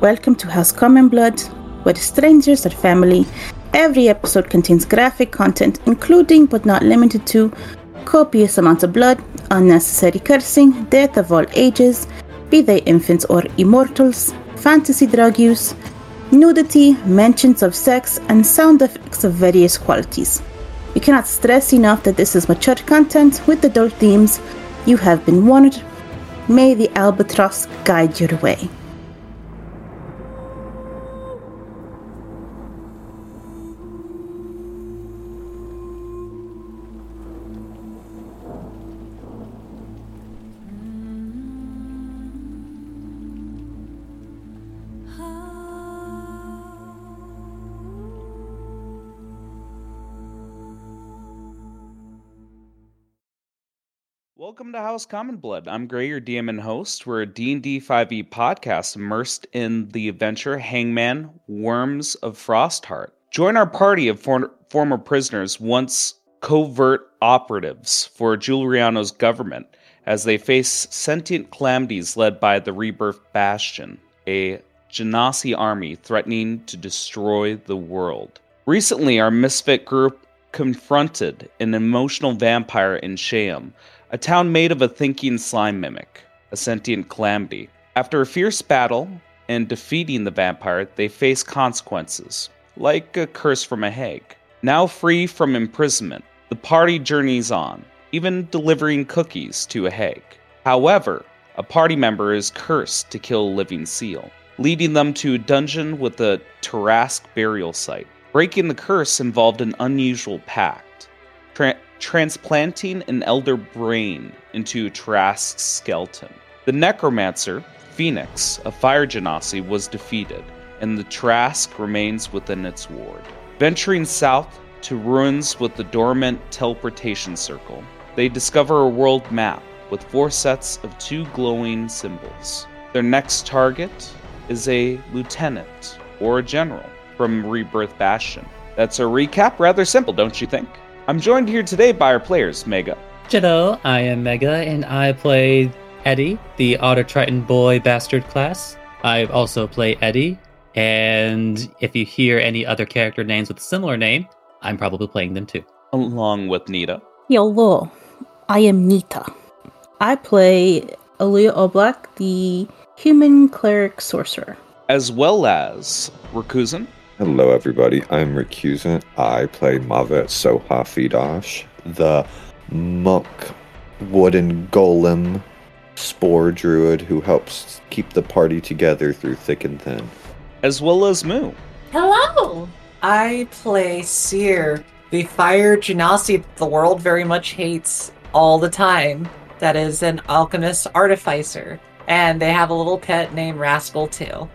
Welcome to House Common Blood, where the strangers are family. Every episode contains graphic content, including but not limited to copious amounts of blood, unnecessary cursing, death of all ages, be they infants or immortals, fantasy drug use, nudity, mentions of sex, and sound effects of various qualities. We cannot stress enough that this is mature content with adult themes. You have been warned. May the albatross guide your way. Welcome to House Common Blood. I'm Gray, your DM and host. We're a D&D 5e podcast immersed in the adventure Hangman Worms of Frostheart. Join our party of for- former prisoners, once covert operatives for Giuliano's government, as they face sentient calamities led by the Rebirth Bastion, a Genasi army threatening to destroy the world. Recently, our misfit group confronted an emotional vampire in Sheum, a town made of a thinking slime mimic, a sentient calamity. After a fierce battle and defeating the vampire, they face consequences, like a curse from a hag. Now free from imprisonment, the party journeys on, even delivering cookies to a hag. However, a party member is cursed to kill a living seal, leading them to a dungeon with a Tarrasque burial site. Breaking the curse involved an unusual pact. Tra- transplanting an elder brain into Tarrasque's skeleton. The necromancer, Phoenix, a fire genasi, was defeated, and the Trask remains within its ward. Venturing south to ruins with the dormant teleportation circle, they discover a world map with four sets of two glowing symbols. Their next target is a lieutenant or a general from Rebirth Bastion. That's a recap, rather simple, don't you think? I'm joined here today by our players, Mega. Hello, I am Mega, and I play Eddie, the Otter Triton boy bastard class. I also play Eddie, and if you hear any other character names with a similar name, I'm probably playing them too. Along with Nita. Hello, I am Nita. I play Aaliyah Oblak, the human cleric sorcerer. As well as Rakuzan. Hello, everybody. I'm Recusant. I play Mavet Sohafidash, the monk wooden golem spore druid who helps keep the party together through thick and thin. As well as Moo. Hello! I play Seer, the fire genasi the world very much hates all the time. That is an alchemist artificer. And they have a little pet named Rascal too.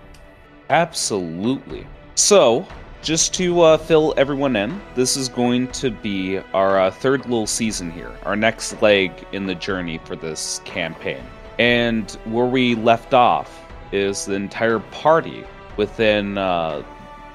Absolutely. So, just to uh, fill everyone in, this is going to be our uh, third little season here, our next leg in the journey for this campaign. And where we left off is the entire party within uh,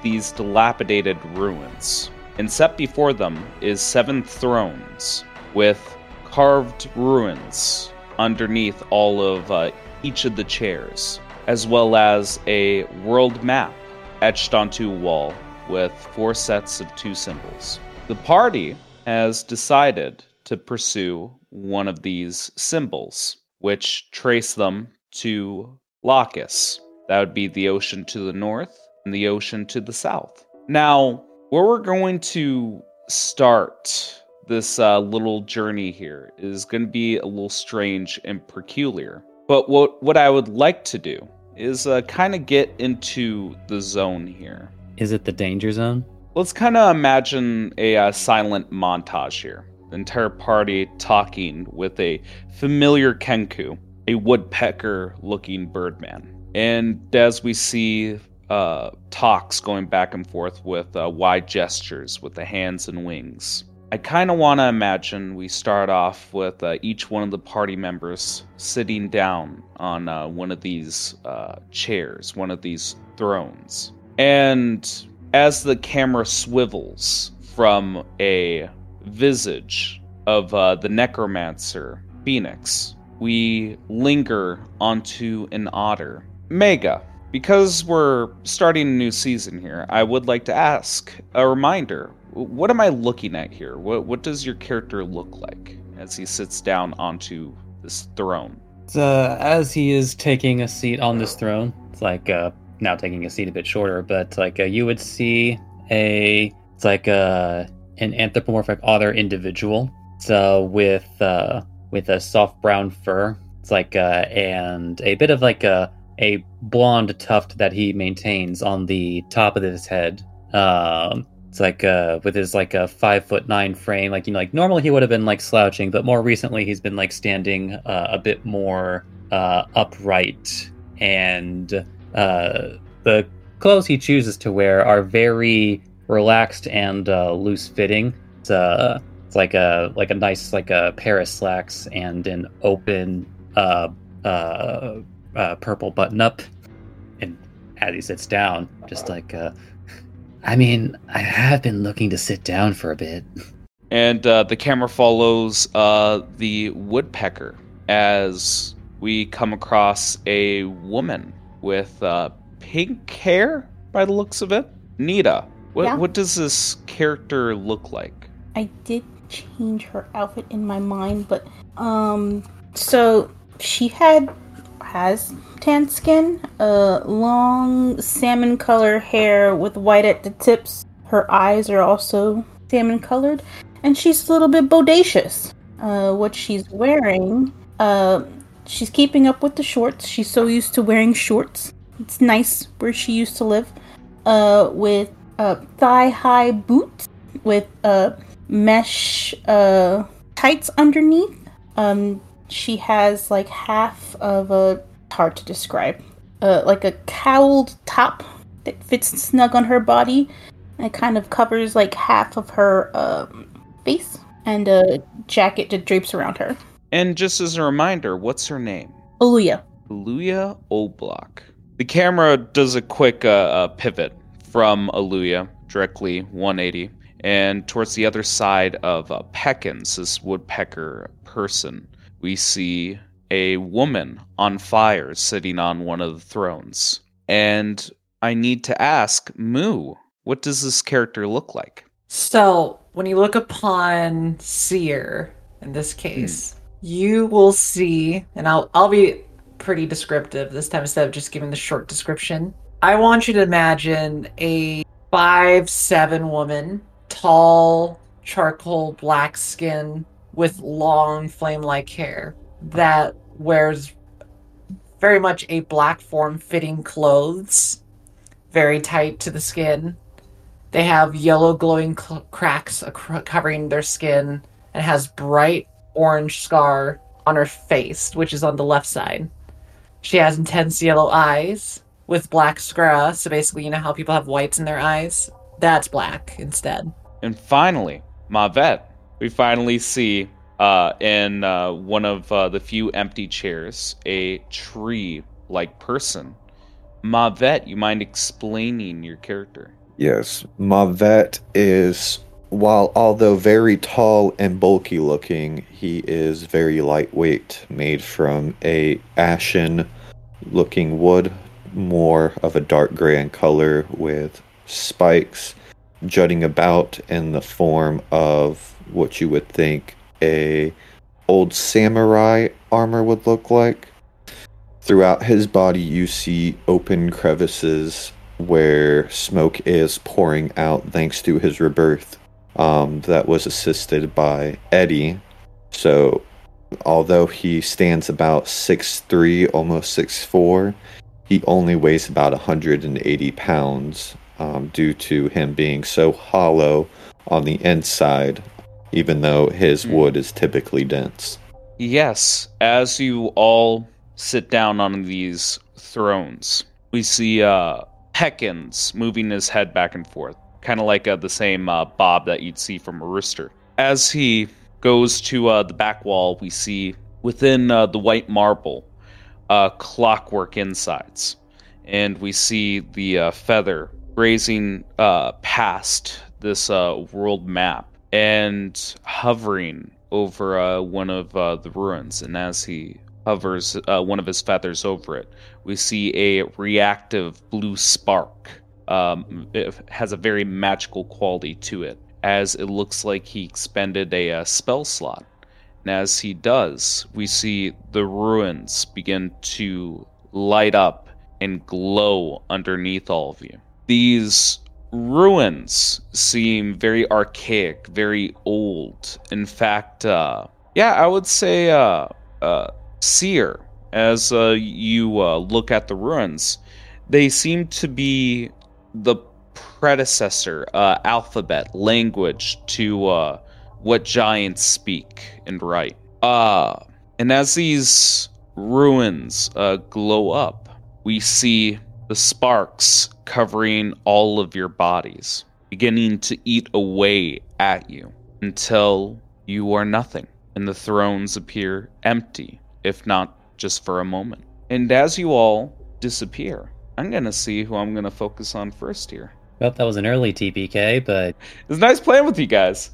these dilapidated ruins. And set before them is seven thrones with carved ruins underneath all of uh, each of the chairs, as well as a world map etched onto a wall with four sets of two symbols. The party has decided to pursue one of these symbols, which trace them to Lacus. That would be the ocean to the north and the ocean to the south. Now, where we're going to start this uh, little journey here is going to be a little strange and peculiar. But what what I would like to do is uh, kind of get into the zone here. Is it the danger zone? Let's kind of imagine a uh, silent montage here. The entire party talking with a familiar Kenku, a woodpecker looking birdman. And as we see uh, talks going back and forth with uh, wide gestures with the hands and wings. I kind of want to imagine we start off with uh, each one of the party members sitting down on uh, one of these uh, chairs, one of these thrones. And as the camera swivels from a visage of uh, the necromancer Phoenix, we linger onto an otter. Mega, because we're starting a new season here, I would like to ask a reminder. What am I looking at here? What what does your character look like as he sits down onto this throne? So as he is taking a seat on this throne, it's like uh, now taking a seat a bit shorter, but like uh, you would see a it's like a an anthropomorphic other individual. So with uh, with a soft brown fur, it's like uh, and a bit of like a a blonde tuft that he maintains on the top of his head. Um, it's like uh, with his like a five foot nine frame. Like you know, like normally he would have been like slouching, but more recently he's been like standing uh, a bit more uh, upright. And uh, the clothes he chooses to wear are very relaxed and uh, loose fitting. It's, uh, it's like a like a nice like a pair of slacks and an open uh, uh, uh, purple button up. And as he sits down, just like uh, I mean, I have been looking to sit down for a bit. And uh, the camera follows uh, the woodpecker as we come across a woman with uh, pink hair by the looks of it. Nita, what, Yeah. what does this character look like? I did change her outfit in my mind, but um, so she had has tan skin, uh, long salmon color hair with white at the tips. Her eyes are also salmon colored, and she's a little bit bodacious. Uh, what she's wearing, uh, she's keeping up with the shorts. She's so used to wearing shorts. It's nice where she used to live. Uh, with uh, thigh high boots with uh mesh uh tights underneath. Um she has like half of a hard to describe. Uh like a cowled top that fits snug on her body. And it kind of covers like half of her um face and a jacket that drapes around her. And just as a reminder, what's her name? Oluya. Aluya Oblak. The camera does a quick uh, uh, pivot from Aluya directly 180 and towards the other side of uh, Peckins, this woodpecker person, we see a woman on fire sitting on one of the thrones. And I need to ask, Moo, what does this character look like? So, when you look upon Seer in this case, hmm. you will see, and I'll I'll be pretty descriptive this time instead of just giving the short description. I want you to imagine a five seven woman, tall, charcoal black skin with long flame like hair that wears very much a black form fitting clothes, very tight to the skin. They have yellow glowing cl- cracks ac- covering their skin and has bright orange scar on her face, which is on the left side. She has intense yellow eyes with black sclera, so basically, you know how people have whites in their eyes? That's black instead. And finally, Mavet. We finally see uh, in uh, one of uh, the few empty chairs a tree like person. Mavet, you mind explaining your character? Yes, Mavet is, while although very tall and bulky looking, he is very lightweight, made from a ashen looking wood, more of a dark gray in color with spikes jutting about in the form of what you would think a old samurai armor would look like. Throughout his body, you see open crevices where smoke is pouring out thanks to his rebirth. Um, that was assisted by Eddie. So, although he stands about 6'3, almost 6'4, he only weighs about 180 pounds um, due to him being so hollow on the inside, even though his Hmm. wood is typically dense. Yes, as you all sit down on these thrones, we see uh, Peckins moving his head back and forth, kind of like uh, the same uh, bob that you'd see from a rooster. As he goes to uh, the back wall, we see within uh, the white marble uh, clockwork insides, and we see the uh, feather grazing uh, past this uh, world map and hovering over uh, one of uh, the ruins. And as he hovers uh, one of his feathers over it. We see a reactive blue spark. Um, it has a very magical quality to it, as it looks like he expended a, uh spell slot. And as he does, we see the ruins begin to light up and glow underneath all of you. These ruins seem very archaic, very old. In fact, uh, yeah, I would say, uh, uh, Seer, as uh, you uh, look at the ruins, they seem to be the predecessor uh, alphabet language to what giants speak and write. And as these ruins glow up, we see the sparks covering all of your bodies, beginning to eat away at you until you are nothing, and the thrones appear empty, if not just for a moment. And as you all disappear, I'm gonna see who I'm gonna focus on first here. Well, that was an early TPK, but It's nice playing with you guys.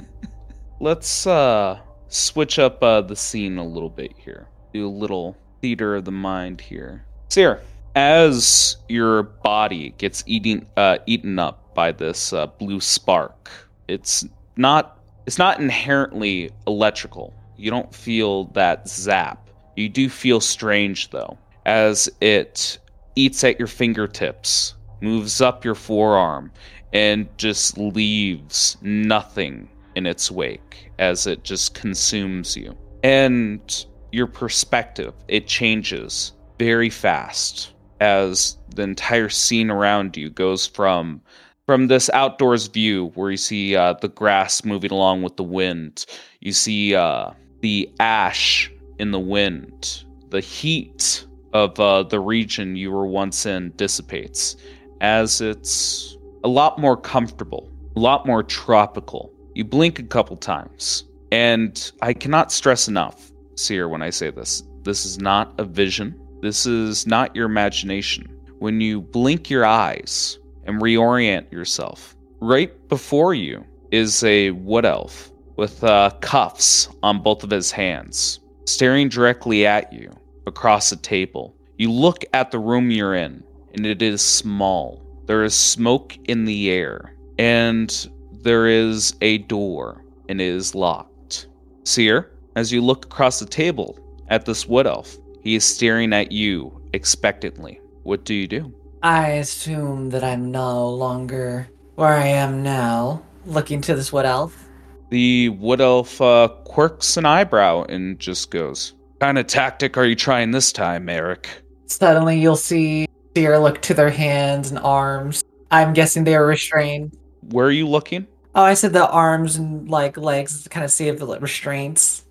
Let's uh switch up uh the scene a little bit here. Do a little theater of the mind here. Seer, as your body gets eating uh eaten up by this uh, blue spark, it's not it's not inherently electrical. You don't feel that zap. You do feel strange though, as it eats at your fingertips, moves up your forearm, and just leaves nothing in its wake as it just consumes you. And your perspective, it changes very fast as the entire scene around you goes from from this outdoors view where you see uh, the grass moving along with the wind you see uh, the ash in the wind the heat of uh, the region you were once in dissipates as it's a lot more comfortable, a lot more tropical. You blink a couple times, and I cannot stress enough, Seer, when I say this. This is not a vision. This is not your imagination. When you blink your eyes and reorient yourself, right before you is a wood elf with uh, cuffs on both of his hands, staring directly at you across a table. You look at the room you're in, and it is small. There is smoke in the air, and there is a door, and it is locked. Seer, as you look across the table at this wood elf, he is staring at you expectantly. What do you do? I assume that I'm no longer where I am now, looking to this wood elf. The wood elf uh, quirks an eyebrow and just goes, kind of tactic are you trying this time, Eric? Suddenly, you'll see Seer look to their hands and arms. I'm guessing they are restrained. Where are you looking? Oh, I said the arms and like legs to kind of see if the restraints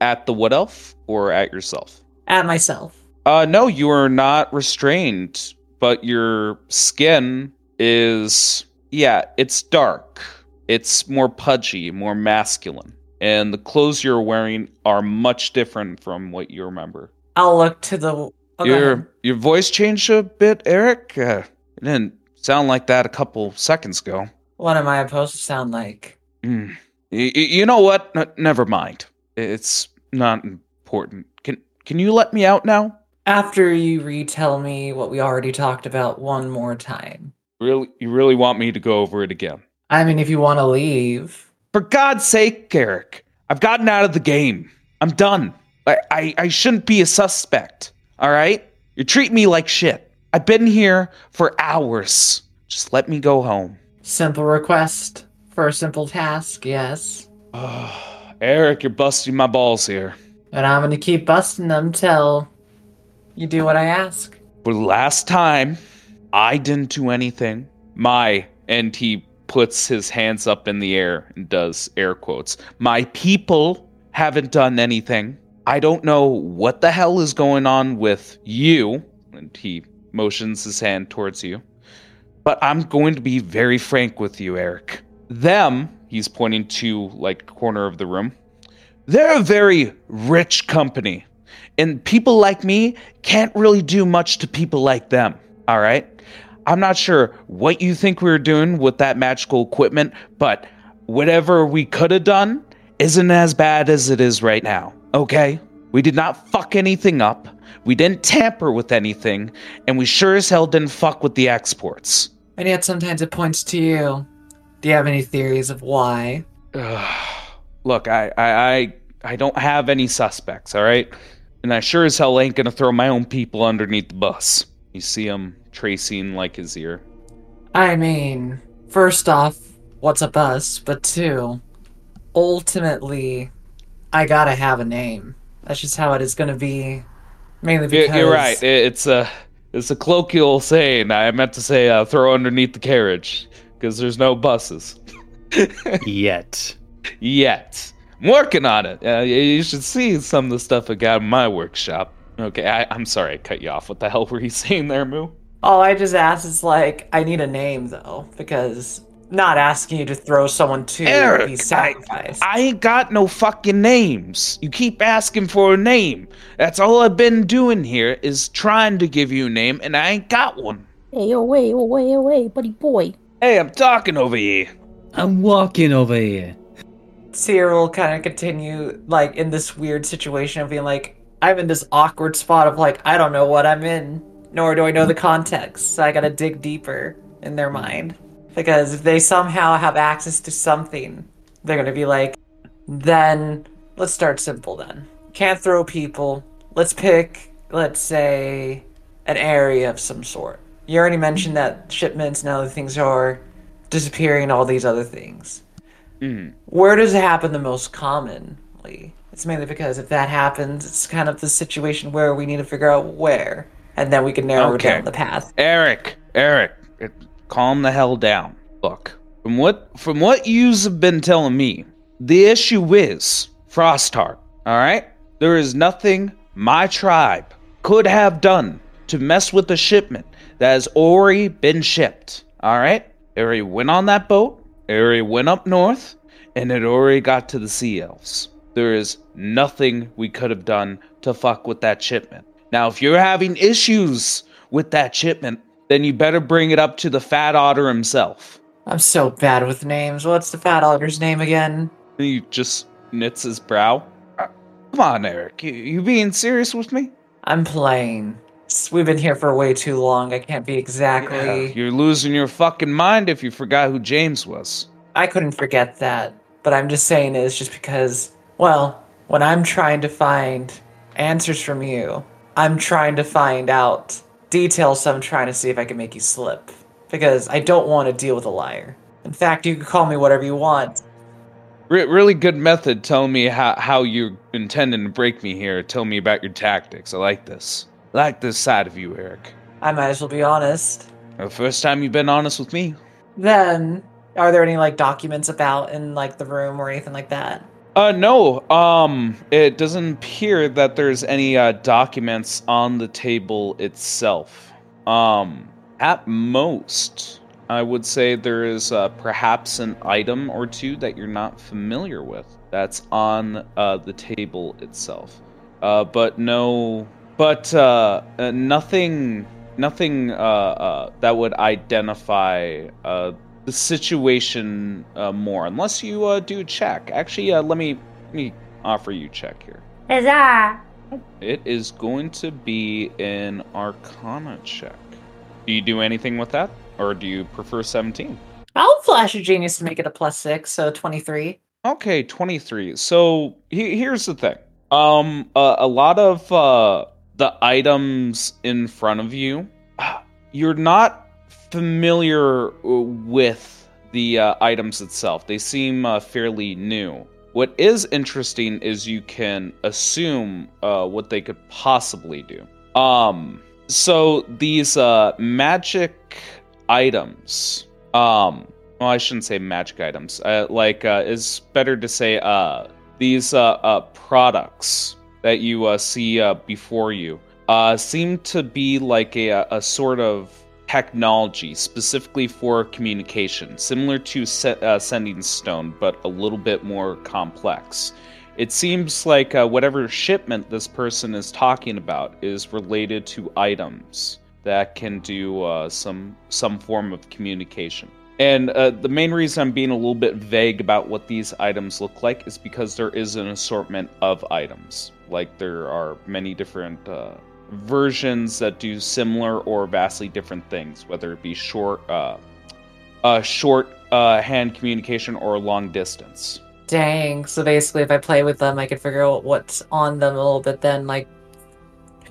At the wood elf or at yourself? At myself. Uh, no, you are not restrained, but your skin is, yeah, it's dark. It's more pudgy, more masculine. And the clothes you're wearing are much different from what you remember. I'll look to the. Oh, your your voice changed a bit, Eric. Uh, it didn't sound like that a couple seconds ago. What am I supposed to sound like? Mm. Y- you know what? N- never mind. It's not important. Can can you let me out now? After you retell me what we already talked about one more time. Really, you really want me to go over it again? I mean, if you want to leave. For God's sake, Eric, I've gotten out of the game. I'm done. I, I, I shouldn't be a suspect. All right? You're treating me like shit. I've been here for hours. Just let me go home. Simple request for a simple task, yes. Eric, you're busting my balls here. And I'm to keep busting them till you do what I ask. For the last time, I didn't do anything. My, and he puts his hands up in the air and does air quotes. My people haven't done anything. I don't know what the hell is going on with you. And he motions his hand towards you. But I'm going to be very frank with you, Eric. Them, he's pointing to like corner of the room. They're a very rich company. And people like me can't really do much to people like them. All right? I'm not sure what you think we were doing with that magical equipment, but whatever we could have done isn't as bad as it is right now. Okay? We did not fuck anything up. We didn't tamper with anything, and we sure as hell didn't fuck with the exports. And yet sometimes it points to you. Do you have any theories of why? Ugh. Look, I, I, I, I don't have any suspects, all right? And I sure as hell ain't gonna throw my own people underneath the bus. You see him tracing like his ear. I mean, first off, what's a bus? But two, ultimately, I gotta have a name. That's just how it is gonna be. Mainly You- because You're right. It's a, it's a colloquial saying. I meant to say uh, throw underneath the carriage because there's no buses Yet. yet. I'm working on it. Uh, you- you should see some of the stuff I got in my workshop. Okay, I, I'm sorry I cut you off. What the hell were you saying there, Moo? All I just asked is like, I need a name though, because not asking you to throw someone to Eric, be I, sacrificed. I ain't got no fucking names. You keep asking for a name. That's all I've been doing here is trying to give you a name, and I ain't got one. Hey, oh, wait, oh, wait, oh, wait, buddy boy. Hey, I'm talking over here. I'm walking over here. Will kind of continue like in this weird situation of being like, I'm in this awkward spot of like, I don't know what I'm in, nor do I know the context. So I gotta dig deeper in their mind. Because if they somehow have access to something, they're gonna be like, then let's start simple then. Can't throw people. Let's pick, let's say, an area of some sort. You already mentioned that shipments and other things are disappearing all these other things. Mhm. Where does it happen the most commonly? It's mainly because if that happens, it's kind of the situation where we need to figure out where, and then we can narrow Okay. down the path. Eric, Eric, it- calm the hell down. Look, from what from what you've been telling me, the issue is Frostheart. All right, there is nothing my tribe could have done to mess with the shipment that has already been shipped. All right, already went on that boat. It already went up north, and it already got to the sea elves. There is nothing we could have done to fuck with that shipment. Now, if you're having issues with that shipment, then you better bring it up to the fat otter himself. I'm so bad with names. What's the fat otter's name again? He just knits his brow. Uh, Come on, Eric. You, you being serious with me? I'm playing. We've been here for way too long. I can't be exactly. You're losing your fucking mind if you forgot who James was. I couldn't forget that. But I'm just saying it's just because, well, when I'm trying to find answers from you, I'm trying to find out details, so I'm trying to see if I can make you slip. Because I don't want to deal with a liar. In fact, you can call me whatever you want. Re- really good method telling me how, how you're intending to break me here. Tell me about your tactics. I like this. Like this side of you, Eric. I might as well be honest. The first time you've been honest with me. Then, are there any like documents about in like the room or anything like that? Uh, no. Um, it doesn't appear that there's any uh, documents on the table itself. Um, at most, I would say there is uh, perhaps an item or two that you're not familiar with that's on uh, the table itself. Uh, but no, but uh, uh, nothing, nothing uh, uh, that would identify uh, the situation uh, more, unless you uh, do a check. Actually, uh, let me let me offer you a check here. Huzzah! It is going to be an Arcana check. Do you do anything with that, or do you prefer seventeen? I'll flash a genius to make it a plus six, so 23. Okay, 23. So he- here's the thing. Um, uh, a lot of uh, the items in front of you, you're not familiar with the uh, items itself. They seem uh, fairly new. What is interesting is you can assume uh, what they could possibly do. Um, so these uh, magic items, um, well, I shouldn't say magic items. Uh, like, uh, is better to say these products that you uh, see uh, before you uh, seem to be like a, a sort of technology specifically for communication, similar to se- uh, Sending Stone, but a little bit more complex. It seems like uh, whatever shipment this person is talking about is related to items that can do uh, some some form of communication. And uh, the main reason I'm being a little bit vague about what these items look like is because there is an assortment of items. Like there are many different uh, versions that do similar or vastly different things, whether it be short, uh, uh, short uh, hand communication or long distance. Dang. So basically, if I play with them, I can figure out what's on them a little bit. Then, like,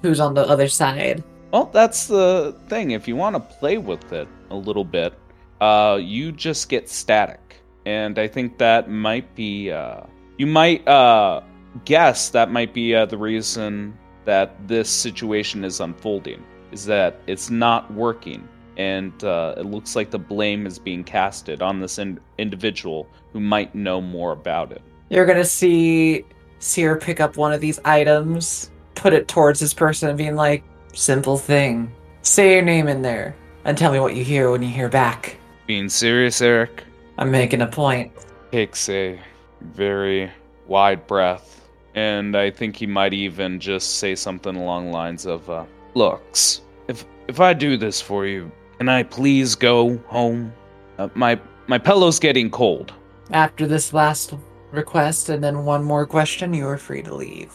who's on the other side. Well, that's the thing. If you want to play with it a little bit, uh, you just get static, and I think that might be. Uh, you might uh, guess that might be uh, the reason that this situation is unfolding. Is that it's not working, and uh, it looks like the blame is being casted on this in- individual who might know more about it. You're gonna see Seer pick up one of these items, put it towards this person, and being like, "Simple thing. Say your name in there, and tell me what you hear when you hear back." Being serious, Eric I'm making a point. takes a very wide breath, and I think he might even just say something along the lines of, uh, "Looks, if if I do this for you, can I please go home? Uh, my my pillow's getting cold." After this last request and then one more question, you are free to leave.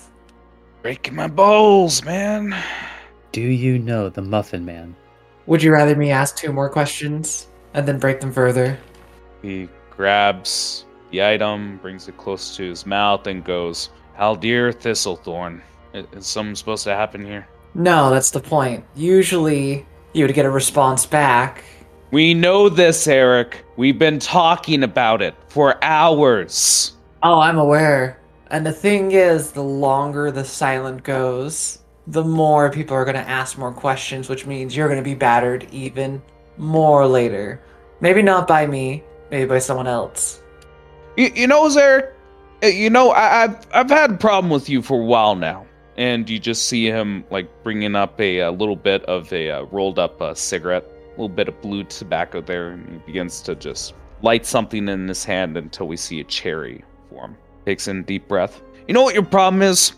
Breaking my balls, man. Do you know the Muffin Man? Would you rather me ask two more questions and then break them further? He grabs the item, brings it close to his mouth, and goes, Haldir Thistlethorn. I- Is something supposed to happen here? No, that's the point. Usually, you would get a response back. We know this, Eric. We've been talking about it for hours. Oh, I'm aware. And the thing is, the longer the silent goes, the more people are going to ask more questions, which means you're going to be battered even more later. Maybe not by me, maybe by someone else. You, you know, Eric. Uh, You know, I, I've I've had a problem with you for a while now, and you just see him like bringing up a, a little bit of a uh, rolled up uh, cigarette, a little bit of blue tobacco there, and he begins to just light something in his hand until we see a cherry form. Takes in a deep breath. You know what your problem is?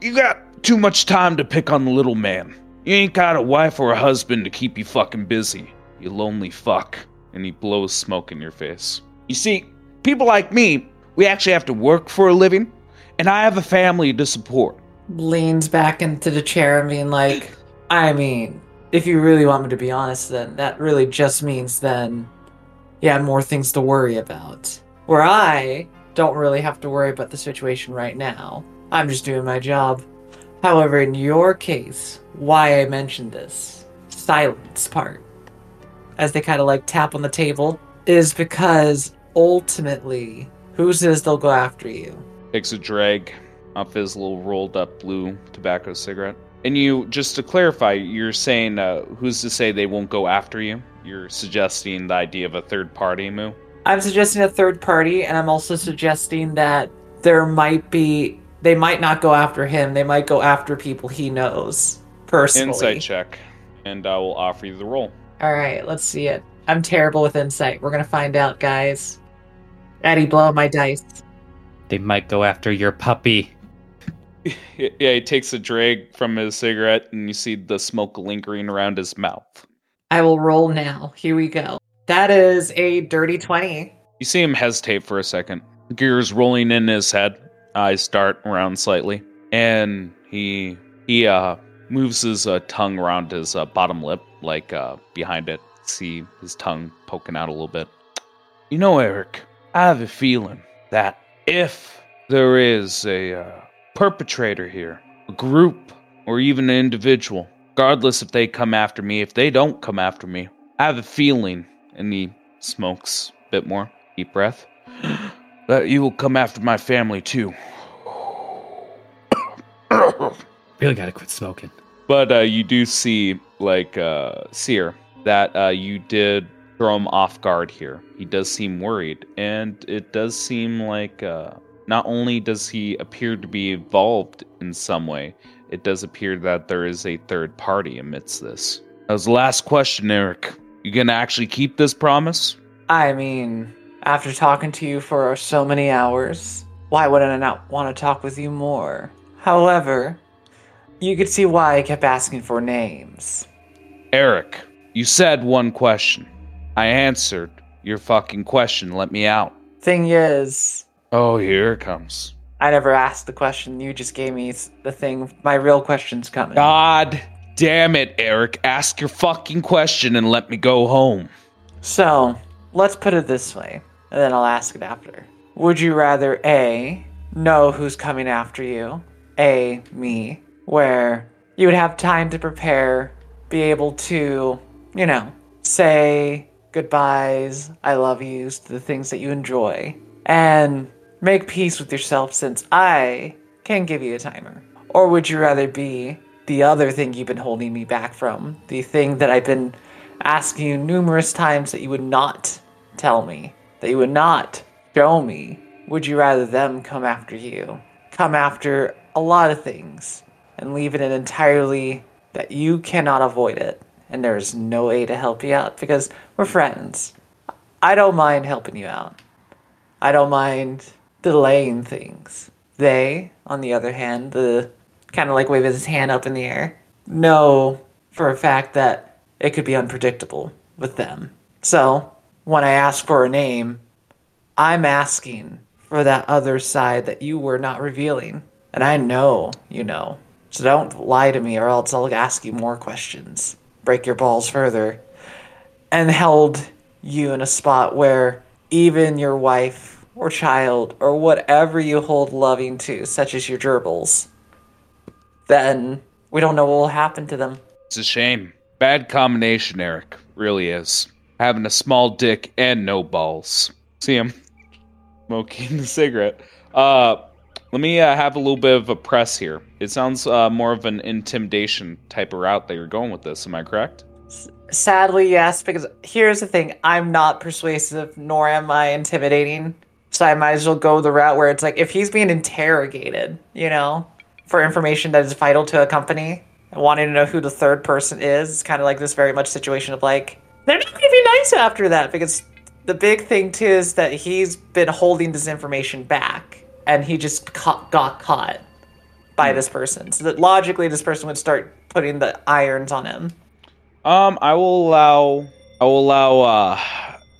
You got too much time to pick on the little man. You ain't got a wife or a husband to keep you fucking busy. You lonely fuck. And he blows smoke in your face. You see, people like me, we actually have to work for a living, and I have a family to support. Leans back into the chair and being like, I mean, if you really want me to be honest, then that really just means then you have more things to worry about. Where I don't really have to worry about the situation right now. I'm just doing my job. However, in your case, why I mentioned this silence part, as they kind of like tap on the table, is because ultimately, who says they'll go after you? Takes a drag off his little rolled up blue tobacco cigarette. And you, just to clarify, you're saying, uh, who's to say they won't go after you? You're suggesting the idea of a third party, Moo? I'm suggesting a third party, and I'm also suggesting that there might be. They might not go after him. They might go after people he knows personally. Insight check. And I will offer you the roll. All right, let's see it. I'm terrible with insight. We're gonna find out, guys. Eddie, blow my dice. They might go after your puppy. Yeah, he takes a drag from his cigarette, and you see the smoke lingering around his mouth. I will roll now. Here we go. That is a dirty 20. You see him hesitate for a second. Gears rolling in his head. Eyes dart around slightly, and he he uh moves his uh, tongue around his uh, bottom lip, like uh behind it. See his tongue poking out a little bit. You know, Eric, I have a feeling that if there is a uh, perpetrator here, a group, or even an individual, regardless if they come after me, if they don't come after me, I have a feeling, and he smokes a bit more. Deep breath. That you will come after my family too. Really gotta quit smoking. But uh, you do see, like, uh, Seer, that uh, you did throw him off guard here. He does seem worried, and it does seem like uh, not only does he appear to be involved in some way, it does appear that there is a third party amidst this. That was the last question, Eric. You gonna actually keep this promise? I mean, after talking to you for so many hours, why wouldn't I not want to talk with you more? However, you could see why I kept asking for names. Eric, you said one question. I answered your fucking question. Let me out. Thing is, Oh, here it comes. I never asked the question. You just gave me the thing. My real question's coming. God damn it, Eric. Ask your fucking question and let me go home. So, let's put it this way, and then I'll ask it after. Would you rather A, know who's coming after you, A, me, where you would have time to prepare, be able to, you know, say goodbyes, I love yous, the things that you enjoy, and make peace with yourself since I can give you a timer? Or would you rather be the other thing you've been holding me back from, the thing that I've been asking you numerous times that you would not tell me, that you would not show me? Would you rather them come after you? Come after a lot of things and leave it in entirely that you cannot avoid it and there's no way to help you out because we're friends. I don't mind helping you out. I don't mind delaying things. They, on the other hand, the kind of like waving his hand up in the air, know for a fact that it could be unpredictable with them. So, when I ask for a name, I'm asking for that other side that you were not revealing. And I know you know. So don't lie to me or else I'll ask you more questions. Break your balls further. And held you in a spot where even your wife or child or whatever you hold loving to, such as your gerbils, then we don't know what will happen to them. It's a shame. Bad combination, Eric. Really is. Having a small dick and no balls. See him smoking the cigarette. Uh, let me uh, have a little bit of a press here. It sounds uh, more of an intimidation type of route that you're going with this. Am I correct? Sadly, yes, because here's the thing I'm not persuasive, nor am I intimidating. So I might as well go the route where it's like if he's being interrogated, you know, for information that is vital to a company, and wanting to know who the third person is, it's kind of like this very much situation of like, they're not going to be nice after that because the big thing too is that he's been holding this information back and he just ca- got caught by hmm. this person. So that logically, this person would start putting the irons on him. Um, I will allow. I will allow. Uh,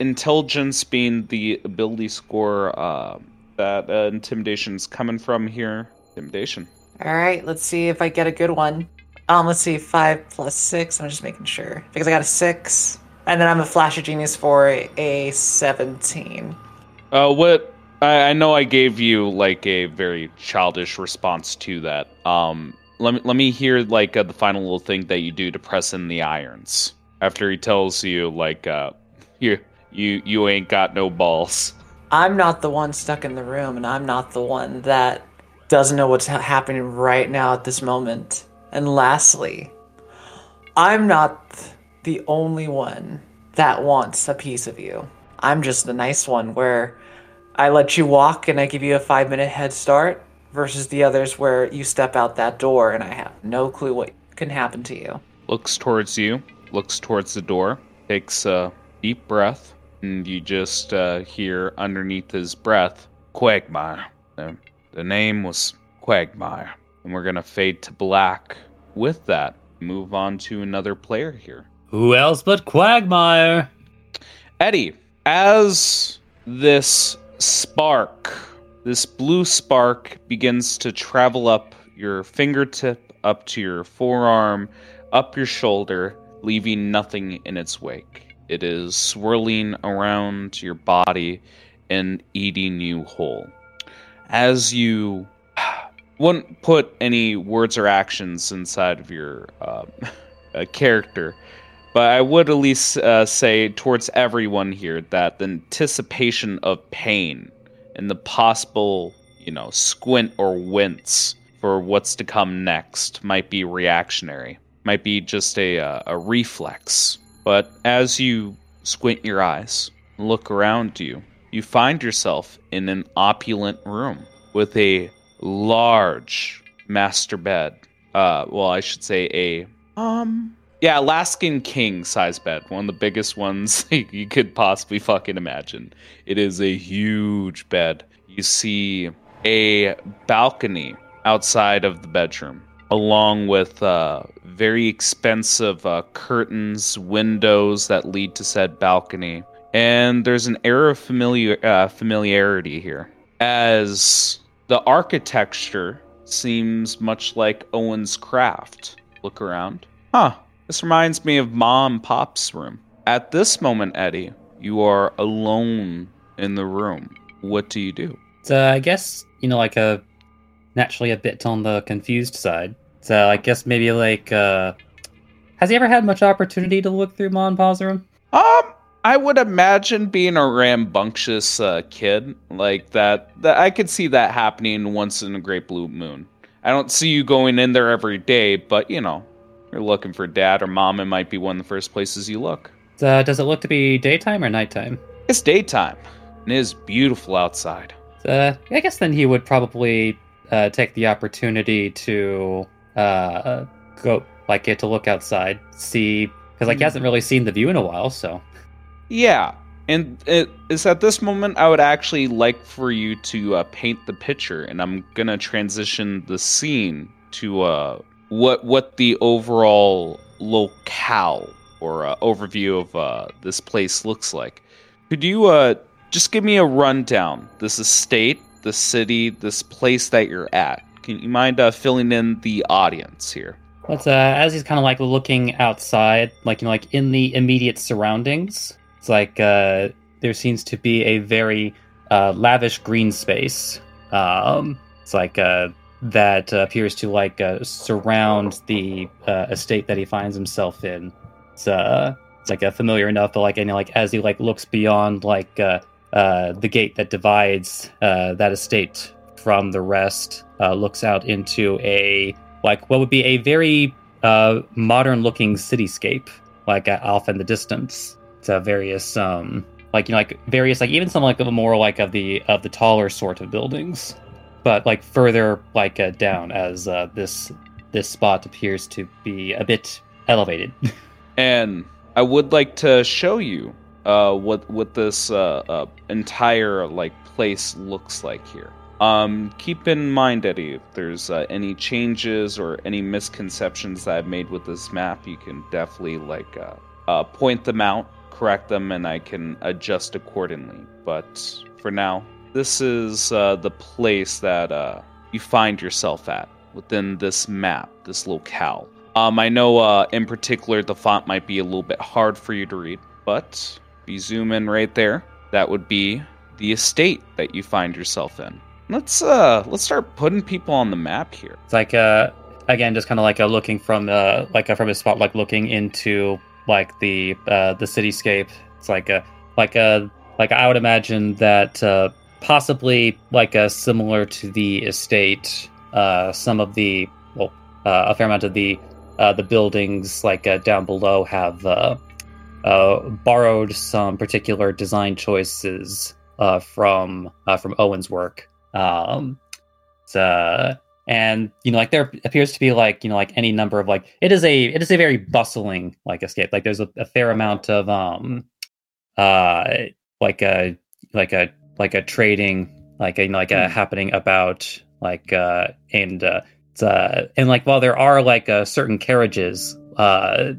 intelligence being the ability score. Uh, that uh, intimidation's coming from here. Intimidation. All right, let's see if I get a good one. Um, let's see, five plus six. I'm just making sure because I got a six, and then I'm a flash of genius for a seventeen. Uh, what? I, I know I gave you like a very childish response to that. Um, let me let me hear like uh, the final little thing that you do to press in the irons after he tells you like uh, you you you ain't got no balls. I'm not the one stuck in the room, and I'm not the one that doesn't know what's ha- happening right now at this moment. And lastly, I'm not the only one that wants a piece of you. I'm just the nice one where I let you walk and I give you a five minute head start versus the others where you step out that door and I have no clue what can happen to you. Looks towards you. Looks towards the door. Takes a deep breath, and you just uh, hear underneath his breath, Quagmire. The, the name was Quagmire, and we're gonna fade to black. With that, move on to another player here. Who else but Quagmire? Eddie, as this spark, this blue spark begins to travel up your fingertip, up to your forearm, up your shoulder, leaving nothing in its wake. It is swirling around your body and eating you whole. As you wouldn't put any words or actions inside of your um, character, but I would at least uh, say towards everyone here that the anticipation of pain and the possible, you know, squint or wince for what's to come next might be reactionary, might be just a, uh, a reflex. But as you squint your eyes, look around you, you find yourself in an opulent room with a large master bed. Uh, well, I should say a um yeah, Alaskan king size bed, one of the biggest ones you could possibly fucking imagine. It is a huge bed. You see a balcony outside of the bedroom, along with uh, very expensive uh, curtains, windows that lead to said balcony, and there's an air of familiar uh, familiarity here, as the architecture seems much like Owen's craft. Look around. Huh. This reminds me of Mom Pop's room. At this moment, Eddie, you are alone in the room. What do you do? So I guess you know, like a naturally a bit on the confused side. So I guess maybe like, uh has he ever had much opportunity to look through Mon Pa's room? Um, I would imagine being a rambunctious uh, kid like that, that. I could see that happening once in a great blue moon. I don't see you going in there every day, but you know, you're looking for dad or mom. It might be one of the first places you look. So does it look to be daytime or nighttime? It's daytime, and it is beautiful outside. Uh, I guess then he would probably uh, take the opportunity to uh, go, like, get to look outside, see, because like he hasn't really seen the view in a while. So Yeah, and it is at this moment I would actually like for you to uh, paint the picture, and I'm gonna transition the scene to uh, what what the overall locale or uh, overview of uh, this place looks like. Could you uh, just give me a rundown? This estate, the city, this place that you're at. Can you mind uh, filling in the audience here? But uh, as he's kind of like looking outside, like you know, like in the immediate surroundings, it's like uh, there seems to be a very lavish green space. Um, it's like that uh, appears to like uh, surround the uh, estate that he finds himself in. It's uh, it's like uh, familiar enough, but like and like as he like looks beyond like uh, uh, the gate that divides uh, that estate from the rest, uh, looks out into a like what would be a very uh, modern looking cityscape, like uh, off in the distance. To various um like you know like various like even some like the more like of the of the taller sort of buildings, but like further like uh, down as uh, this this spot appears to be a bit elevated. and I would like to show you uh, what what this uh, uh, entire like place looks like here. Um, keep in mind, Eddie, if there's uh, any changes or any misconceptions that I've made with this map, you can definitely like point them out, correct them, and I can adjust accordingly. But for now, this is uh, the place that uh, you find yourself at within this map, this locale. Um, I know uh, in particular the font might be a little bit hard for you to read, but if you zoom in right there, that would be the estate that you find yourself in. Let's uh let's start putting people on the map here. It's like uh again just kind of like uh, looking from like uh, from his spot like looking into like the uh the cityscape. It's like a like a like I would imagine that uh possibly like a similar to the estate uh some of the well uh, a fair amount of the uh the buildings like uh, down below have uh uh borrowed some particular design choices uh from uh from Owen's work. Um uh and you know like there appears to be like you know like any number of like it is a it is a very bustling like escape like there's a, a fair amount of um uh like a like a like a trading like a like a happening about like uh and uh it's uh and like while there are like uh certain carriages uh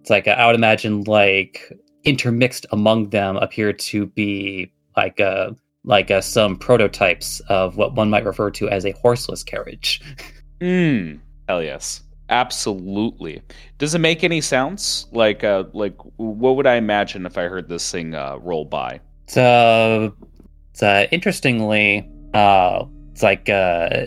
it's like uh, i would imagine like intermixed among them appear to be like uh like uh, some prototypes of what one might refer to as a horseless carriage. Hmm. Hell yes. Absolutely. Does it make any sounds? Like uh like what would I imagine if I heard this thing uh roll by? It's, uh, interestingly, uh, it's like uh,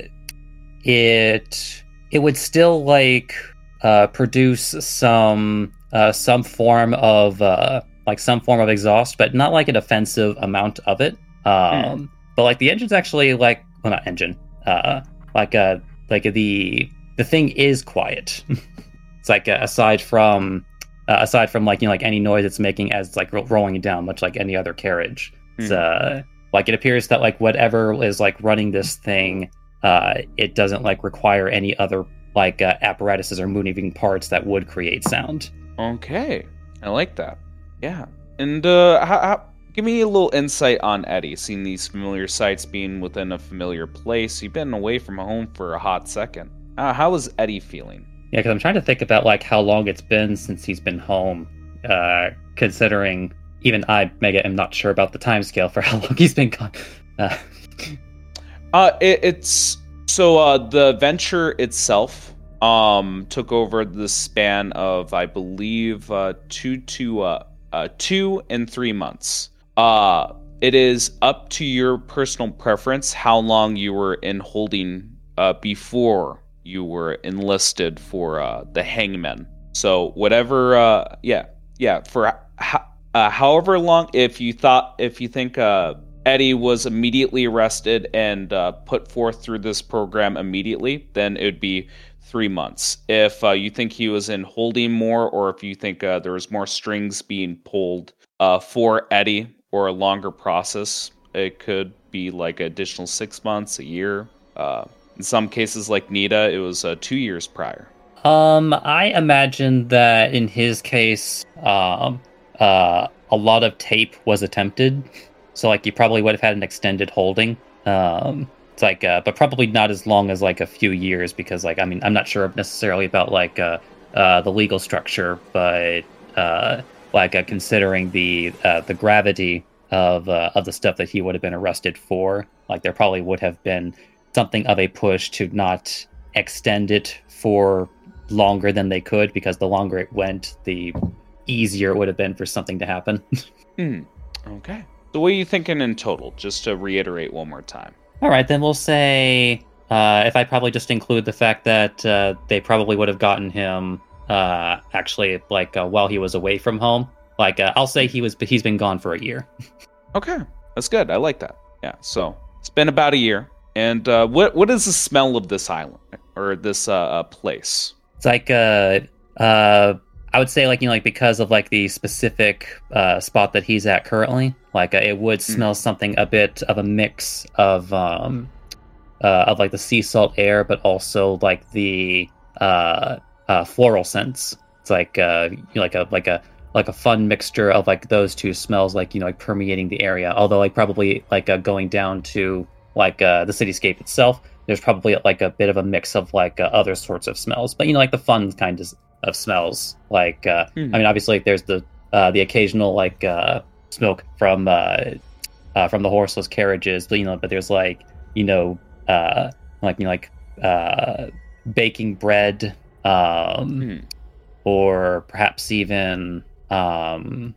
it it would still like uh, produce some uh, some form of uh, like some form of exhaust, but not like an offensive amount of it. Um, But like the engine's actually like well, not engine. Uh, like uh, like the the thing is quiet. it's like uh, aside from uh, aside from like you know like any noise it's making as it's like ro- rolling it down, much like any other carriage. It's, uh, like it appears that like whatever is like running this thing, uh, it doesn't like require any other like uh, apparatuses or moving parts that would create sound. Okay. I like that. Yeah. And uh how, how give me a little insight on Eddie, seeing these familiar sights being within a familiar place. You've been away from home for a hot second. Uh, how is Eddie feeling? Yeah, because I'm trying to think about like how long it's been since he's been home, uh, considering even I, Mega, am not sure about the timescale for how long he's been gone. Uh, Uh, it, it's so uh, the venture itself um took over the span of I believe uh, two to uh, uh two and three months. Uh, it is up to your personal preference how long you were in holding uh before you were enlisted for uh the hangman. So whatever uh yeah yeah for ho- uh, however long if you thought if you think uh Eddie was immediately arrested and uh, put forth through this program immediately, then it would be three months. If uh, you think he was in holding more, or if you think uh, there was more strings being pulled uh, for Eddie or a longer process, it could be like additional six months, a year. In some cases, like Nita, it was two years prior. Um, I imagine that in his case, um, uh, a lot of tape was attempted. So like you probably would have had an extended holding. Um, it's like, uh, but probably not as long as like a few years because like I mean I'm not sure necessarily about like uh, uh the legal structure, but uh, like uh, considering the uh, the gravity of uh, of the stuff that he would have been arrested for, like there probably would have been something of a push to not extend it for longer than they could because the longer it went, the easier it would have been for something to happen. Hmm. Okay. So what are you thinking in total? Just to reiterate one more time. All right, then we'll say uh, if I probably just include the fact that uh, they probably would have gotten him uh, actually like uh, while he was away from home. Like uh, I'll say he was But he's been gone for a year. Okay, that's good. I like that. Yeah. So it's been about a year. And uh, what what is the smell of this island or this place? It's like uh uh I would say like you know like because of like the specific uh spot that he's at currently, like uh, it would smell something a bit of a mix of um uh of like the sea salt air, but also like the uh uh floral scents. It's like uh you know, like a like a like a fun mixture of like those two smells like you know like permeating the area. Although like probably like uh, going down to like uh the cityscape itself there's probably like a bit of a mix of like uh, other sorts of smells, but you know, like the fun kind of, of smells. Like, uh, Hmm. I mean, obviously, like, there's the uh, the occasional like uh, smoke from uh, uh, from the horseless carriages, but you know, but there's like you know, uh, like you know, like uh, baking bread, um, Hmm. or perhaps even um,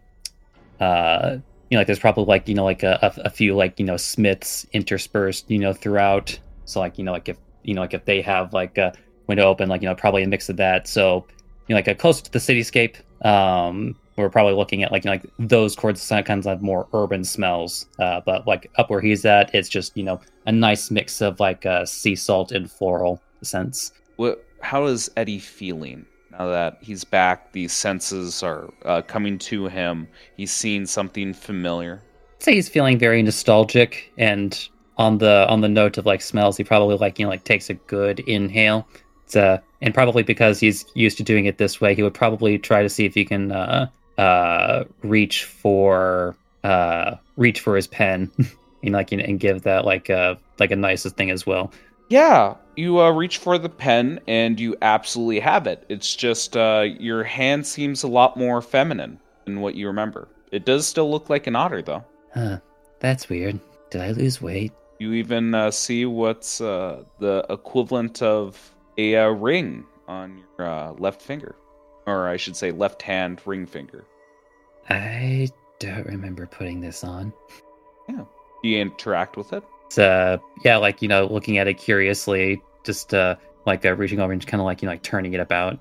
uh, you know, like there's probably like you know, like a, a, a few like you know smiths interspersed, you know, throughout. So like you know, like if you know, like if they have like a window open, like you know, probably a mix of that. So you know, like a close to the cityscape, um, we're probably looking at like you know, like those the kinds of more urban smells. Uh, but like up where he's at, it's just you know a nice mix of like uh, sea salt and floral scents. What? How is Eddie feeling now that he's back? These senses are uh, coming to him. He's seen something familiar. I'd say he's feeling very nostalgic and on the on the note of like smells he probably like you know like takes a good inhale it's, uh, and probably because he's used to doing it this way he would probably try to see if he can uh uh reach for uh reach for his pen and like and give that like uh like a nicest thing as well Yeah, you uh, reach for the pen and you absolutely have it. It's just uh, your hand seems a lot more feminine than what you remember. It does still look like an otter, though. huh that's weird did i lose weight You even uh, see what's uh, the equivalent of a uh, ring on your uh, left finger, or I should say, left hand ring finger. i don't remember putting this on Do you interact with it? It's, uh, yeah, like you know, looking at it curiously, just uh, like uh, reaching over and kind of like you know, like turning it about.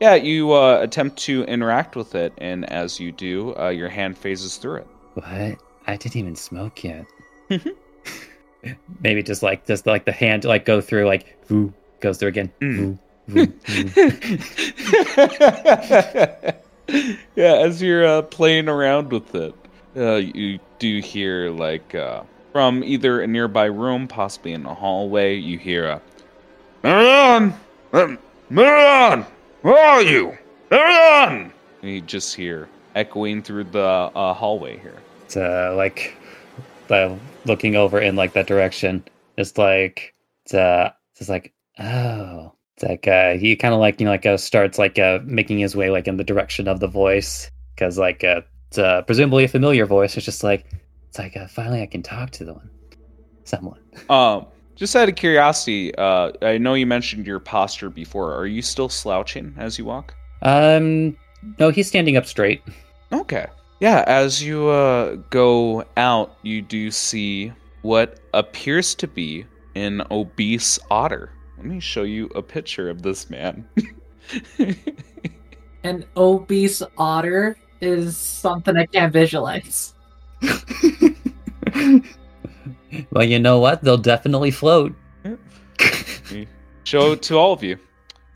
Yeah, you uh, attempt to interact with it, and as you do, uh, your hand phases through it. What? I didn't even smoke yet. Maybe just like just like the hand like go through like ooh, goes through again. Mm. Ooh, ooh, ooh. yeah, as you're uh, playing around with it, uh, you do hear like uh, from either a nearby room, possibly in a hallway, you hear a Marion, um, Marion, where are you, Marion? And you just hear echoing through the uh, hallway here. It's uh, like uh, looking over in like that direction. It's like it's uh, it's like oh, it's like uh, he kind of like you know like uh, starts like uh, making his way like in the direction of the voice because like uh, It's uh, presumably a familiar voice. It's just like it's like uh, finally I can talk to the one, someone. Um, just out of curiosity, uh, I know you mentioned your posture before. Are you still slouching as you walk? Um, no, he's standing up straight. Okay. Yeah, as you uh, go out, you do see what appears to be an obese otter. Let me show you a picture of this man. An obese otter is something I can't visualize. well, you know what? They'll definitely float. show it to all of you.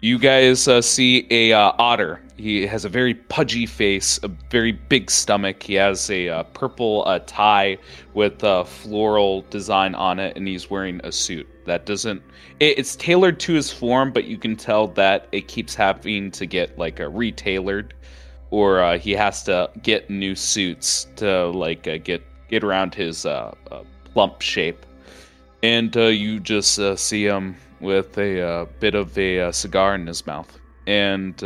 You guys uh, see a uh, otter. He has a very pudgy face, a very big stomach. He has a uh, purple uh, tie with a floral design on it, and he's wearing a suit that doesn't. It, it's tailored to his form, but you can tell that it keeps having to get like a retailored, or uh, he has to get new suits to like uh, get get around his uh, uh, plump shape. And uh, you just uh, see him with a bit of a cigar in his mouth. And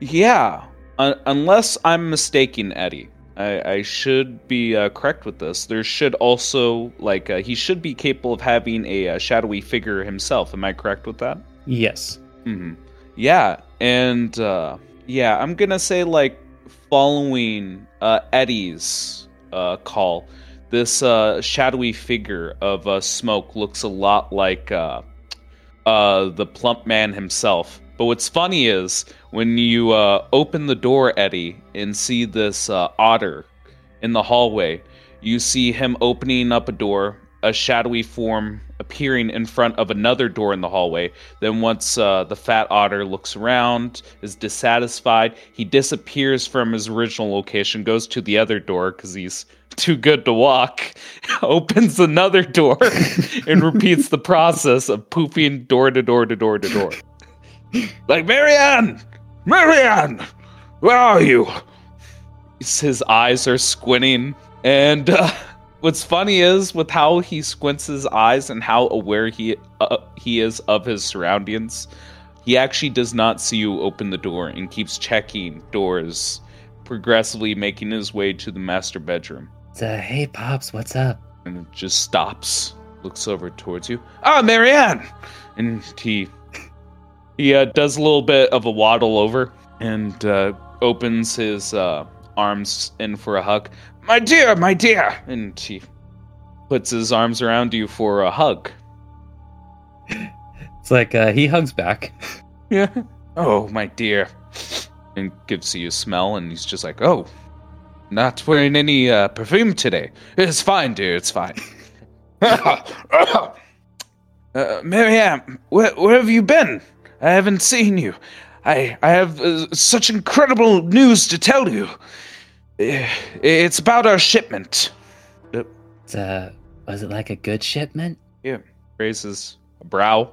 yeah, un- unless I'm mistaken, Eddie, I, I should be uh, correct with this. There should also, like, uh, he should be capable of having a, uh shadowy figure himself. Am I correct with that? Yes. hmm Yeah, and uh, yeah, I'm gonna say like following uh, Eddie's uh, call, this uh, shadowy figure of uh, smoke looks a lot like uh, uh, the plump man himself. But what's funny is when you uh, open the door, Eddie, and see this uh, otter in the hallway, you see him opening up a door, a shadowy form appearing in front of another door in the hallway. Then, once uh, the fat otter looks around, is dissatisfied, he disappears from his original location, goes to the other door because he's too good to walk, opens another door, and repeats the process of pooping door to door to door to door. Like, Marianne! Marianne! Where are you? His eyes are squinting. And uh, what's funny is, with how he squints his eyes and how aware he, uh, he is of his surroundings, he actually does not see you open the door and keeps checking doors, progressively making his way to the master bedroom. It's, uh, hey, Pops, what's up? and it just stops, looks over towards you. Ah, Marianne! And he he uh, does a little bit of a waddle over and uh, opens his uh, arms in for a hug. My dear, my dear! And he puts his arms around you for a hug. It's like uh, he hugs back. Yeah. Oh, my dear. And gives you a smell, and he's just like, oh, not wearing any uh, perfume today. It's fine, dear, it's fine. uh, Marianne, where, where have you been? I haven't seen you. I, I have uh, such incredible news to tell you. It's about our shipment. It's, uh, was it like a good shipment? Yeah, raises a brow.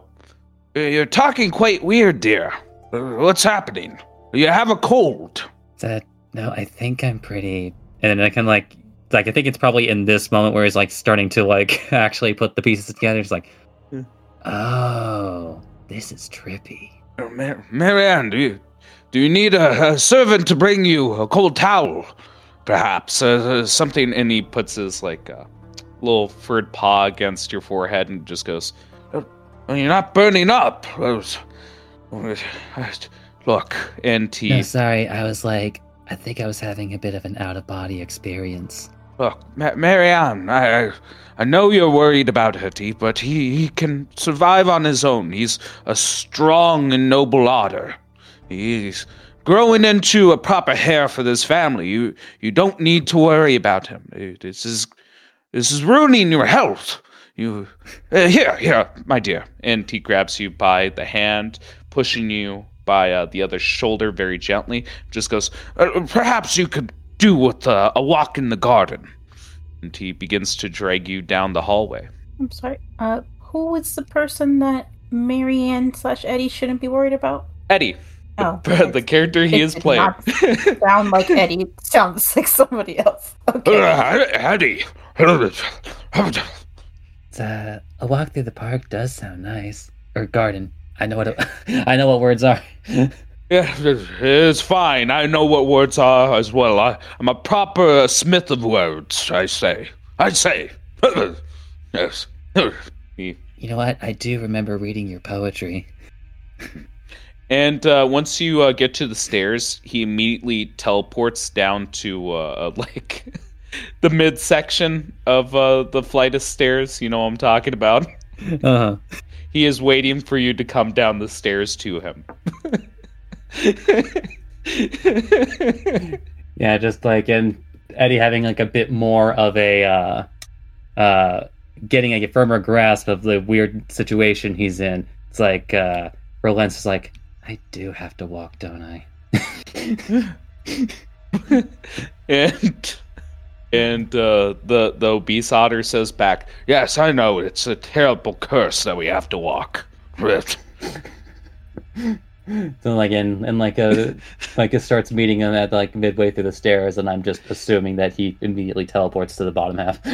You're talking quite weird, dear. Uh, What's happening? You have a cold. It's, uh, no, I think I'm pretty. And then I can like, like I think it's probably in this moment where he's like starting to like actually put the pieces together. It's like, Yeah. oh, this is trippy. Uh, Mar- Marianne, do you, do you need a, a servant to bring you a cold towel? Perhaps uh, uh, something. And he puts his like uh, little furred paw against your forehead and just goes, "Uh, "You're not burning up." I was- Look, and he No, sorry, I was like, I think I was having a bit of an out of body experience. Look, Ma- Marianne, I, I know you're worried about Hetty, but he, he can survive on his own. He's a strong and noble otter. He's growing into a proper heir for this family. You you don't need to worry about him. This is this is ruining your health. You uh, here here, my dear. And he grabs you by the hand, pushing you by uh, the other shoulder very gently. Just goes, uh, perhaps you could do with uh, a walk in the garden. And he begins to drag you down the hallway. I'm sorry. Uh, who is the person that Marianne slash Eddie shouldn't be worried about? Eddie, Oh, the character he It is did playing. not sound like Eddie. It sounds like somebody else. Okay. Uh, Eddie. It's, uh, a walk through the park does sound nice. Or garden. I know what it, I know what words are. Yeah, it's fine. I know what words are as well. I, I'm a proper smith of words, I say. I say. yes. You know what? I do remember reading your poetry. And uh, once you uh, get to the stairs, he immediately teleports down to uh, like the midsection of uh, the flight of stairs. You know what I'm talking about. Uh-huh. He is waiting for you to come down the stairs to him. Yeah, just like and Eddie having like a bit more of a uh uh getting a firmer grasp of the weird situation he's in. It's like uh Roland's is like, I do have to walk, don't I? and and uh, the the obese otter says back, "Yes, I know. It's a terrible curse that we have to walk." So like in and like a like it starts meeting him at like midway through the stairs and I'm just assuming that he immediately teleports to the bottom half.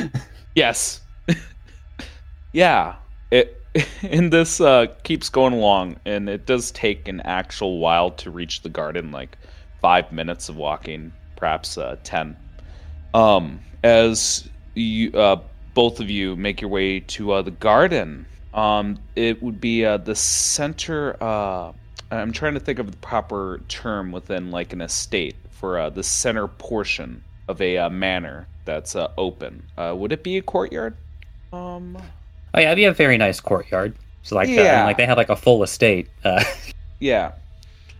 Yes. yeah. It and this uh, keeps going along, and it does take an actual while to reach the garden, like five minutes of walking, perhaps uh, ten. Um, as you uh, both of you make your way to uh, the garden, um, it would be uh, the center. I'm trying to think of the proper term within like an estate for uh, the center portion of a uh, manor that's uh, open. Uh, would it be a courtyard? Um, oh yeah, it'd be a very nice courtyard. So like uh, Yeah. like they have like a full estate. Uh yeah.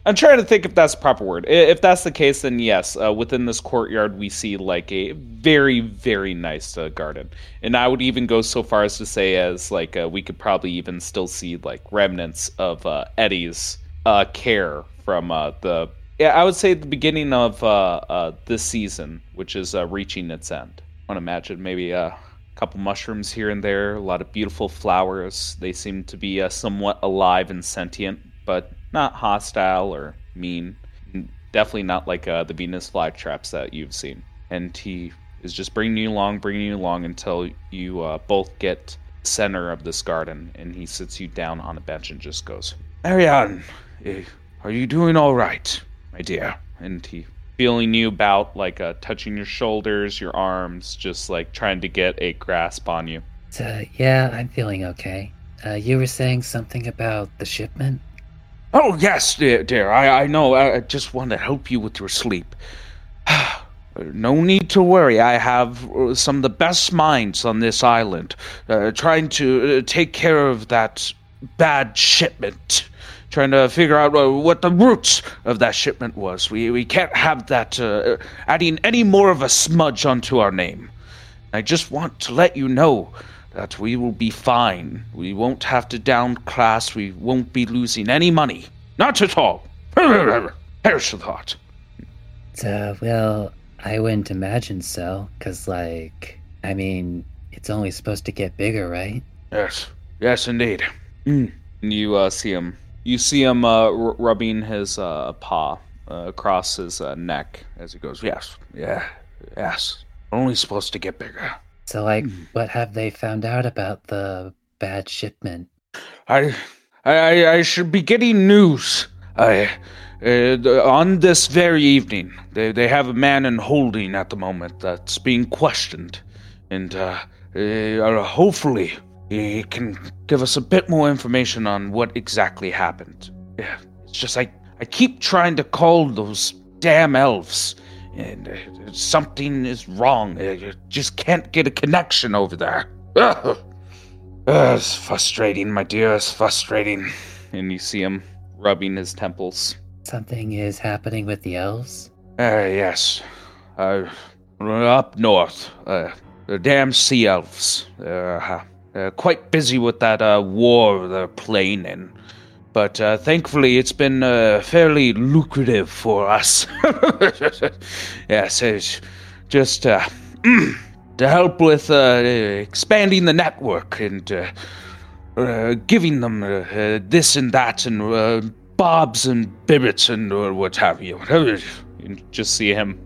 I'm trying to think if that's the proper word. If that's the case, then yes. Uh, within this courtyard, we see like a very, very nice uh, garden, and I would even go so far as to say as like uh, we could probably even still see like remnants of uh, Eddie's uh, care from uh, the yeah I would say the beginning of uh, uh, this season, which is uh, reaching its end. I want to imagine maybe uh, a couple mushrooms here and there, a lot of beautiful flowers. They seem to be somewhat alive and sentient, but not hostile or mean. Definitely not like the Venus flytraps that you've seen. And he is just bringing you along, bringing you along until you both get center of this garden, and he sits you down on a bench and just goes, Marianne, eh, are you doing all right, my dear? And he feeling you about, like uh, touching your shoulders, your arms, just like trying to get a grasp on you. So yeah, I'm feeling okay. Uh, you were saying something about the shipment? Oh yes, dear, dear. I, I know. I I just want to help you with your sleep. no need to worry. I have uh, some of the best minds on this island, uh, trying to uh, take care of that bad shipment. Trying to figure out uh, what the roots of that shipment was. We we can't have that uh, adding any more of a smudge onto our name. I just want to let you know that we will be fine. We won't have to downclass. We won't be losing any money. Not at all. Perish the thought. Uh, well, I wouldn't imagine so, cause like, I mean, it's only supposed to get bigger, right? Yes, yes, indeed. Mm. You uh, see him. You see him uh, r- rubbing his uh, paw uh, across his uh, neck as he goes. Yes, yeah, yes. Only supposed to get bigger. So like, what have they found out about the bad shipment? I, I, I should be getting news. I, uh, on this very evening, they, they have a man in holding at the moment that's being questioned, and uh, uh, hopefully he can give us a bit more information on what exactly happened. It's just I, I keep trying to call those damn elves, and uh, something is wrong. I just can't get a connection over there. Ugh. Uh, it's frustrating, my dear. It's frustrating. And you see him rubbing his temples. Something is happening with the elves? Uh, yes. Uh, up north, uh, the damn sea elves. Uh, they're quite busy with that uh, war they're playing in. But uh, thankfully, it's been uh, fairly lucrative for us. yes, it's just uh, to help with uh, expanding the network and uh, uh, giving them uh, uh, this and that and uh, bobs and bibbits and uh, what have you. You just see him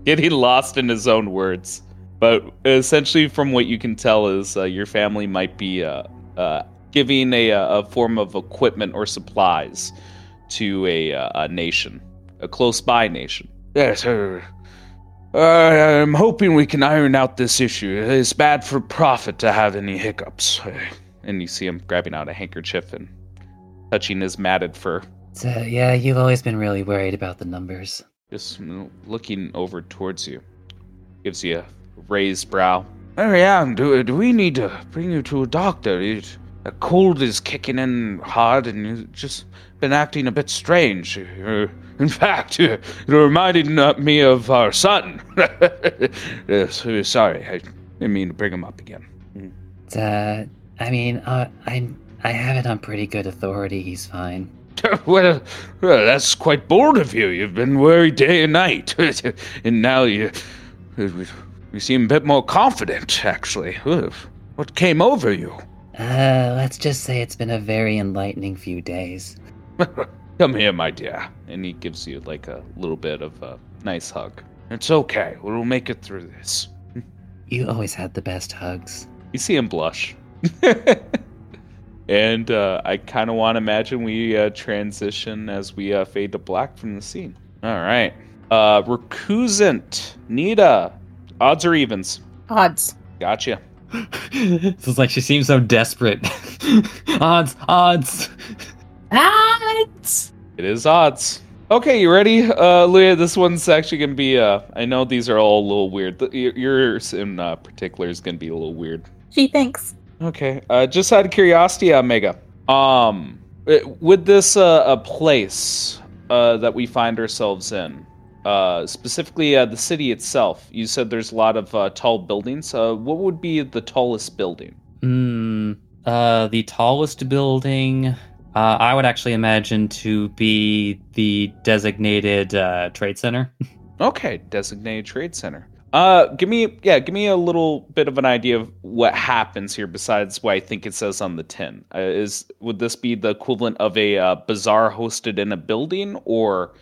getting lost in his own words. But essentially, from what you can tell, is uh, your family might be uh, uh, giving a, a form of equipment or supplies to a, uh, a nation, a close by nation. Yes, uh, I'm hoping we can iron out this issue. It's bad for profit to have any hiccups. And you see him grabbing out a handkerchief and touching his matted fur. So, yeah, you've always been really worried about the numbers. Just looking over towards you. Gives you a raised brow. Oh, yeah, do, do we need to bring you to a doctor? It, a cold is kicking in hard and you've just been acting a bit strange. In fact, it reminded uh, me of our son. sorry, I didn't mean to bring him up again. Uh, I mean, uh, I I have it on pretty good authority. He's fine. well, well, that's quite bold of you. You've been worried day and night, and now you you seem a bit more confident. Actually, what came over you? Uh, let's just say it's been a very enlightening few days. Come here, my dear. And he gives you like a little bit of a nice hug. It's okay. We'll make it through this. You always had the best hugs. You see him blush. and uh, I kind of want to imagine we uh, transition as we uh, fade to black from the scene. All right. Uh, Recusant. Nita. Odds or evens? Odds. Gotcha. this is like she seems so desperate. odds, odds. Odds. It is odds. Okay, you ready, uh, Leah? This one's actually gonna be. Uh, I know these are all a little weird. The- Yours in uh, particular is gonna be a little weird. Gee, thanks. Okay. Uh, just out of curiosity, Omega. Um, it- with this uh, a place uh, that we find ourselves in, uh, specifically uh, the city itself, you said there's a lot of uh, tall buildings. Uh, what would be the tallest building? Uh, the tallest building, uh, I would actually imagine to be the designated uh, trade center. Okay, designated trade center. Uh, give me yeah, give me a little bit of an idea of what happens here besides what I think it says on the tin. Uh, is would this be the equivalent of a uh, bazaar hosted in a building, or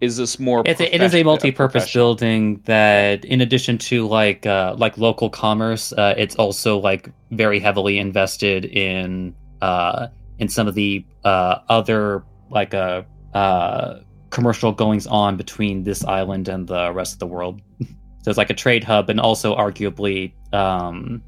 is this more? It's a, it is a multi-purpose building that, in addition to like uh, like local commerce, uh, it's also like very heavily invested in uh, in some of the uh, other like uh, uh, commercial goings on between this island and the rest of the world. so it's like a trade hub and also arguably um,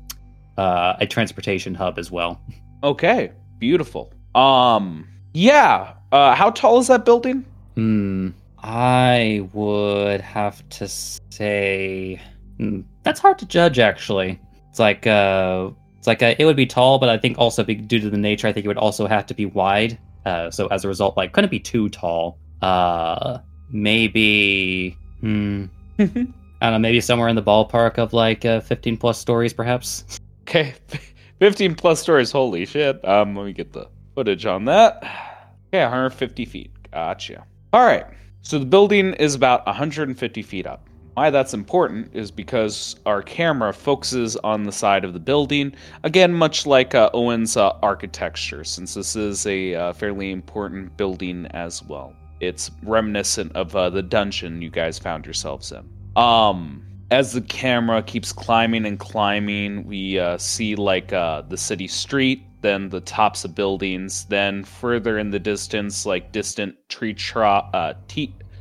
uh, a transportation hub as well. Okay, beautiful. Um, yeah. Uh, how tall is that building? Hmm. I would have to say hmm, that's hard to judge. Actually, it's like uh, it's like uh it would be tall, but I think also be, due to the nature, I think it would also have to be wide. Uh, so as a result, like couldn't be too tall. Uh, maybe hmm. I don't know, maybe somewhere in the ballpark of like uh, 15 plus stories, perhaps. Okay, 15 plus stories. Holy shit. Um, let me get the footage on that. Okay, 150 feet. Gotcha. All right. So the building is about 150 feet up. Why that's important is because our camera focuses on the side of the building. Again, much like uh, Owen's uh, architecture, since this is a uh, fairly important building as well. It's reminiscent of uh, the dungeon you guys found yourselves in. Um, as the camera keeps climbing and climbing, we uh, see like uh, the city street, then the tops of buildings, then further in the distance, like distant tree tro- uh,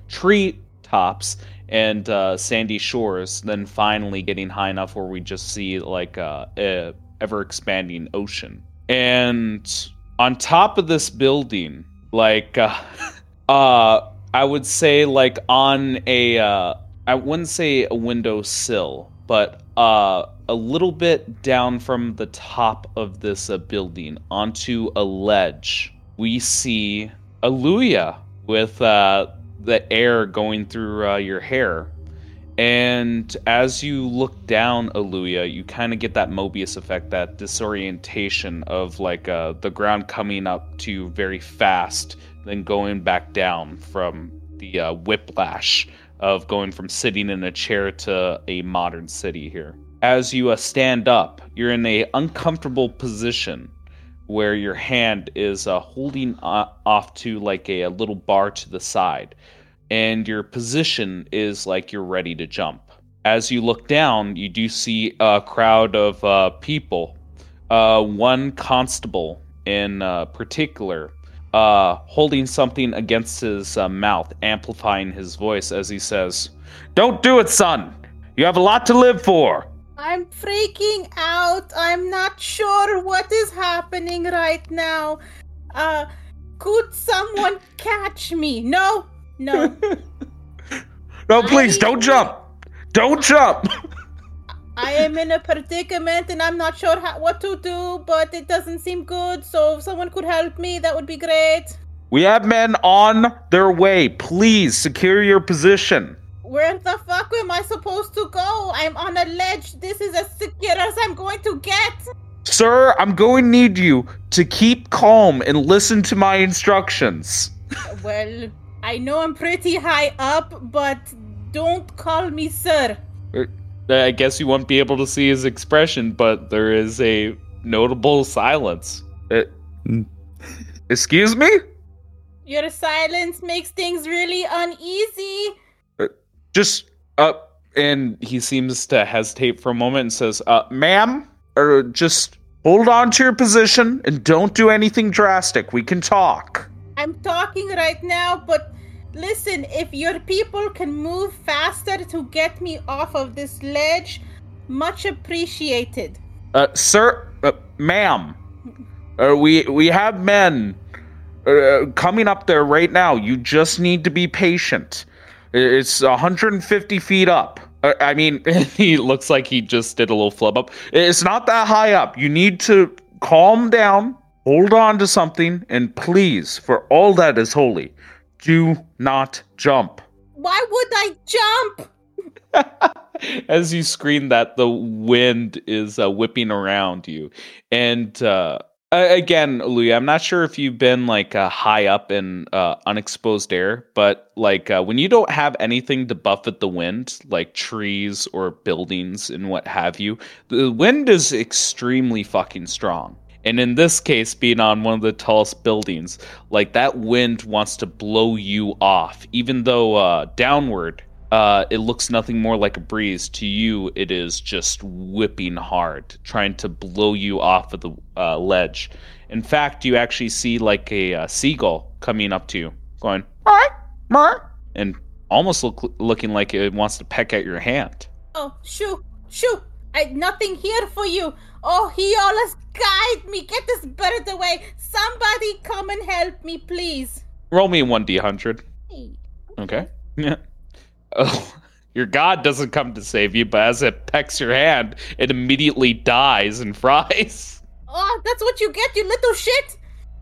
tree tops and uh, sandy shores. Then finally getting high enough where we just see like uh, a ever expanding ocean. And on top of this building, like uh, uh, I would say like on a uh, I wouldn't say a window sill, but uh, a little bit down from the top of this uh, building onto a ledge, we see Aluya with uh, the air going through uh, your hair. And as you look down, Aluya, you kind of get that Mobius effect, that disorientation of like uh, the ground coming up to you very fast, then going back down from the uh, whiplash of going from sitting in a chair to a modern city here. As you uh, stand up, you're in a uncomfortable position where your hand is uh, holding uh, off to like a, a little bar to the side, and your position is like you're ready to jump. As you look down, you do see a crowd of uh, people. Uh, one constable in uh, particular holding something against his mouth, amplifying his voice as he says, Don't do it, son! You have a lot to live for! I'm freaking out. I'm not sure what is happening right now. Uh, could someone catch me? No, no. no, please, I- don't jump! Don't jump! I am in a predicament and I'm not sure how, what to do, but it doesn't seem good. So if someone could help me, that would be great. We have men on their way. Please secure your position. Where the fuck am I supposed to go? I'm on a ledge. This is as secure as I'm going to get. Sir, I'm going to need you to keep calm and listen to my instructions. Well, I know I'm pretty high up, but don't call me sir. I guess you won't be able to see his expression, but there is a notable silence. Uh, excuse me? Your silence makes things really uneasy. Just uh and he seems to hesitate for a moment and says, uh, ma'am, or just hold on to your position and don't do anything drastic. We can talk. I'm talking right now, but listen, if your people can move faster to get me off of this ledge, much appreciated. Uh, sir, uh, ma'am, uh, we we have men uh, coming up there right now. You just need to be patient. It's 150 feet up. Uh, I mean, he looks like he just did a little flub up. It's not that high up. You need to calm down, hold on to something, and please, for all that is holy, do not jump. Why would I jump? As you scream that, the wind is uh, whipping around you. And uh, a- again, Louis, I'm not sure if you've been like uh, high up in uh, unexposed air, but like uh, when you don't have anything to buffet the wind, like trees or buildings and what have you, the wind is extremely fucking strong. And in this case, being on one of the tallest buildings, like that wind wants to blow you off, even though uh, downward uh, it looks nothing more like a breeze. To you, it is just whipping hard, trying to blow you off of the uh, ledge. In fact, you actually see like a uh, seagull coming up to you, going, "Alright, alright," and almost look, looking like it wants to peck at your hand. Oh, shoo, shoo! I nothing here for you. Oh, he always guide me. Get this bird away. Somebody come and help me, please. Roll me one d100. Hey. Okay. Yeah. Oh, your god doesn't come to save you, but as it pecks your hand, it immediately dies and fries. Oh, that's what you get, you little shit.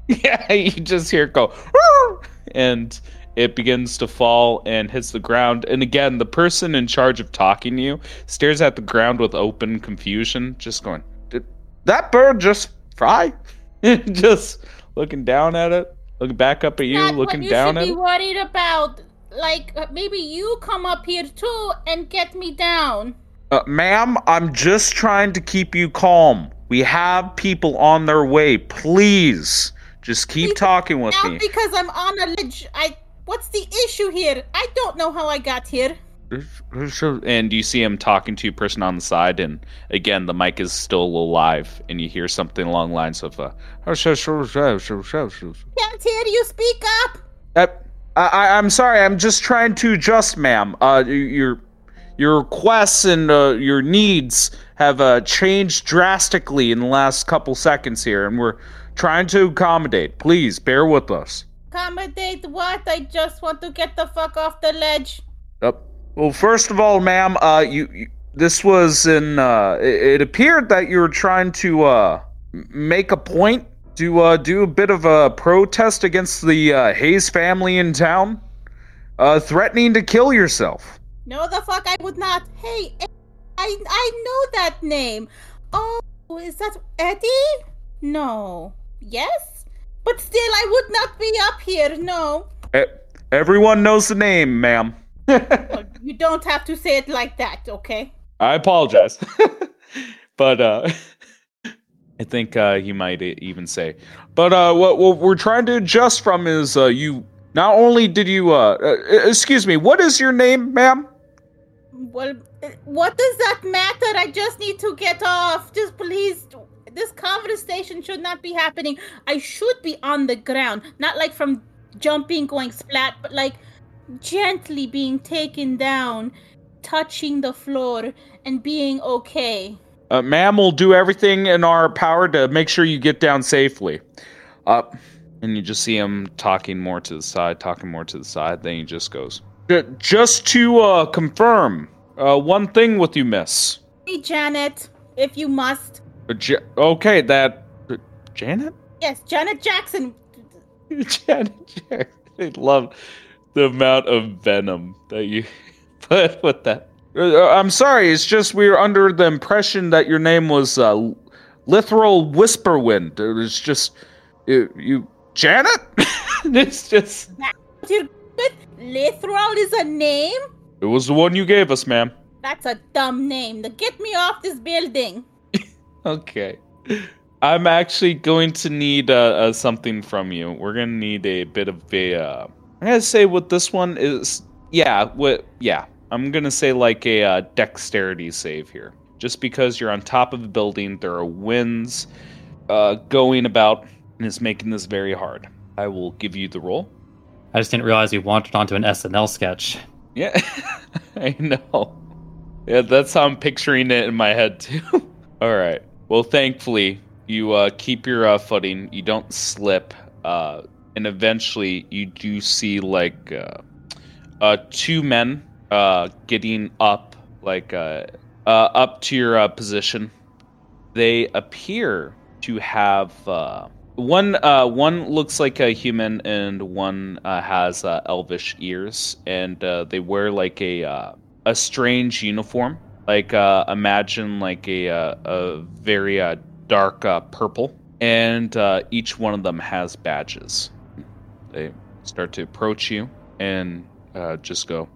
Yeah, you just hear it go, and it begins to fall and hits the ground. And again, the person in charge of talking to you stares at the ground with open confusion, just going, Did that bird just fry? just looking down at it, looking back up at you, Not looking what you down should at be it. worried about. Like uh, maybe you come up here too and get me down. Uh, ma'am, I'm just trying to keep you calm. We have people on their way. Please, just keep Please, talking with Now me. because I'm on a ledge, I. What's the issue here? I don't know how I got here. And you see him talking to a person on the side, and again, the mic is still alive, and you hear something along the lines of, uh, Can't hear you. Speak up. Uh, I, I, I'm sorry, I'm just trying to adjust, ma'am. Uh, your your requests and uh, your needs have uh, changed drastically in the last couple seconds here, and we're trying to accommodate. Please bear with us. Accommodate what? I just want to get the fuck off the ledge. Yep. Well, first of all, ma'am, uh, you, you this was in. Uh, it, it appeared that you were trying to uh make a point to uh do a bit of a protest against the uh, Hayes family in town, uh, threatening to kill yourself. No, the fuck I would not. Hey, I I know that name. Oh, is that Eddie? No. Yes? But still, I would not be up here. No. E- everyone knows the name, ma'am. Well, you don't have to say it like that, okay? I apologize, but uh, I think uh, he might even say. But uh, what, what we're trying to adjust from is uh, you. Not only did you, uh, uh, excuse me, what is your name, ma'am? Well, uh, what does that matter? I just need to get off. Just please. this conversation should not be happening. I should be on the ground, not like from jumping, going splat, but like gently being taken down, touching the floor, and being okay. Uh, ma'am, we'll do everything in our power to make sure you get down safely. Up. and you just see him talking more to the side, talking more to the side. Then he just goes, Just to uh, confirm, uh, one thing with you, miss. Hey, Janet, if you must. Uh, Ja- okay, that. uh, Janet? Yes, Janet Jackson. Janet Jackson. I love the amount of venom that you put with that. Uh, I'm sorry, it's just we were under the impression that your name was uh, Lithral Whisperwind. It was just. You. you Janet? it's just. Lithral is a name? It was the one you gave us, ma'am. That's a dumb name. Now get me off this building. Okay. I'm actually going to need uh, uh, something from you. We're gonna need a bit of a. Uh, I'm gonna say what this one is. Yeah, what? Yeah, I'm gonna say like a uh, dexterity save here. Just because you're on top of a building, there are winds uh, going about, and it's making this very hard. I will give you the roll. I just didn't realize we wandered onto an SNL sketch. Yeah, I know. Yeah, that's how I'm picturing it in my head too. All right. Well, thankfully, you uh, keep your uh, footing. You don't slip, uh, and eventually, you do see like uh, uh, two men uh, getting up, like uh, uh, up to your uh, position. They appear to have uh, one. Uh, one looks like a human, and one uh, has uh, elvish ears, and uh, they wear like a uh, a strange uniform. Like uh, imagine like a uh, a very uh, dark uh, purple, and uh, each one of them has badges. They start to approach you and uh, just go,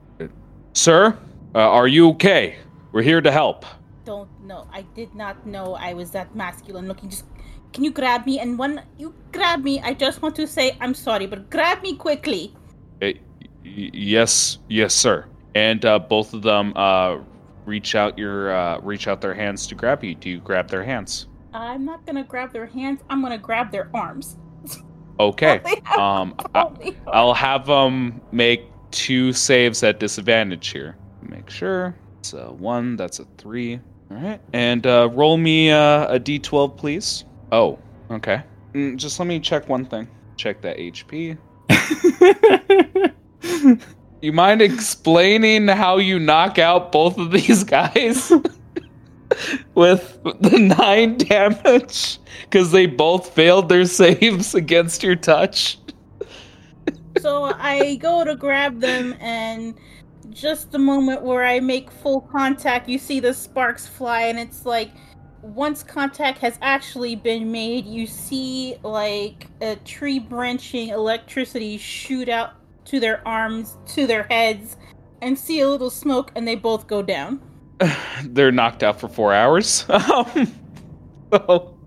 "Sir, uh, are you okay? We're here to help." Don't know. I did not know I was that masculine looking. Just can you grab me? And when you grab me, I just want to say I'm sorry, but grab me quickly. Y- yes, yes, sir. And uh, both of them uh, reach out your uh, reach out their hands to grab you. Do you grab their hands? I'm not gonna grab their hands. I'm gonna grab their arms. Okay. Um, I, I'll have them make two saves at disadvantage here. Make sure it's a one. That's a three. All right. And uh, roll me uh, a d12, please. Oh, okay. Mm, just let me check one thing. Check that HP. You mind explaining how you knock out both of these guys with the nine damage? Because they both failed their saves against your touch. So I go to grab them, and just the moment where I make full contact, you see the sparks fly, and it's like once contact has actually been made, you see like a tree branching electricity shoot out to their arms, to their heads, and see a little smoke, and they both go down. they're knocked out for four hours. Um, so,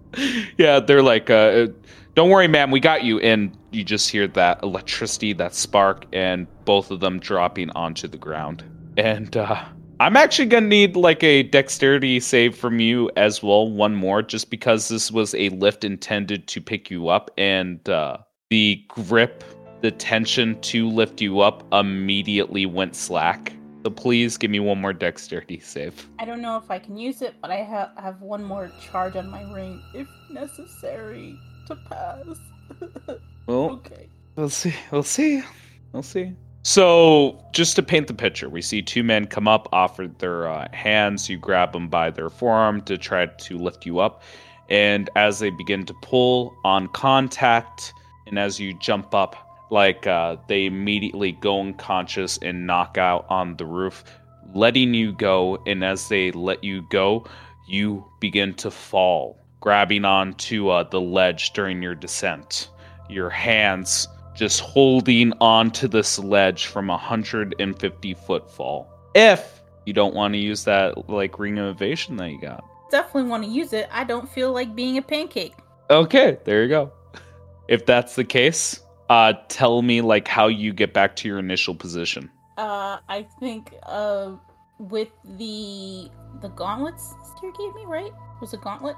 yeah, they're like, uh, "Don't worry, ma'am, we got you." And you just hear that electricity, that spark, and both of them dropping onto the ground. And uh, I'm actually gonna need like a dexterity save from you as well, one more, just because this was a lift intended to pick you up, and uh, the grip, the tension to lift you up immediately went slack. So please give me one more dexterity save. I don't know if I can use it, but I ha- have one more charge on my ring if necessary to pass. Well, okay. we'll see. We'll see. We'll see. So, just to paint the picture, we see two men come up, offer their uh, hands. You grab them by their forearm to try to lift you up. And as they begin to pull on contact, and as you jump up, like uh, they immediately go unconscious and knock out on the roof, letting you go. And as they let you go, you begin to fall, grabbing onto uh, the ledge during your descent. Your hands just holding onto this ledge from a 150 foot fall. If you don't want to use that like ring of evasion that you got. Definitely want to use it. I don't feel like being a pancake. Okay, there you go. If that's the case, uh tell me like how you get back to your initial position. Uh, I think uh, with the the gauntlets Steer gave me, right? Was a gauntlet?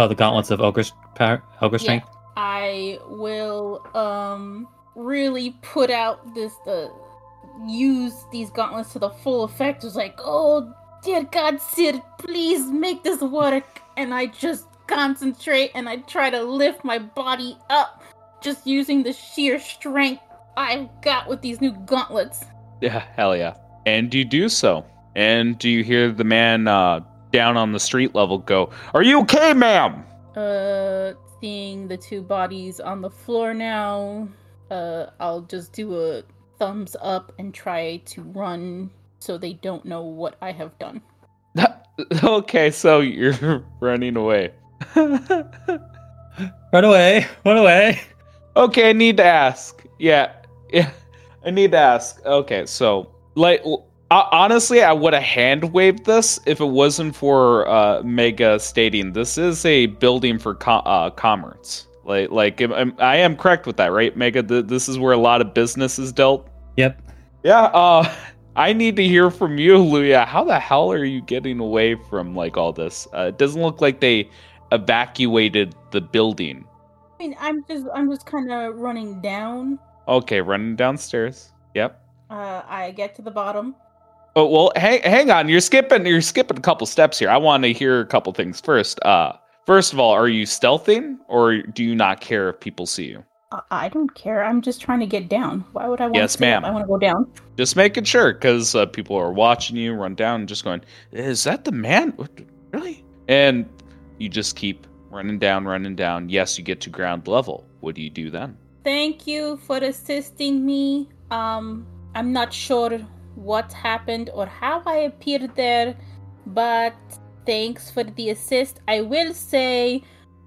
Oh, the gauntlets of ogre power, ogre strength. I will um really put out this the use these gauntlets to the full effect. It's like, oh dear God, Sid, please make this work. And I just concentrate and I try to lift my body up, just using the sheer strength I've got with these new gauntlets. Yeah, hell yeah. And do you do so. And do you hear the man uh, down on the street level go, Are you okay, ma'am? Uh, seeing the two bodies on the floor now, uh, I'll just do a thumbs up and try to run so they don't know what I have done. okay, so you're running away. Run away! Run away! Okay, I need to ask. Yeah, yeah, I need to ask. Okay, so like honestly, I would have hand waved this if it wasn't for uh, Mega stating this is a building for co- uh, commerce. Like, like I'm, I am correct with that, right, Mega? The, this is where a lot of business is dealt. Yep. Yeah. Uh, I need to hear from you, Luya. How the hell are you getting away from like all this? Uh, it doesn't look like they evacuated the building. I mean, I'm just, I'm just kind of running down. Okay, running downstairs. Yep. Uh, I get to the bottom. Oh well, hang hang on. You're skipping. You're skipping a couple steps here. I want to hear a couple things first. Uh, first of all, are you stealthing, or do you not care if people see you? I, I don't care. I'm just trying to get down. Why would I want Yes, to? stay up? ma'am. I want to go down. Just making sure, because uh, people are watching you run down, and just going, "Is that the man? Really?" And you just keep running down, running down. Yes, you get to ground level. What do you do then? Thank you for assisting me. Um, I'm not sure what happened or how I appeared there, but thanks for the assist. I will say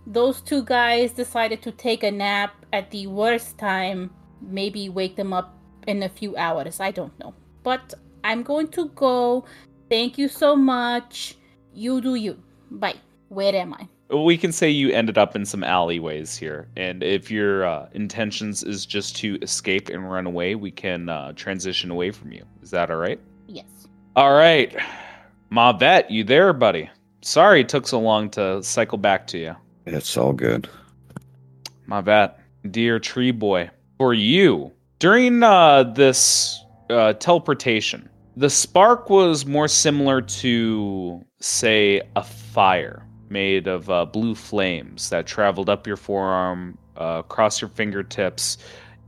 those two guys decided to take a nap at the worst time. Maybe wake them up in a few hours. I don't know. But I'm going to go. Thank you so much. You do you. Bye. Where am I? We can say you ended up in some alleyways here and if your uh, intentions is just to escape and run away we can uh, transition away from you. Is that all right? Yes. all right. Mavet you there buddy? Sorry it took so long to cycle back to you. It's all good. mavet dear tree boy for you during uh, this uh, teleportation the spark was more similar to say a fire made of uh, blue flames that traveled up your forearm, uh, across your fingertips,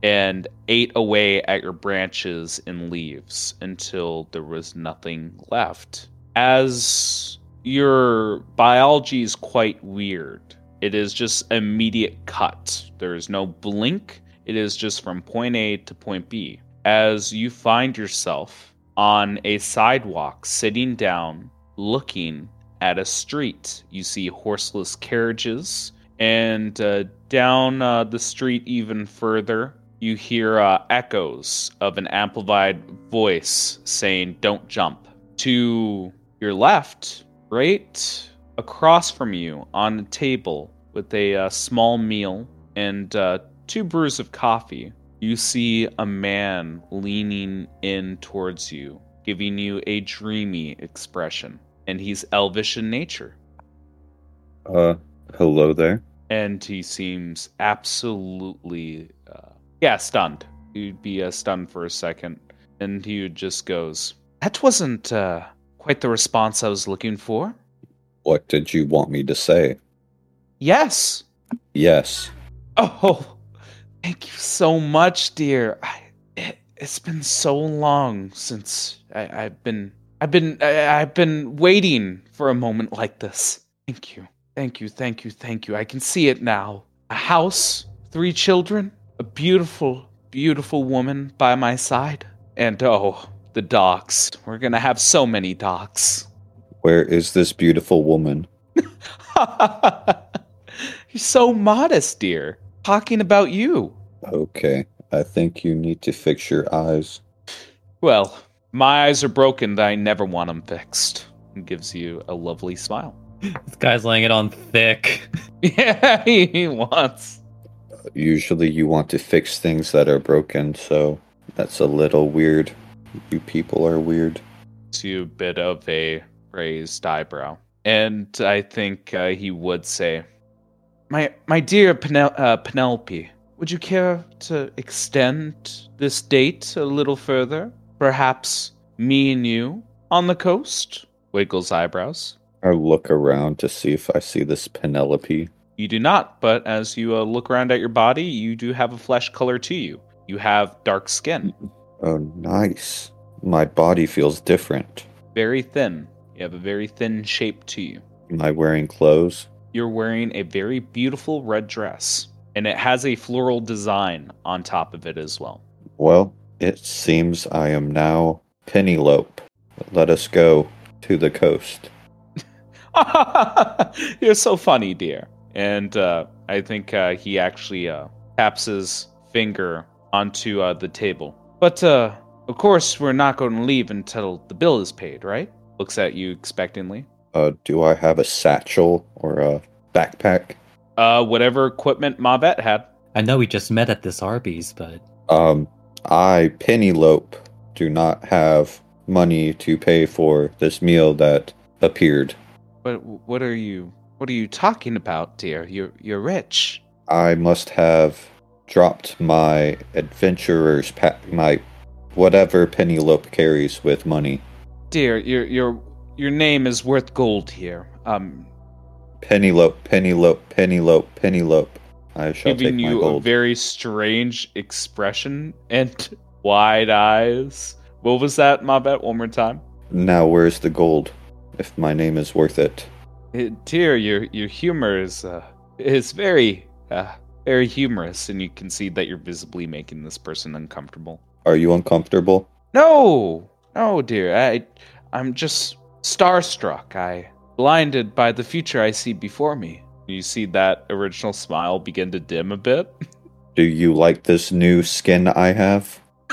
and ate away at your branches and leaves until there was nothing left. As your biology is quite weird, it is just immediate cut. There is no blink. It is just from point A to point B. As you find yourself on a sidewalk, sitting down, looking at a street. You see horseless carriages, and uh, down uh, the street even further, you hear uh, echoes of an amplified voice saying, Don't jump. To your left, right across from you on a table with a uh, small meal and uh, two brews of coffee, you see a man leaning in towards you, giving you a dreamy expression and he's elvish in nature. Uh, hello there. And he seems absolutely, uh, yeah, stunned. He'd be uh, stunned for a second, and he just goes, "That wasn't uh, quite the response I was looking for." What did you want me to say? Yes. Yes. Oh, thank you so much, dear. I, it, it's been so long since I, I've been I've been I, I've been waiting for a moment like this. Thank you. Thank you. Thank you. Thank you. I can see it now. A house, three children, a beautiful, beautiful woman by my side, and oh, the docks. We're going to have so many docks. Where is this beautiful woman? You're so modest, dear. Talking about you. Okay, I think you need to fix your eyes. Well, my eyes are broken. that I never want them fixed. And gives you a lovely smile. This guy's laying it on thick. Yeah, he wants. Usually you want to fix things that are broken, so that's a little weird. You people are weird. To a bit of a raised eyebrow. And I think uh, he would say, my my dear Penel- uh, Penelope, would you care to extend this date a little further? Perhaps me and you on the coast? Wiggles eyebrows. I look around to see if I see this Penelope. You do not, but as you uh, look around at your body, you do have a flesh color to you. You have dark skin, Oh, nice. My body feels different. very thin. You have a very thin shape to you. Am I wearing clothes? You're wearing a very beautiful red dress, and it has a floral design on top of it as well. Well, it seems I am now Penelope. Let us go to the coast. You're so funny, dear. And uh, I think uh, he actually uh, taps his finger onto uh, the table. But uh, of course, we're not going to leave until the bill is paid, right? Looks at you expectantly. Uh, do I have a satchel or a backpack? Uh, whatever equipment Mavet had. I know we just met at this Arby's, but Um, I, Pennylope, do not have money to pay for this meal that appeared. But what are you? What are you talking about, dear? You're you're rich. I must have dropped my adventurer's pack, my whatever Pennylope carries with money. Dear, your your your name is worth gold here. Um, Pennylope, Pennylope, Pennylope, Penelope. I shall giving my you a very strange expression and wide eyes. What was that, Mavet? One more time. Now, where's the gold? If my name is worth it. Eh, dear, your your humor is uh, is very uh, very humorous, and you can see that you're visibly making this person uncomfortable. Are you uncomfortable? No, no, dear. I I'm just starstruck. I blinded by the future I see before me. You see that original smile begin to dim a bit. Do you like this new skin I have?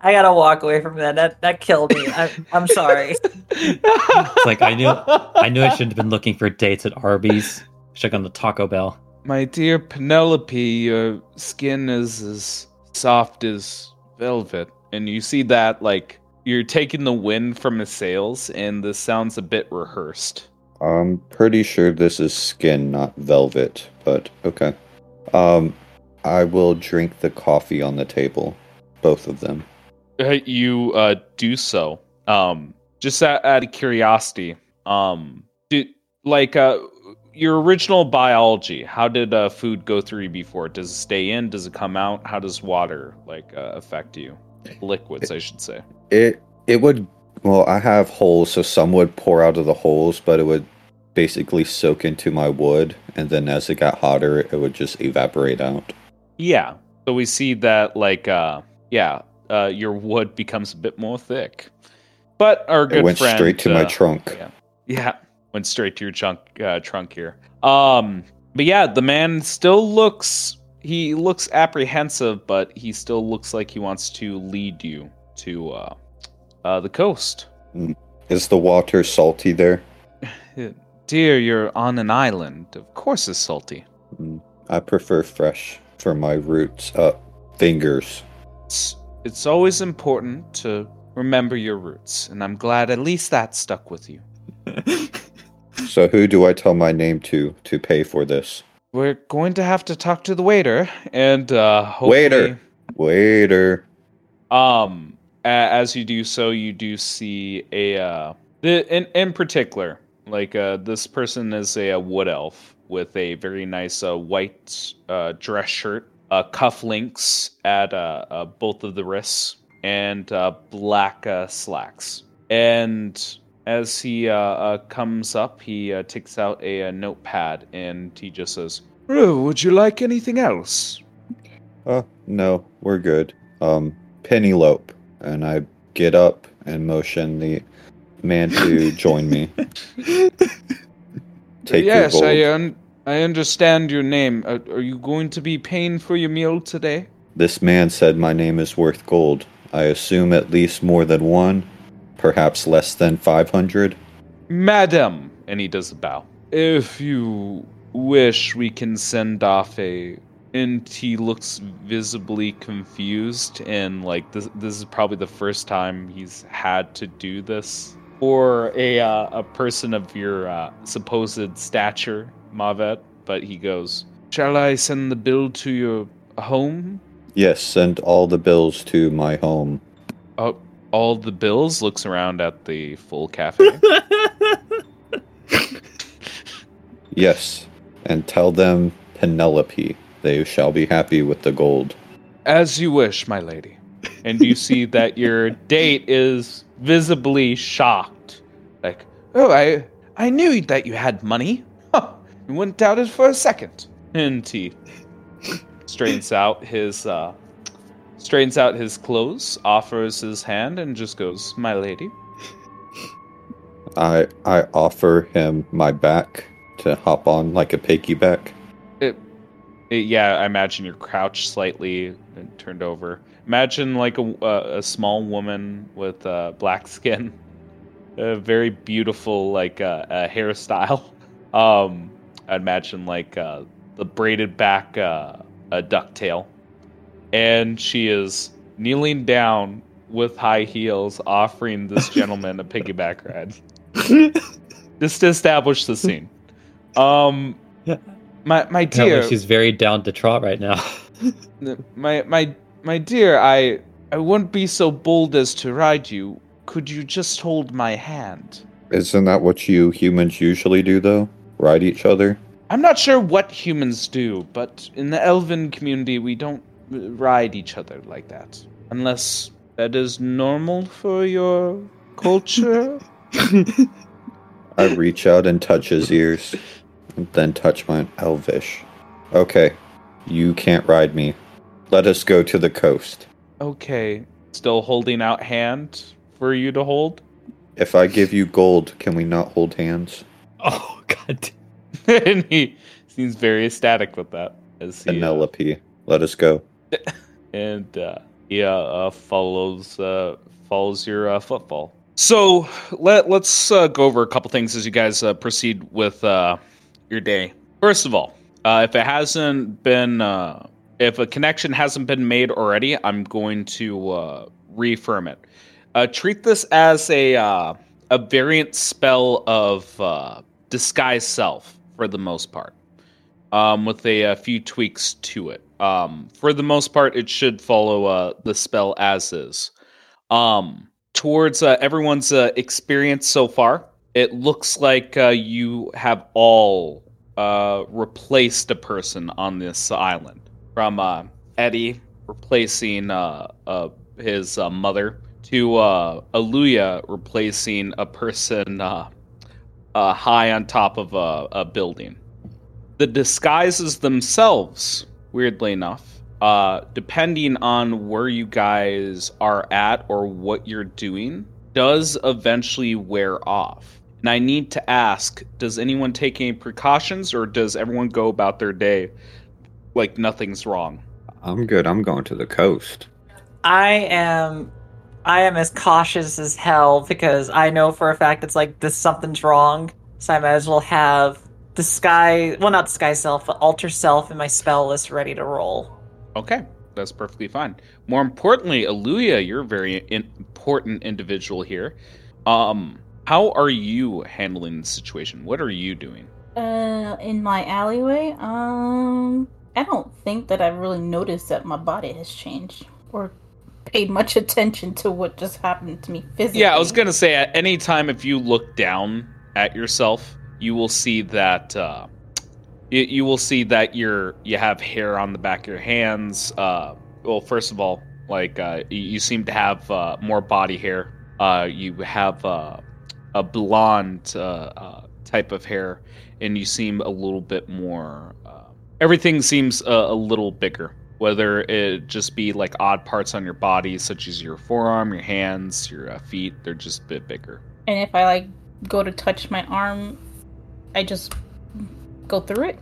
I gotta walk away from that. That that killed me. I, I'm sorry. it's like I knew I knew I shouldn't have been looking for dates at Arby's. Should have gone to Taco Bell. My dear Penelope, your skin is as soft as velvet. And you see that, like, you're taking the wind from his sails, and this sounds a bit rehearsed. I'm pretty sure this is skin, not velvet, but okay. Um, I will drink the coffee on the table, both of them. You uh, do so. Um, just out, out of curiosity, um, did, like, uh, your original biology, how did uh, food go through you before? Does it stay in? Does it come out? How does water, like, uh, affect you? Liquids, I should say. It it would well, I have holes, so some would pour out of the holes, but it would basically soak into my wood, and then as it got hotter, it would just evaporate out. Yeah. So we see that like uh yeah, uh your wood becomes a bit more thick. But our good it went friend straight to my uh, trunk. Yeah. Yeah. Went straight to your trunk uh, trunk here. Um but yeah, the man still looks he looks apprehensive, but he still looks like he wants to lead you to uh uh the coast. Is the water salty there? Dear, you're on an island. Of course it's salty. Mm, I prefer fresh for my roots. Uh, fingers. It's, it's always important to remember your roots, and I'm glad at least that stuck with you. So who do I tell my name to to pay for this? We're going to have to talk to the waiter, and uh, hopefully, Waiter. Waiter. Um, as you do so, you do see a uh, the, in in particular, like uh, this person is a, uh wood elf with a very nice uh, white uh, dress shirt, uh, cufflinks at uh, uh, both of the wrists, and uh, black uh, slacks. And as he comes up, he takes out a, uh notepad and he just says, "Oh, would you like anything else?" Uh, no, we're good. Um, Penelope. And I get up and motion the man to join me. Take yes, your gold. I un- I understand your name. Uh, are you going to be paying for your meal today? This man said my name is worth gold. I assume at least more than one, perhaps less than 500. Madam, and he does a bow. If you wish, we can send off a. And he looks visibly confused, and like this. This is probably the first time he's had to do this for a uh, a person of your uh, supposed stature, Mavet, but he goes, "Shall I send the bill to your home?" Yes, send all the bills to my home. Oh, all the bills. Looks around at the full cafe. Yes, and tell them Penelope. They shall be happy with the gold. As you wish, my lady. And you see that your date is visibly shocked. Like, oh, I I knew that you had money. Huh, you wouldn't doubt it for a second. And he straightens out his uh straightens out his clothes, offers his hand, and just goes, My lady. I I offer him my back to hop on like a piggyback. Yeah, I imagine you're crouched slightly and turned over. Imagine like a, a, a small woman with uh, black skin, a very beautiful like uh, uh, hairstyle. Um, I'd imagine like uh, the braided back uh, a ducktail, and she is kneeling down with high heels, offering this gentleman a piggyback ride. Just to establish the scene. Um, my my dear, Apparently she's very down to trot right now. my my my dear, I I wouldn't be so bold as to ride you. Could you just hold my hand? Isn't that what you humans usually do, though? Ride each other? I'm not sure what humans do, but in the elven community, we don't ride each other like that. Unless that is normal for your culture. I reach out and touch his ears, and then touch my Elvish. Okay, you can't ride me. Let us go to the coast. okay. Still holding out hand for you to hold? If I give you gold, can we not hold hands? oh god. and he seems very ecstatic with that. As he, uh, Penelope, let us go. and uh, he uh, uh, follows uh, follows your uh, footfall. So let let's uh, go over a couple things as you guys uh, proceed with uh, your day. First of all, uh, if it hasn't been uh, if a connection hasn't been made already, I'm going to uh, reaffirm it. Uh, treat this as a uh, a variant spell of uh, disguise self for the most part, um, with a, a few tweaks to it. Um, for the most part, it should follow uh, the spell as is. Um, towards uh, everyone's uh, experience so far, it looks like uh, you have all uh, replaced a person on this island. From uh, Eddie replacing uh, uh, his uh, mother to Aluya replacing a person high on top of a, a building. The disguises themselves, weirdly enough, depending on where you guys are at or what you're doing, does eventually wear off. And I need to ask does anyone take any precautions or does everyone go about their day like nothing's wrong? I'm good. I'm going to the coast. I am I am as cautious as hell because I know for a fact it's like this something's wrong. So I might as well have the sky well not sky self, but alter self in my spell list ready to roll. Okay, that's perfectly fine. More importantly, Aluya, you're a very important individual here. Um, how are you handling the situation? What are you doing? Uh, in my alleyway, um, I don't think that I've really noticed that my body has changed or paid much attention to what just happened to me physically. Yeah, I was gonna say at any time if you look down at yourself, you will see that uh, you, you will see that you're you have hair on the back of your hands. Uh, well, first of all, like uh, you, seem to have uh, more body hair. Uh, you have uh, a blonde uh, type of hair, and you seem a little bit more. Everything seems a, a little bigger. Whether it just be like odd parts on your body, such as your forearm, your hands, your feet, they're just a bit bigger. And if I like go to touch my arm, I just go through it.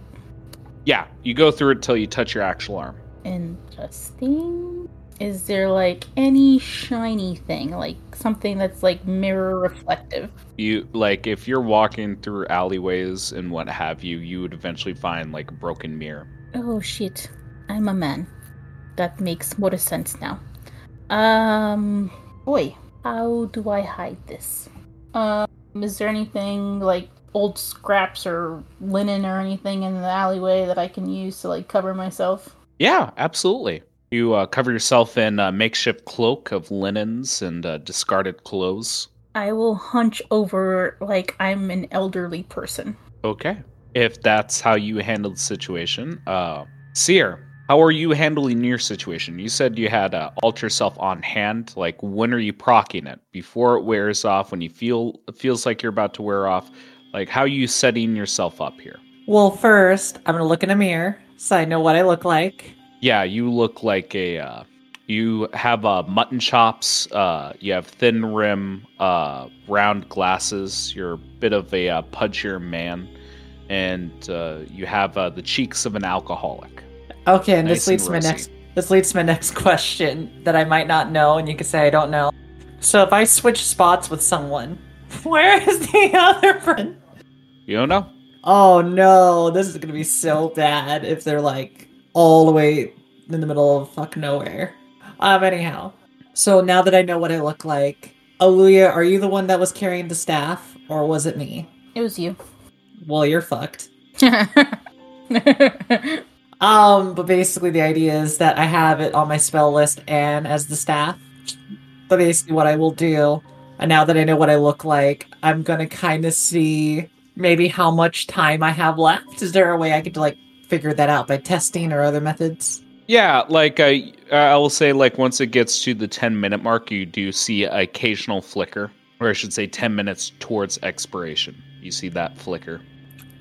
Yeah, you go through it till you touch your actual arm. Interesting. Is there like any shiny thing, like something that's like mirror reflective? You like if you're walking through alleyways and what have you, you would eventually find like a broken mirror. Oh shit. I'm a man. That makes more sense now. Um boy, how do I hide this? Um, is there anything like old scraps or linen or anything in the alleyway that I can use to like cover myself? Yeah, absolutely. You uh, cover yourself in a makeshift cloak of linens and uh, discarded clothes. I will hunch over like I'm an elderly person. Okay. If that's how you handle the situation, uh, Seer, how are you handling your situation? You said you had uh, alter self on hand. Like, when are you procking it? Before it wears off? When you feel it feels like you're about to wear off? Like, how are you setting yourself up here? Well, first, I'm gonna look in a mirror so I know what I look like. Yeah, you look like a. Uh, you have uh, mutton chops. Uh, you have thin rim, uh, round glasses. You're a bit of a uh, pudgier man, and uh, you have uh, the cheeks of an alcoholic. Okay, and Nice this leads to my next. This leads to my next question that I might not know, and you can say I don't know. So if I switch spots with someone, where is the other friend? You don't know? Oh no, this is gonna be so bad if they're like all the way in the middle of fuck nowhere. Um, anyhow, so now that I know what I look like, Aluya, are you the one that was carrying the staff, or was it me? It was you. Well, you're fucked. Um, but basically the idea is that I have it on my spell list and as the staff. But basically what I will do, and now that I know what I look like, I'm gonna kind of see maybe how much time I have left. Is there a way I could like figure that out by testing or other methods? Yeah, like uh, I will say, like once it gets to the ten minute mark, you do see an occasional flicker, or I should say, ten minutes towards expiration. You see that flicker.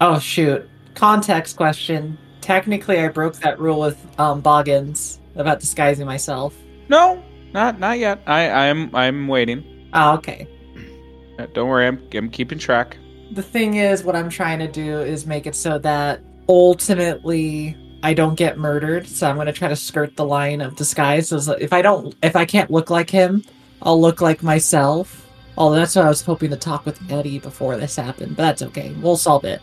Oh shoot. Context question. Technically I broke that rule with um Boggins about disguising myself. No, not not yet. I I'm I'm waiting. Oh, okay. Uh, Don't worry, I'm I'm keeping track. The thing is what i'm trying to do is make it so that ultimately i don't get murdered. So i'm going to try to skirt the line of disguise. So if i don't if i can't look like him i'll look like myself. Although that's what i was hoping to talk with eddie before this happened but that's okay. We'll solve it.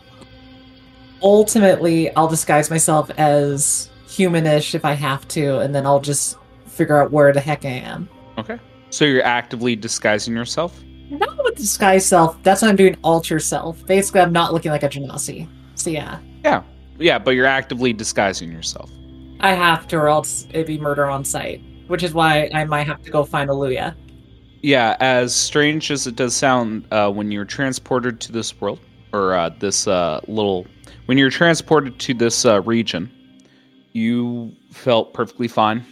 Ultimately i'll disguise myself as humanish if i have to and then i'll just figure out where the heck i am. Okay. So you're actively disguising yourself. Not with disguise self that's what i'm doing alter self basically i'm not looking like a genasi so yeah Yeah, yeah, but you're actively disguising yourself. I have to, or else it'd be murder on sight. Which is why I might have to go find Aluya. Yeah, as strange as it does sound, uh, when you're transported to this world or uh, this uh, little, when you're transported to this uh, region, you felt perfectly fine.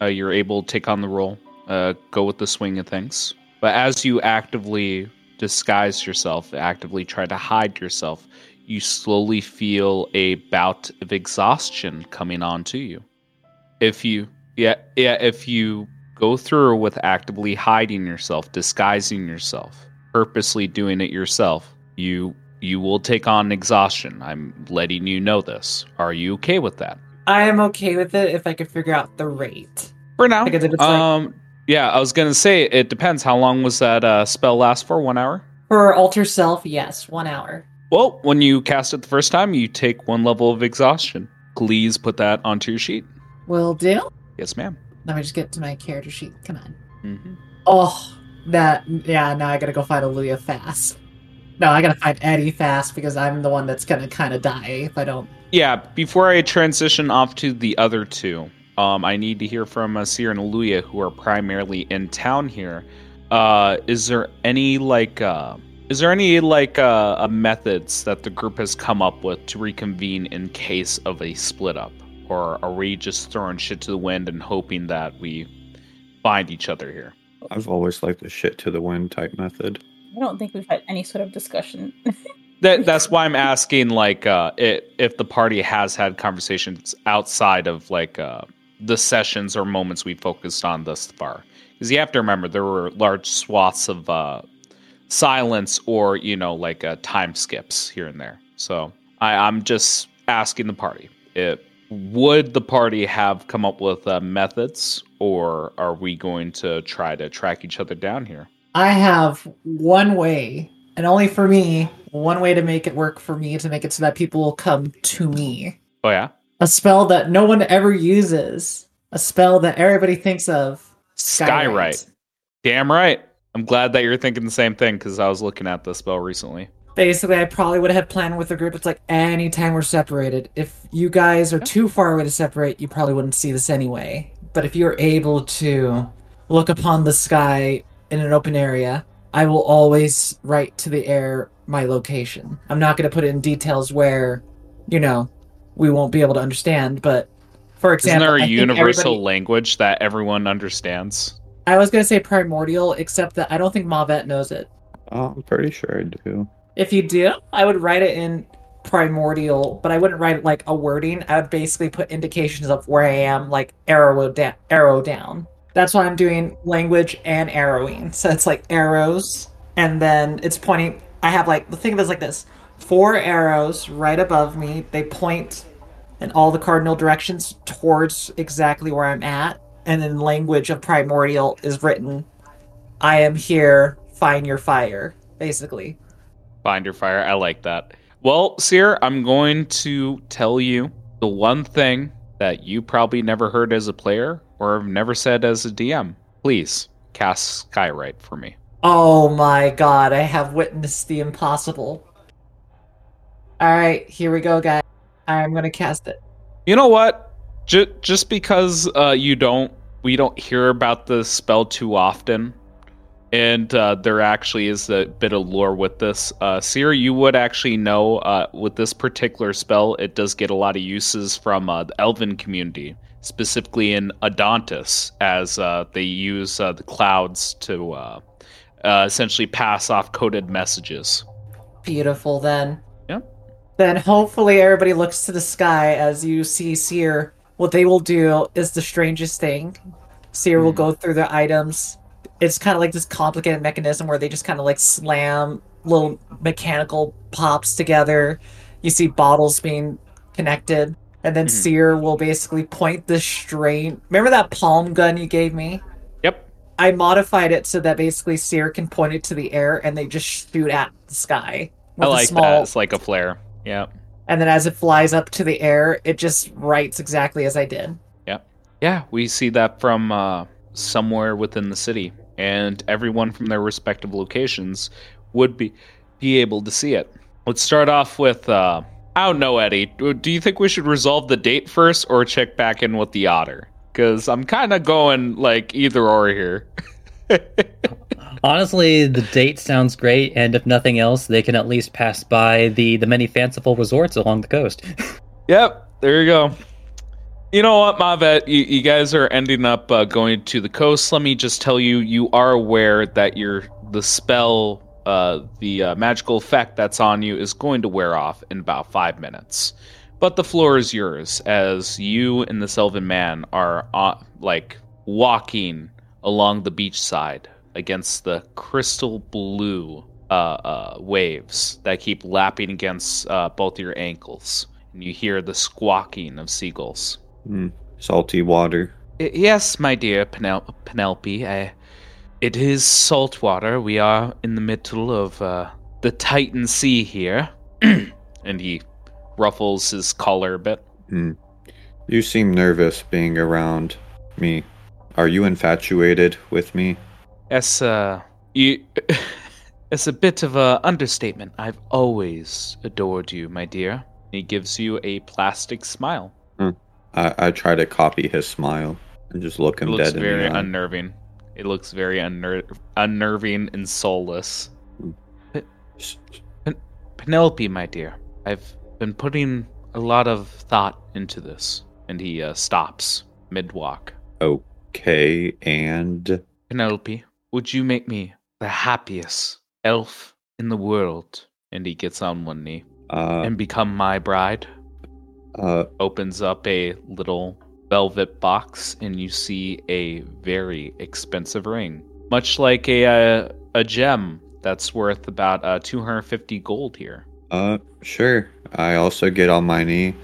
Uh, you're able to take on the role, uh, go with the swing of things. But as you actively disguise yourself, actively try to hide yourself, you slowly feel a bout of exhaustion coming on to you. If you, yeah, yeah, if you go through with actively hiding yourself, disguising yourself, purposely doing it yourself, you you will take on exhaustion. I'm letting you know this. Are you okay with that? I am okay with it if I could figure out the rate. For now. Because if it's like- um yeah, I was gonna say it depends. How long was that uh, spell last for? One hour? For alter self, yes, one hour. Well, when you cast it the first time, you take one level of exhaustion. Please put that onto your sheet. Will do. Yes, ma'am. Let me just get to my character sheet. Come on. hmm Oh, that. Yeah, now I gotta go find Aluya fast. No, I gotta find Eddie fast because I'm the one that's gonna kind of die if I don't. Yeah, before I transition off to the other two, um, I need to hear from uh, Seer and Aluya, who are primarily in town here. Uh, is there any like, uh, is there any like uh, uh, methods that the group has come up with to reconvene in case of a split up, or are we just throwing shit to the wind and hoping that we find each other here? I've always liked the shit to the wind type method. I don't think we've had any sort of discussion. That that's why I'm asking like uh it, if the party has had conversations outside of like uh the sessions or moments we focused on thus far. Because you have to remember there were large swaths of uh silence or, you know, like uh time skips here and there. So I, I'm just asking the party. It would the party have come up with uh, methods or are we going to try to track each other down here? I have one way, and only for me, one way to make it work for me to make it so that people will come to me. Oh yeah? A spell that no one ever uses. A spell that everybody thinks of. Skywrite. Damn right. I'm glad that you're thinking the same thing because I was looking at the spell recently. Basically, I probably would have planned with the group. It's like anytime we're separated, if you guys are too far away to separate, you probably wouldn't see this anyway. But if you're able to look upon the sky in an open area, I will always write to the air my location. I'm not going to put it in details where, you know, we won't be able to understand. But for example, Isn't example, there a I universal everybody- language that everyone understands? I was going to say primordial, except that I don't think Mavet knows it. Oh, I'm pretty sure I do. If you do, I would write it in primordial, but I wouldn't write like a wording. I would basically put indications of where I am, like arrow down. Arrow down. That's why I'm doing language and arrowing. So it's like arrows, and then it's pointing. I have like the think of it as like this: four arrows right above me. They point in all the cardinal directions towards exactly where I'm at, and then language of primordial is written. I am here. Find your fire. Basically. Find your fire. I like that. Well, Seer, I'm going to tell you the one thing that you probably never heard as a player or have never said as a DM. Please cast Skywrite for me. Oh my god, I have witnessed the impossible. Alright, here we go, guys. I'm gonna cast it. You know what? J- just because uh, you don't, we don't hear about the spell too often, and uh, there actually is a bit of lore with this. Uh, Seer, you would actually know uh, with this particular spell, it does get a lot of uses from uh, the Elven community, specifically in Adontis, as uh, they use uh, the clouds to uh, uh, essentially pass off coded messages. Beautiful, then. Then hopefully everybody looks to the sky as you see Seer. What they will do is the strangest thing. Seer will Mhm. go through the items. It's kind of like this complicated mechanism where they just kind of like slam little mechanical pops together. You see bottles being connected. And then Mhm. Seer will basically point the strain. Remember that palm gun you gave me? Yep. I modified it so that basically Seer can point it to the air and they just shoot at the sky. I like small, that. It's like a flare. Yeah. And then as it flies up to the air, it just writes exactly as I did. Yeah, Yeah, we see that from uh, somewhere within the city, and everyone from their respective locations would be be able to see it. Let's start off with uh, I don't know, Eddie. Do do you think we should resolve the date first, or check back in with the otter? Because I'm kind of going like either or here. Honestly, the date sounds great, and if nothing else, they can at least pass by the the many fanciful resorts along the coast. Yep, there you go. You know what, Mavet? You, you guys are ending up uh, going to the coast. Let me just tell you, you are aware that your the spell, uh, the uh, magical effect that's on you is going to wear off in about five minutes. But the floor is yours as you and the Sylvan Man are uh, like walking along the beach side against the crystal blue uh, uh, waves that keep lapping against uh, both your ankles. And you hear the squawking of seagulls. Mm, salty water. Y- Yes, my dear Penel- Penelope. I, it is salt water. We are in the middle of uh, the Titan Sea here. and he ruffles his collar a bit. Mm. You seem nervous being around me. Are you infatuated with me? Uh, you. it's a bit of a understatement. I've always adored you, my dear. He gives you a plastic smile. I, I try to copy his smile and just look It him looks dead very in the eye. unnerving. It looks very unner- unnerving and soulless. S- Penelope, my dear, I've been putting a lot of thought into this. And he uh, stops mid walk. okay, and Penelope, would you make me the happiest elf in the world? And he gets on one knee. uh, and become my bride. uh, Opens up a little velvet box, and you see a very expensive ring, much like a uh, a gem that's worth about uh, 250 gold here. uh, sure. I also get on my knee.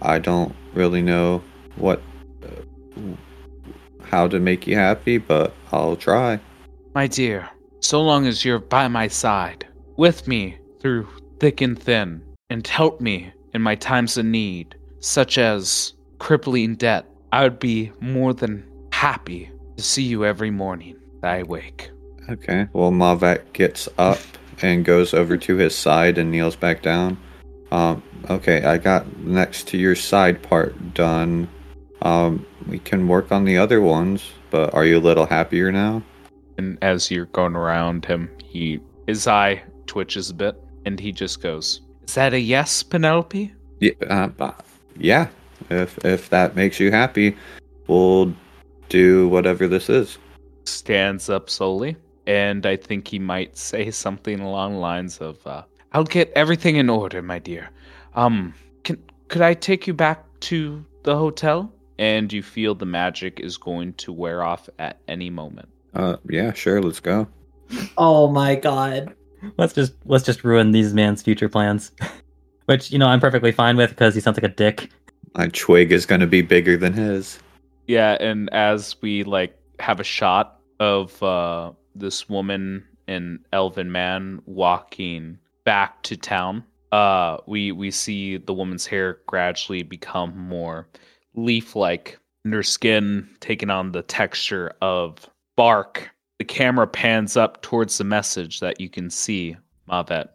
I don't really know what, uh, how to make you happy, but I'll try. My dear, so long as you're by my side, with me through thick and thin, and help me in my times of need, such as crippling debt, I would be more than happy to see you every morning that I wake. Okay. Well, Mavet gets up and goes over to his side and kneels back down. Um, okay, I got next to your side part done. Um, we can work on the other ones, but are you a little happier now? And as you're going around him, he his eye twitches a bit, and he just goes, "Is that a yes, Penelope?" Yeah, uh, uh, yeah. If if that makes you happy, we'll do whatever this is. Stands up slowly, and I think he might say something along the lines of, uh, "I'll get everything in order, my dear. Um, can could I take you back to the hotel?" And you feel the magic is going to wear off at any moment. Uh, yeah, sure. Let's go. Oh my god. Let's just let's just ruin these man's future plans. Which, you know, I'm perfectly fine with because he sounds like a dick. My twig is gonna be bigger than his. Yeah, and as we like have a shot of uh this woman and elven man walking back to town, uh we we see the woman's hair gradually become more leaf-like and her skin taking on the texture of bark. The camera pans up towards the message that you can see, Mavet.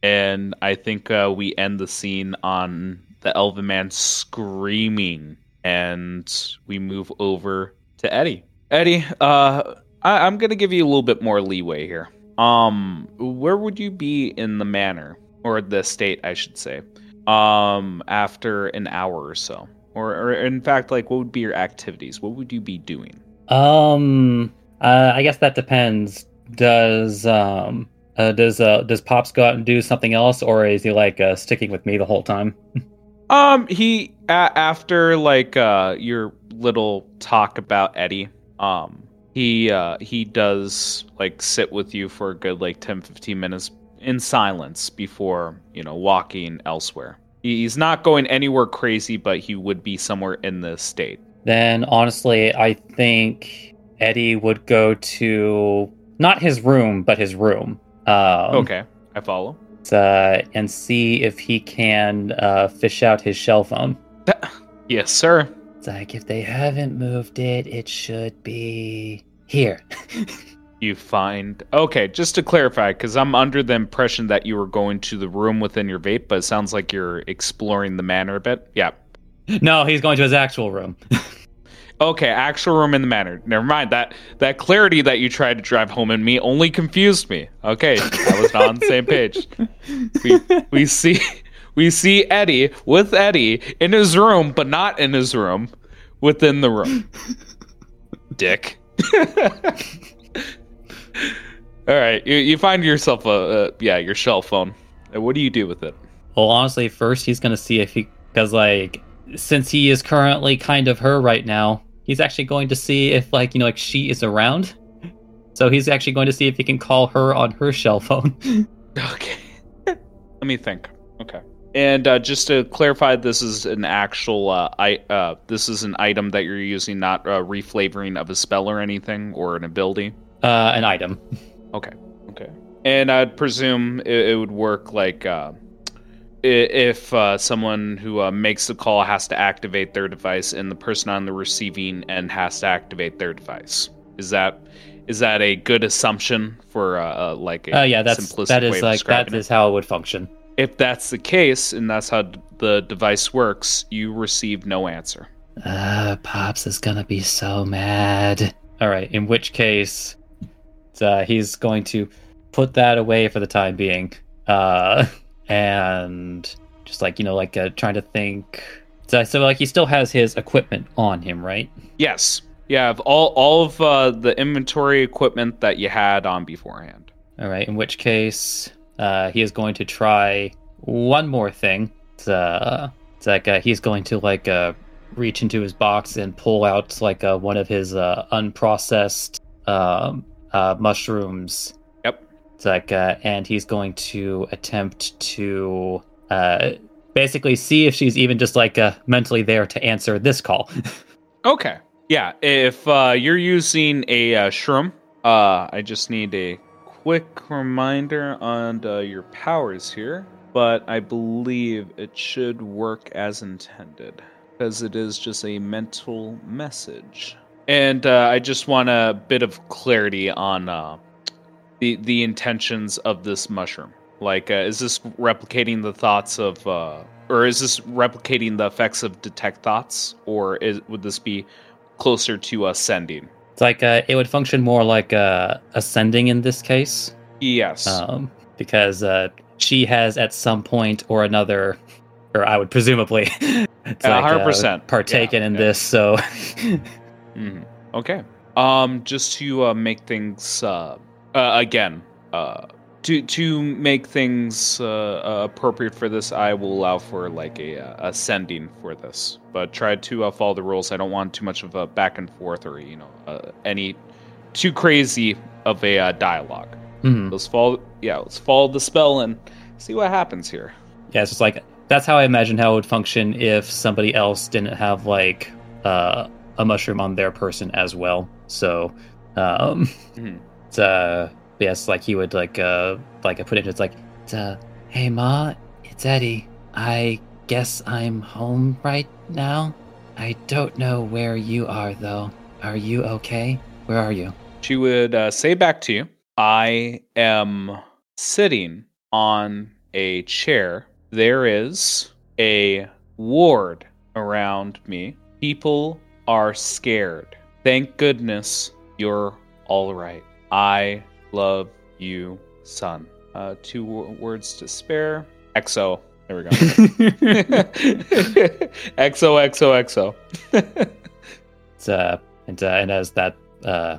And I think uh, we end the scene on the elven man screaming and we move over to Eddie. Eddie, uh, I- I'm gonna give you a little bit more leeway here. Um, where would you be in the manor or the state, I should say, um, after an hour or so, or, or in fact, like, what would be your activities? What would you be doing? Um, uh, I guess that depends. Does um, uh, does uh, does Pops go out and do something else, or is he like uh, sticking with me the whole time? Um, he a- after like uh your little talk about Eddie, um, he uh he does like sit with you for a good like 10 15 minutes in silence before, you know, walking elsewhere. He's not going anywhere crazy, but he would be somewhere in the state. Then honestly, I think Eddie would go to not his room, but his room. Um, Okay, I follow. uh, and see if he can uh, fish out his shell phone. Yes, sir. It's like if they haven't moved it, it should be here. You find okay. Just to clarify, because I'm under the impression that you were going to the room within your vape, but it sounds like you're exploring the manor a bit. Yeah, no, he's going to his actual room. Okay, actual room in the manor. Never mind that that clarity that you tried to drive home in me only confused me. Okay, I was not on the same page. We we see we see Eddie with Eddie in his room, but not in his room, within the room. Dick. All right, you, you find yourself a, a yeah your shell phone. Uh, What do you do with it? well, honestly, first he's going to see if he, because like, since he is currently kind of her right now, he's actually going to see if like you know like she is around. So he's actually going to see if he can call her on her shell phone. Okay. Let me think. Okay. And uh, just to clarify, this is an actual uh, I uh, this is an item that you're using, not uh, reflavoring of a spell or anything or an ability. uh, an item. Okay. Okay. And I'd presume it, it would work like uh, if uh, someone who uh, makes the call has to activate their device, and the person on the receiving end has to activate their device. Is that is that a good assumption for uh, uh, like a Uh, yeah, that's simplistic that is like that is how it would function. If that's the case, and that's how d- the device works, you receive no answer. Uh, Pops is gonna be so mad. All right, in which case, uh, he's going to put that away for the time being. Uh, and just like you know, like uh, trying to think. So, so like he still has his equipment on him, right? Yes, you have all all of uh, the inventory equipment that you had on beforehand. All right. In which case, uh, he is going to try one more thing. It's, uh, it's like uh, he's going to like uh, reach into his box and pull out like uh, one of his uh, unprocessed um, uh, mushrooms. Like, and he's going to attempt to uh, basically see if she's even just like uh, mentally there to answer this call. Okay. Yeah, if uh, you're using a uh, shroom, uh, I just need a quick reminder on uh, your powers here, but I believe it should work as intended because it is just a mental message. And uh, I just want a bit of clarity on uh, the the intentions of this mushroom. Like, uh, is this replicating the thoughts of, uh, or is this replicating the effects of detect thoughts, or is, would this be closer to a sending? It's like uh, it would function more like uh, a sending in this case, Yes. um, because uh, she has at some point or another, or I would presumably, it's like, uh, 100%. partaken Yeah, in yeah. this. So Mhm. Okay. Um, just to uh, make things uh, again, uh, to to make things uh, uh, appropriate for this, I will allow for like a ascending for this, but try to uh, follow the rules. I don't want too much of a back and forth or you know uh, any too crazy of a uh, dialogue. Mhm. Let's follow. Yeah, let's follow the spell and see what happens here. yeah, it's just like that's how I imagine how it would function if somebody else didn't have like uh, a mushroom on their person as well. So, um, Mhm. Uh, yes, like he would like uh like I put it. It's like, uh, hey ma, it's Eddie. I guess I'm home right now. I don't know where you are though. Are you okay? Where are you? She would uh, say back to you, I am sitting on a chair. There is a ward around me. People are scared. Thank goodness you're all right. I love you, son. Uh, two wo- words to spare. XO. There we go. XO, XO, XO. It's, uh, and, uh, and as that, uh,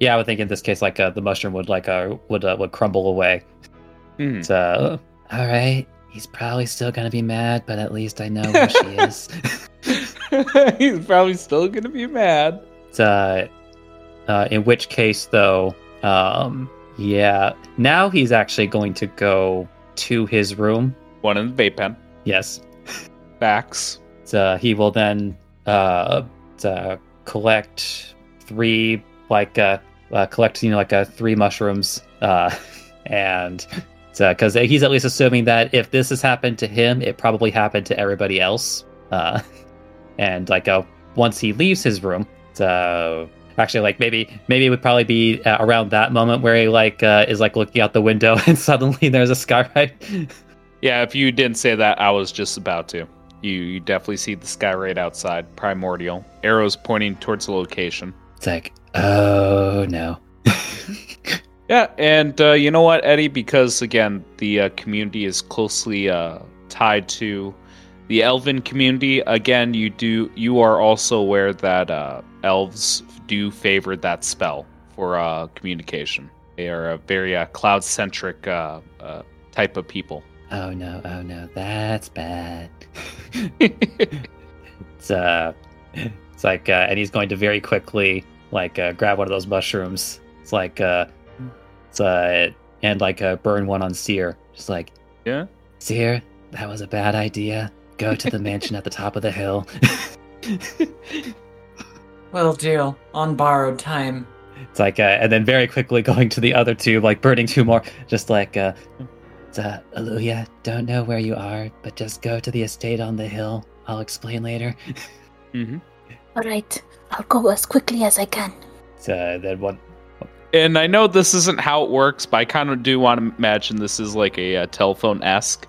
yeah, I would think in this case, like uh, the mushroom would like uh, would uh, would crumble away. It's, uh, all right, he's probably still gonna be mad, but at least I know where she is. He's probably still gonna be mad. It's, uh, uh, in which case, though, um, yeah, now he's actually going to go to his room. One in the vape pen. Yes, Facts. It's, uh, he will then uh, uh, collect three like uh, uh collect you know like uh, three mushrooms uh and because he's at least assuming that if this has happened to him it probably happened to everybody else uh and like uh once he leaves his room so actually like maybe maybe it would probably be uh, around that moment where he like uh, is like looking out the window and suddenly there's a skywrite Yeah, if you didn't say that, I was just about to. You you definitely see the sky right outside, primordial. Arrows pointing towards the location. it's like oh no Yeah, and uh, you know what, Eddie? Because again, the uh, community is closely uh, tied to the elven community. Again, you do you are also aware that uh, elves do favor that spell for uh, communication. They are a very uh, cloud centric uh, uh, type of people. Oh no, oh no, that's bad. it's uh it's like uh and he's going to very quickly like uh, grab one of those mushrooms. It's like uh it's uh and like uh burn one on Seer. Just like Yeah? Seer, that was a bad idea. Go to the mansion at the top of the hill. Will do. On borrowed time. It's like, uh, and then very quickly going to the other two, like burning two more. Just like, uh, it's, uh, Aluya, don't know where you are, but just go to the estate on the hill. I'll explain later. hmm All right, I'll go as quickly as I can. So then one, And I know this isn't how it works, but I kind of do want to imagine this is like a, uh telephone esque.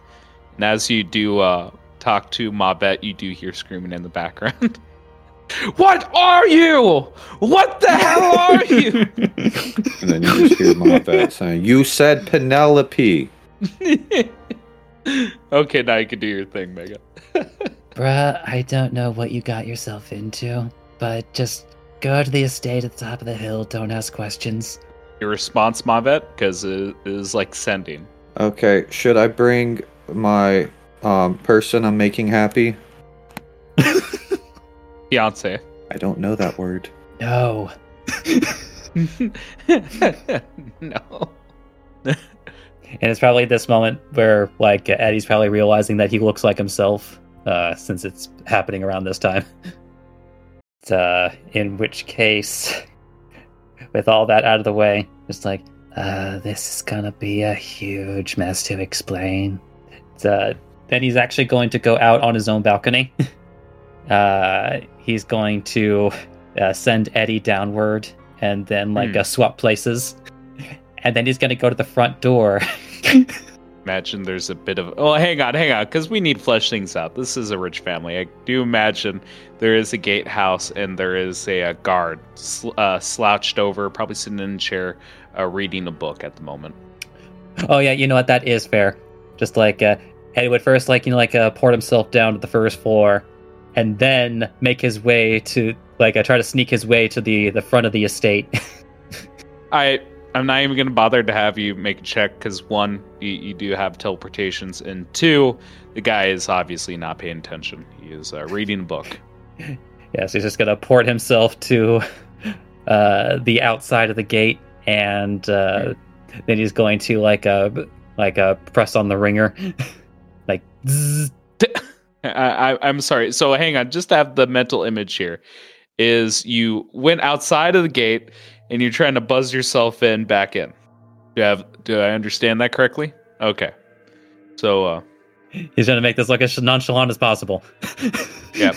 And as you do uh, talk to Mavet, you do hear screaming in the background. what are you? What the hell are you? And then you just hear Mavet saying, You said Penelope. okay, now you can do your thing, Mega. bruh, I don't know what you got yourself into, but just go to the estate at the top of the hill. Don't ask questions. Your response, Mavet, because it is like sending. Okay, should I bring my um, person I'm making happy? Fiance. I don't know that word. No. no. And it's probably this moment where, like, Eddie's probably realizing that he looks like himself, uh, since it's happening around this time. uh, in which case, with all that out of the way, it's like, uh, this is gonna be a huge mess to explain. It's, uh, then he's actually going to go out on his own balcony. uh, he's going to uh, send Eddie downward and then like Hmm. uh, swap places. And then he's gonna go to the front door. Imagine there's a bit of. Oh, hang on, hang on, because we need to flesh things out. This is a rich family. I do imagine there is a gatehouse and there is a, uh guard sl- uh, slouched over, probably sitting in a chair, uh, reading a book at the moment. oh yeah, you know what? That is fair. Just like uh, Eddie would first like you know like uh, port himself down to the first floor, and then make his way to like uh, try to sneak his way to the the front of the estate. I I'm not even gonna bother to have you make a check because one, you, you do have teleportations, and two, the guy is obviously not paying attention. He is uh, reading a book. Yes, he's just gonna port himself to uh, the outside of the gate, and uh, then he's going to like uh like uh press on the ringer. I, I I'm sorry. So hang on, just to have the mental image here, is you went outside of the gate and you're trying to buzz yourself in back in. Do I have? Do I understand that correctly? Okay. So uh, he's gonna make this look as nonchalant as possible. yeah.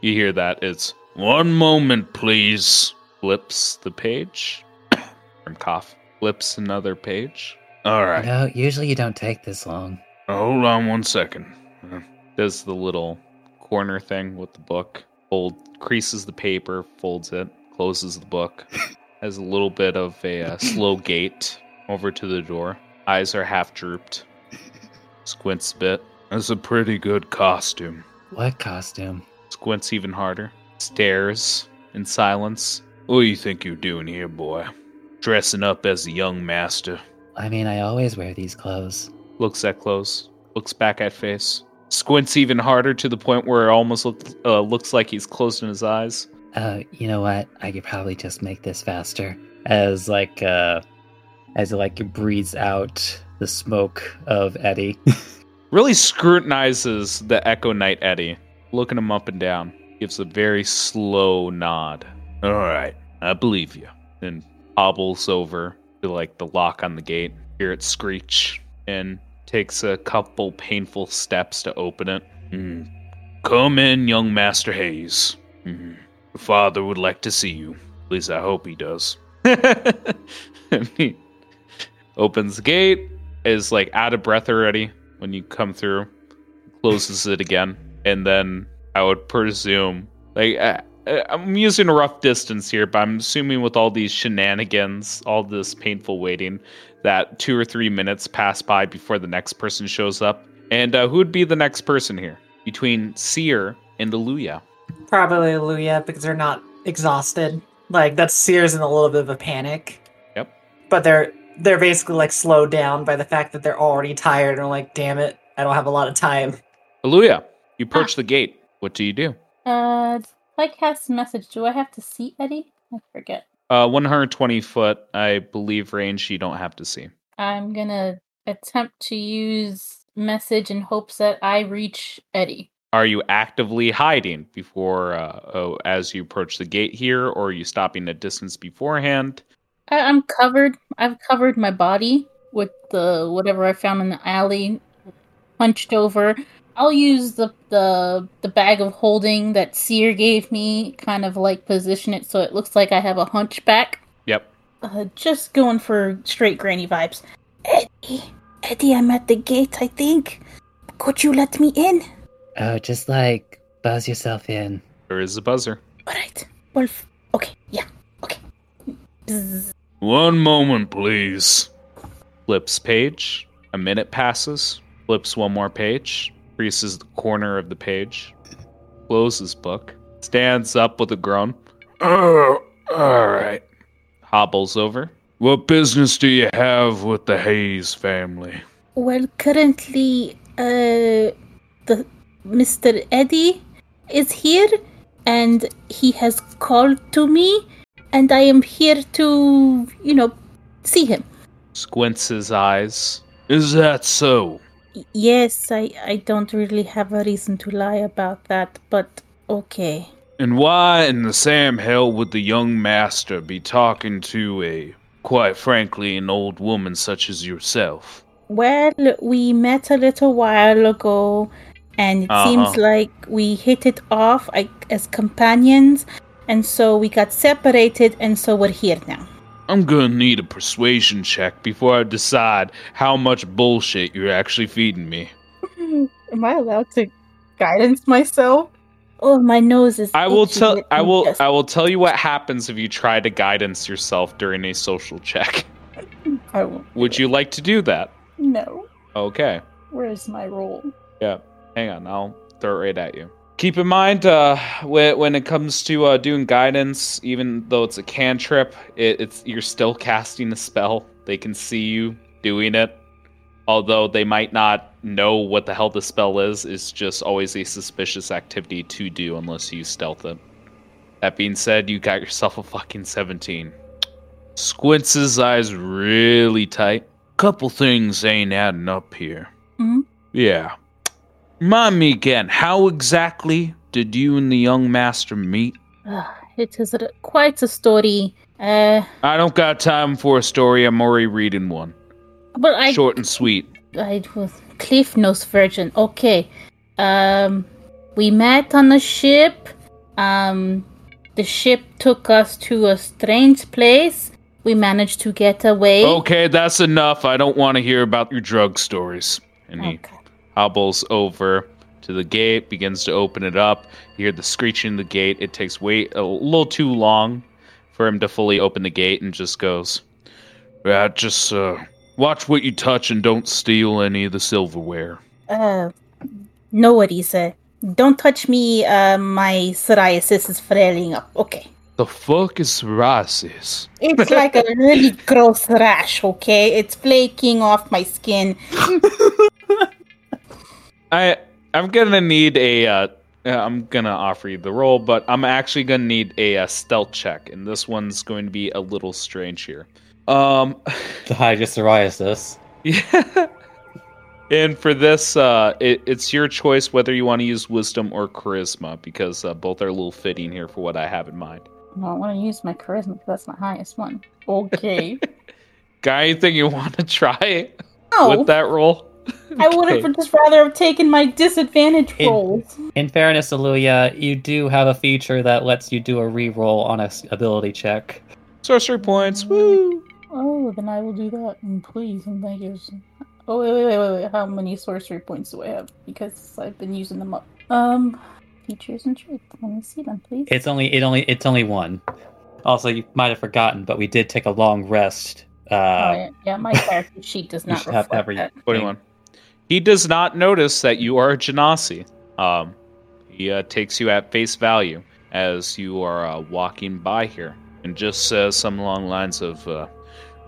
you hear that? It's one moment, please. Flips the page. From cough. Flips another page. All right. No, usually you don't take this long. Hold on one second. Uh, Does the little corner thing with the book. Fold creases the paper, folds it, closes the book. Has a little bit of a uh, slow gait over to the door. Eyes are half drooped. Squints a bit. That's a pretty good costume. What costume? Squints even harder. Stares in silence. What do you think you're doing here, boy? Dressing up as a young master. I mean, I always wear these clothes. Looks at clothes, looks back at face, squints even harder to the point where it almost look, uh, looks like he's closing his eyes. Uh, you know what? I could probably just make this faster. As like uh, as it like breathes out the smoke of Eddie. Really scrutinizes the Echo Knight Eddie, looking him up and down. Gives a very slow nod. All right, I believe you. Then hobbles over to like the lock on the gate. Hear it screech and takes a couple painful steps to open it. "Hmm. Come in, young Master Hayes. Hmm. Your father would like to see you. At least I hope he does. He opens the gate, is like out of breath already when you come through, closes it again, and then I would presume, like, I'm using a rough distance here, but I'm assuming with all these shenanigans, all this painful waiting, that two or three minutes pass by before the next person shows up. And uh, who would be the next person here between Seer and Aluya? Probably Luya because they're not exhausted. Like that's Sears in a little bit of a panic. Yep. But they're they're basically like slowed down by the fact that they're already tired and are like, damn it, I don't have a lot of time. Aluya, you approach the gate. What do you do? Uh, if I cast message, do I have to see Eddie? I forget. Uh, 120 foot, I believe, range you don't have to see. I'm gonna attempt to use message in hopes that I reach Eddie. Are you actively hiding before, uh, oh, as you approach the gate here, or are you stopping a distance beforehand? I- I'm covered. I've covered my body with the whatever I found in the alley, hunched over. I'll use the the the bag of holding that Seer gave me, kind of like position it so it looks like I have a hunchback. Yep. Uh, just going for straight granny vibes. Eddie, Eddie, I'm at the gate. I think. Could you let me in? oh, just like buzz yourself in. There is a buzzer. All right. Well, f- okay. Yeah. Okay. Bzzz. One moment, please. Flips page. A minute passes. Flips one more page. Creases the corner of the page. Closes book. Stands up with a groan. Oh, all right. Hobbles over. What business do you have with the Hayes family? Well, currently, uh, the Mr. Eddie is here, and he has called to me, and I am here to, you know, see him. Squints his eyes. Is that so? Yes, I, I don't really have a reason to lie about that, but okay. And why in the Sam hell would the young master be talking to a, quite frankly, an old woman such as yourself? Well, we met a little while ago, and it seems Uh-huh. like we hit it off like, as companions. and so we got separated, and so we're here now. I'm gonna need a persuasion check before I decide how much bullshit you're actually feeding me. Am I allowed to guidance myself? Oh, my nose is. I will tell I will indigestion. I will tell you what happens if you try to guidance yourself during a social check. I won't. Would you like to do that? No. Okay. Where's my roll? Yeah. Hang on, I'll throw it right at you. Keep in mind, uh, when, when it comes to uh, doing guidance, even though it's a cantrip, it, it's you're still casting a spell. They can see you doing it, although they might not know what the hell the spell is. It's just always a suspicious activity to do unless you stealth it. That being said, you got yourself a fucking 17. Squints his eyes really tight. Couple things ain't adding up here. Mhm. Yeah. Remind me again, how exactly did you and the young master meet? Ah, it is a, quite a story. Uh, I don't got time for a story, I'm already reading one. but I, Short and sweet. I was Cliff Nose Virgin. Okay. Um, we met on a ship. Um, the ship took us to a strange place. We managed to get away. Okay, that's enough. I don't want to hear about your drug stories. And Okay. Hobbles over to the gate, begins to open it up. You hear the screeching of the gate. It takes wait a little too long for him to fully open the gate and just goes, Yeah, just uh, watch what you touch and don't steal any of the silverware. Uh, no worries. Uh, don't touch me. Uh, my psoriasis is flaring up. Okay. The fuck is psoriasis? It's like a really gross rash, okay? It's flaking off my skin. I I'm gonna need a. Uh, I'm gonna offer you the roll, but I'm actually gonna need a, uh stealth check, and this one's going to be a little strange here. Um, To hide your psoriasis. yeah. And for this, uh, it, it's your choice whether you want to use wisdom or charisma, because uh, both are a little fitting here for what I have in mind. No, I want to use my charisma because that's my highest one. Okay. Guy, anything you want to try no, with that roll? I would have just rather have taken my disadvantage It- rolls. In fairness, Aluya, you do have a feature that lets you do a re-roll on a ability check. Sorcery points. Woo! Oh, then I will do that. And please, and thank you. Oh, wait, wait, wait, wait, wait. How many sorcery points do I have? Because I've been using them up. Um, features and traits. Let me see them, please. It's only it only it's only one. Also, you might have forgotten, but we did take a long rest. Uh, oh, yeah, yeah, my character sheet does not should have reflect every- that. 21. He does not notice that you are a Genasi. Um, he uh, takes you at face value as you are uh, walking by here and just says some long lines of, uh,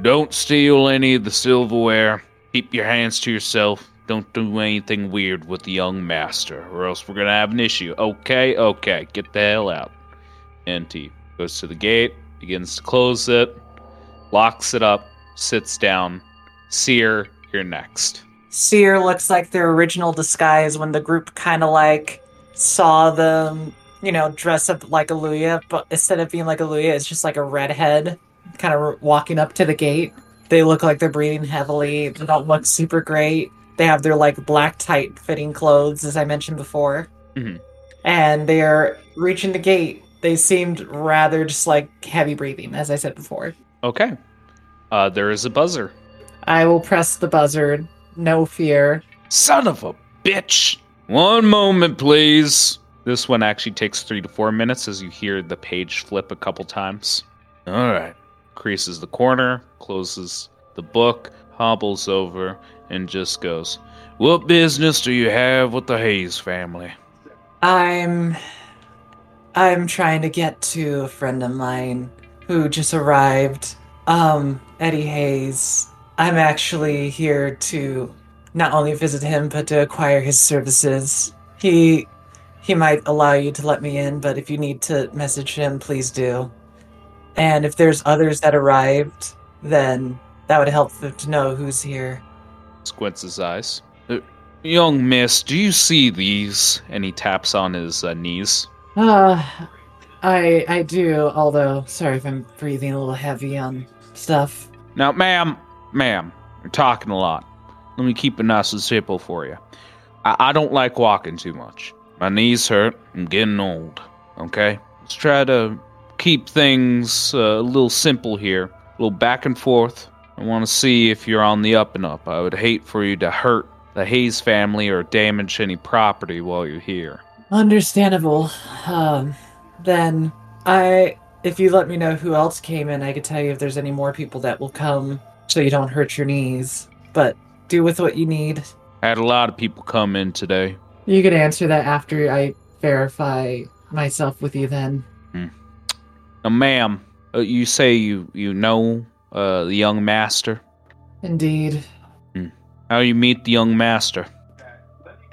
Don't steal any of the silverware. Keep your hands to yourself. Don't do anything weird with the young master, or else we're going to have an issue. Okay, okay, get the hell out. And he goes to the gate, begins to close it, locks it up, sits down. Seer, you're next. Seer looks like their original disguise when the group kind of like saw them, you know, dress up like Aluya, but instead of being like Aluya, it's just like a redhead kind of walking up to the gate. They look like they're breathing heavily. They don't look super great. They have their like black tight fitting clothes, as I mentioned before. Mhm. And they're reaching the gate. They seemed rather just like heavy breathing, as I said before. Okay. Uh, there is a buzzer. I will press the buzzer. No fear. Son of a bitch! One moment, please. This one actually takes three to four minutes as you hear the page flip a couple times. All right. Creases the corner, closes the book, hobbles over, and just goes, What business do you have with the Hayes family? I'm I'm trying to get to a friend of mine who just arrived. Um, Eddie Hayes. I'm actually here to not only visit him but to acquire his services. He he might allow you to let me in, but if you need to message him, please do. And if there's others that arrived, then that would help them to know who's here. Squints his eyes. "Uh, Young miss, do you see these? And he taps on his uh, knees. Uh, I I do, although sorry if I'm breathing a little heavy on stuff. Now, ma'am, ma'am, you're talking a lot. Let me keep it nice and simple for you. I, I don't like walking too much. My knees hurt. I'm getting old. Okay? Let's try to keep things uh, a little simple here, a little back and forth. I want to see if you're on the up and up. I would hate for you to hurt the Hayes family or damage any property while you're here. Understandable. Um, then I, if you let me know who else came in, I could tell you if there's any more people that will come, so you don't hurt your knees. But do with what you need. I had a lot of people come in today. You can answer that after I verify myself with you. Then. Now, ma'am, uh, you say you you know uh, the young master. Indeed. How you meet the young master?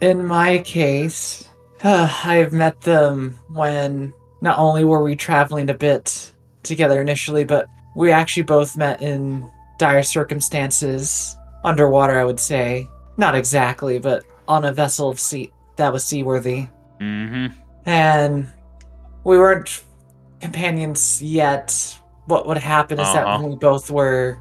In my case, I've met them when not only were we traveling a bit together initially, but we actually both met in dire circumstances underwater, I would say. Not exactly, but on a vessel of sea that was seaworthy. Mm-hmm. And we weren't companions yet. What would happen is that Uh-huh. when we both were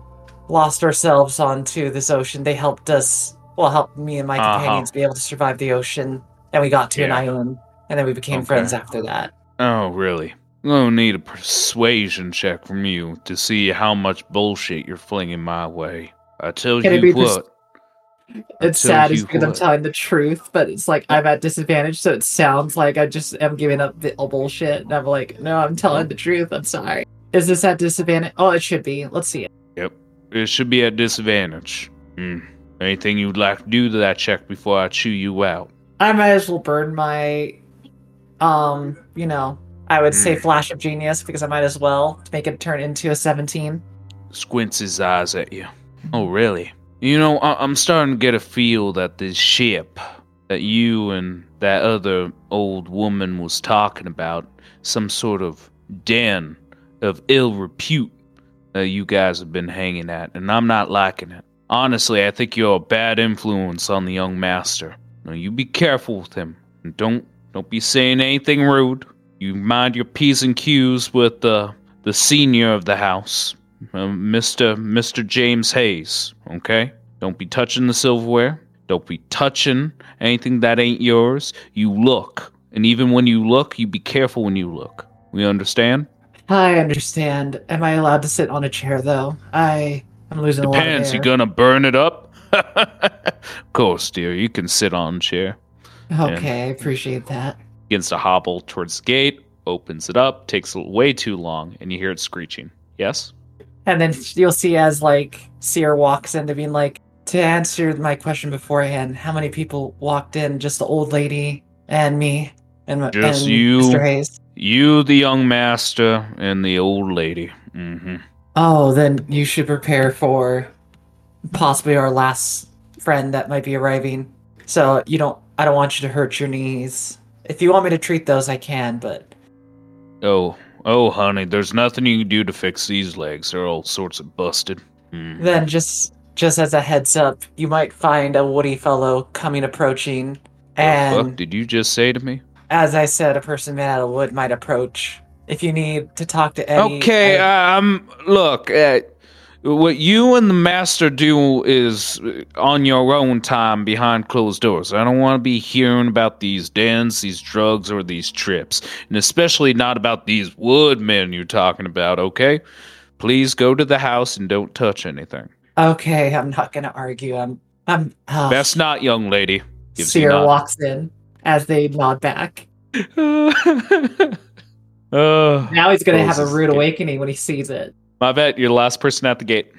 lost ourselves onto this ocean, they helped us, well, helped me and my Uh-huh. companions be able to survive the ocean. And we got to an island, and then we became Okay. friends after that. Oh, really? Gonna need a persuasion check from you to see how much bullshit you're flinging my way. I tell Can you what. It's sad it's because I'm telling the truth, but it's like I'm at disadvantage, so it sounds like I just am giving up the bullshit. And I'm like, no, I'm telling the truth. I'm sorry. Is this at disadvantage? Oh, it should be. Let's see it. It should be at disadvantage. Hmm. Anything you'd like to do to that check before I chew you out? I might as well burn my, um, you know, I would say Mm. flash of genius because I might as well to make it turn into a 17. Squints his eyes at you. Oh, really? You know, I- I'm starting to get a feel that this ship that you and that other old woman was talking about, some sort of den of ill repute that you guys have been hanging at, and I'm not liking it. Honestly, I think you're a bad influence on the young master. Now, you be careful with him, and don't don't be saying anything rude. You mind your p's and q's with the the senior of the house, uh, Mister Mister James Hayes. Okay, don't be touching the silverware. Don't be touching anything that ain't yours. You look, and even when you look, you be careful when you look. We understand? I understand. Am I allowed to sit on a chair though? I I'm losing a lot of Depends. You gonna burn it up? of course, dear. You can sit on a chair. Okay, I appreciate that. Begins to hobble towards the gate. Opens it up. Takes way too long, and you hear it screeching. Yes. And then you'll see as like Seer walks into being like, to answer my question beforehand, how many people walked in? Just the old lady and me and, Just and you. Mr. Hayes. You, the young master, and the old lady. Mm-hmm. Oh, then you should prepare for possibly our last friend that might be arriving. So you don't I don't want you to hurt your knees. If you want me to treat those I can, but Oh, oh, honey, there's nothing you can do to fix these legs. They're all sorts of busted. Mm. then just just as a heads up, you might find a woody fellow coming approaching fuck and did you just say to me? as I said, a person made out of wood might approach. If you need to talk to Eddie, Okay, I- um, look, uh, what you and the master do is on your own time behind closed doors. I don't want to be hearing about these dens, these drugs, or these trips, and especially not about these woodmen you're talking about. Okay, please go to the house and don't touch anything. okay, I'm not gonna argue. I'm I'm oh, Best not, young lady. Gives Seer walks in as they nod back. Uh, Now he's gonna have a rude awakening when he sees it. My vet, you're the last person at the gate.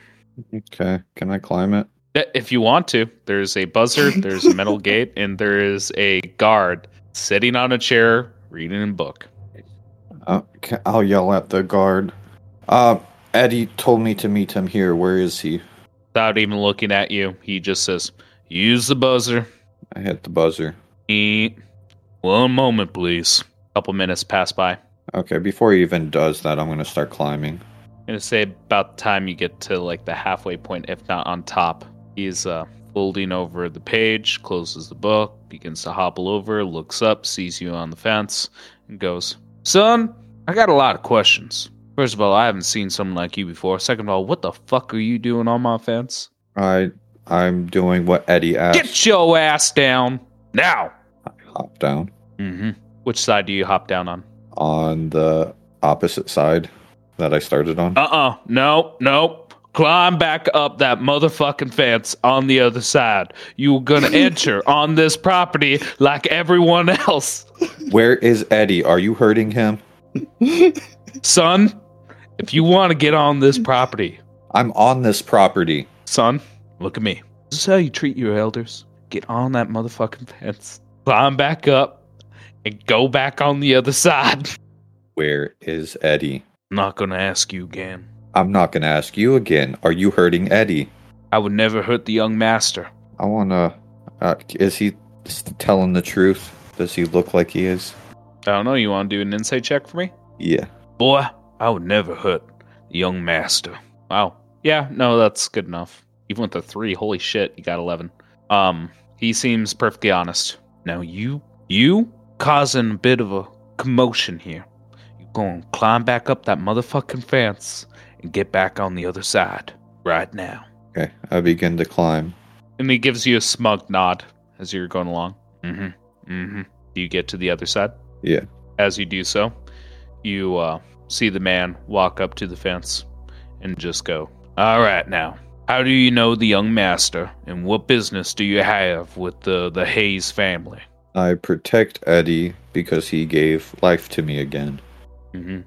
Okay, can I climb it? If you want to, there's a buzzer, there's a metal gate, and there is a guard sitting on a chair reading a book. Okay, I'll yell at the guard. Uh, Eddie told me to meet him here. Where is he? Without even looking at you, he just says, Use the buzzer. I hit the buzzer. Eat. One moment, please. A couple minutes pass by. Okay, before he even does that, I'm gonna start climbing. I'm gonna say about the time you get to like the halfway point, if not on top, he's uh, folding over the page, closes the book, begins to hobble over, looks up, sees you on the fence, and goes, "Son, I got a lot of questions. First of all, I haven't seen someone like you before. Second of all, what the fuck are you doing on my fence? I I'm doing what Eddie asked. Get your ass down now." I Hop down Mm-hmm. Which side do you hop down on? on the opposite side that I started on? Uh uh No, no. Climb back up that motherfucking fence on the other side. You're gonna enter on this property like everyone else. Where is Eddie? Are you hurting him? Son, if you want to get on this property, I'm on this property. son, look at me. This is how you treat your elders. Get on that motherfucking fence. Climb back up and go back on the other side. Where is Eddie? Not gonna ask you again. I'm not to ask you again. Are you hurting Eddie? I would never hurt the young master. I want to. Uh, is he telling the truth? Does he look like he is? I don't know. You want to do an insight check for me? Yeah. Boy, I would never hurt the young master. Wow. Yeah, no, that's good enough. Even with the three, holy shit, you got eleven. Um, he seems perfectly honest. Now you, you causing a bit of a commotion here. You going to climb back up that motherfucking fence and get back on the other side right now. Okay. I begin to climb. And he gives you a smug nod as you're going along. Mm-hmm. Mm-hmm. Do you get to the other side? Yeah. As you do so, you uh, see the man walk up to the fence and just go, All right, now, how do you know the young master, and what business do you have with the, the Hayes family? I protect Eddie because he gave life to me again. Hmm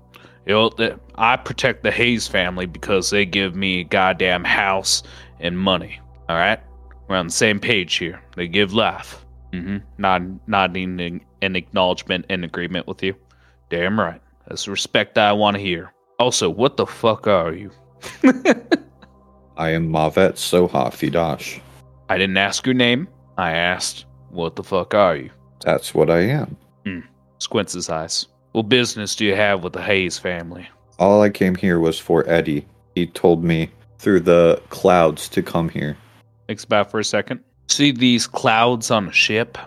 You know, I protect the Hayes family because they give me a goddamn house and money. All right? We're on the same page here. They give life. Mm-hmm. Nod, nodding in, in acknowledgement and agreement with you. Damn right. That's the respect I want to hear. Also, what the fuck are you? I am Mavet Soha Fidash. I didn't ask your name. I asked, what the fuck are you? That's what I am. Squints his eyes. What business do you have with the Hayes family? All I came here was for Eddie. He told me through the clouds to come here. Thinks about for a second. See these clouds on a ship?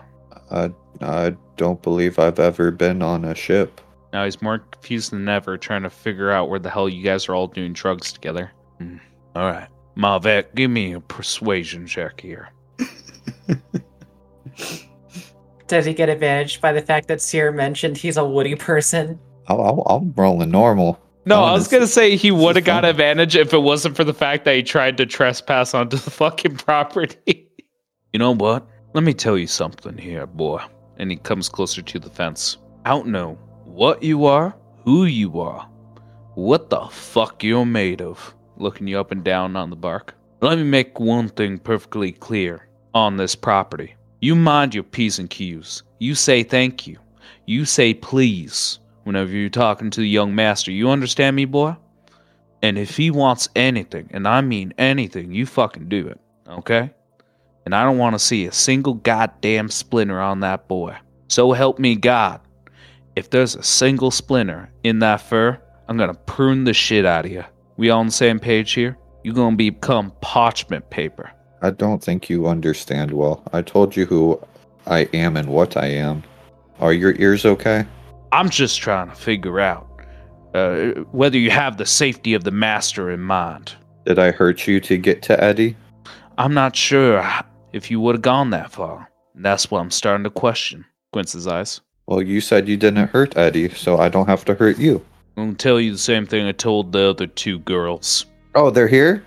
I, I don't believe I've ever been on a ship. Now he's more confused than ever, trying to figure out where the hell you guys are all doing drugs together. Hmm. All right, Mavet, give me a persuasion check here. Does he get advantage by the fact that Seer mentioned he's a woody person? I'll, I'll, I'm rolling normal. No, Oh, I was gonna say he would have got fun. advantage if it wasn't for the fact that he tried to trespass onto the fucking property. you know what? Let me tell you something here, boy. And he comes closer to the fence. I don't know what you are, who you are, what the fuck you're made of. Looking you up and down on the bark. Let me make one thing perfectly clear on this property. You mind your P's and Q's. You say thank you. You say please whenever you're talking to the young master. You understand me, boy? And if he wants anything, and I mean anything, you fucking do it, okay? And I don't want to see a single goddamn splinter on that boy. So help me God. If there's a single splinter in that fur, I'm gonna prune the shit out of you. We all on the same page here? You're gonna become parchment paper. I don't think you understand well. I told you who I am and what I am. Are your ears okay? I'm just trying to figure out uh, whether you have the safety of the master in mind. Did I hurt you to get to Eddie? I'm not sure if you would have gone that far. That's what I'm starting to question. Squints his eyes. Well, you said you didn't hurt Eddie, so I don't have to hurt you. I'm gonna tell you the same thing I told the other two girls. Oh, they're here?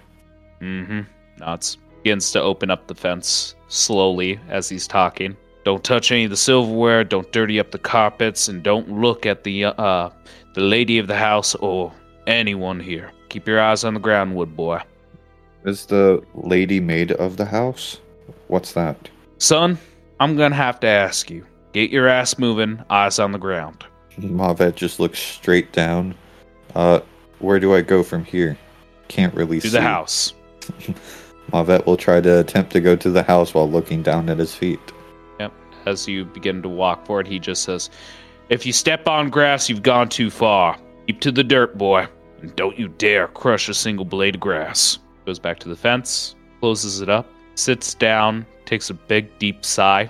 Mm-hmm. Nods. Begins to open up the fence slowly as he's talking. Don't touch any of the silverware. Don't dirty up the carpets, and don't look at the uh the lady of the house or anyone here. Keep your eyes on the ground, wood boy. Is the lady maid of the house? What's that? Son, I'm gonna have to ask you. Get your ass moving. Eyes on the ground. Mavet just looks straight down. Uh, where do I go from here? Can't really To see. the house. Mavet will try to attempt to go to the house while looking down at his feet. Yep. As you begin to walk forward, he just says, If you step on grass, you've gone too far. Keep to the dirt, boy. And don't you dare crush a single blade of grass. Goes back to the fence, closes it up, sits down, takes a big, deep sigh,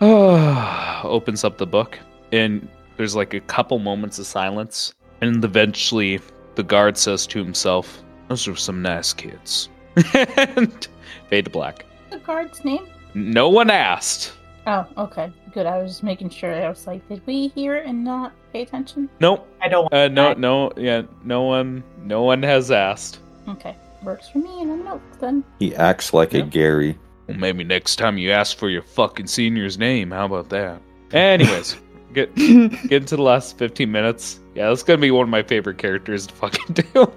opens up the book, and there's like a couple moments of silence. And eventually, the guard says to himself, Those are some nice kids. and fade to black. The guard's name? No one asked. Oh, okay. Good. I was just making sure. I was like, did we hear and not pay attention? Nope. I don't. Uh, no, no, yeah, no one, no one has asked. Okay, works for me, and I'm out then. He acts like a Gary. Well, maybe next time you ask for your fucking senior's name. How about that? Anyways, get get into the last 15 minutes. Yeah, that's gonna be one of my favorite characters to fucking do.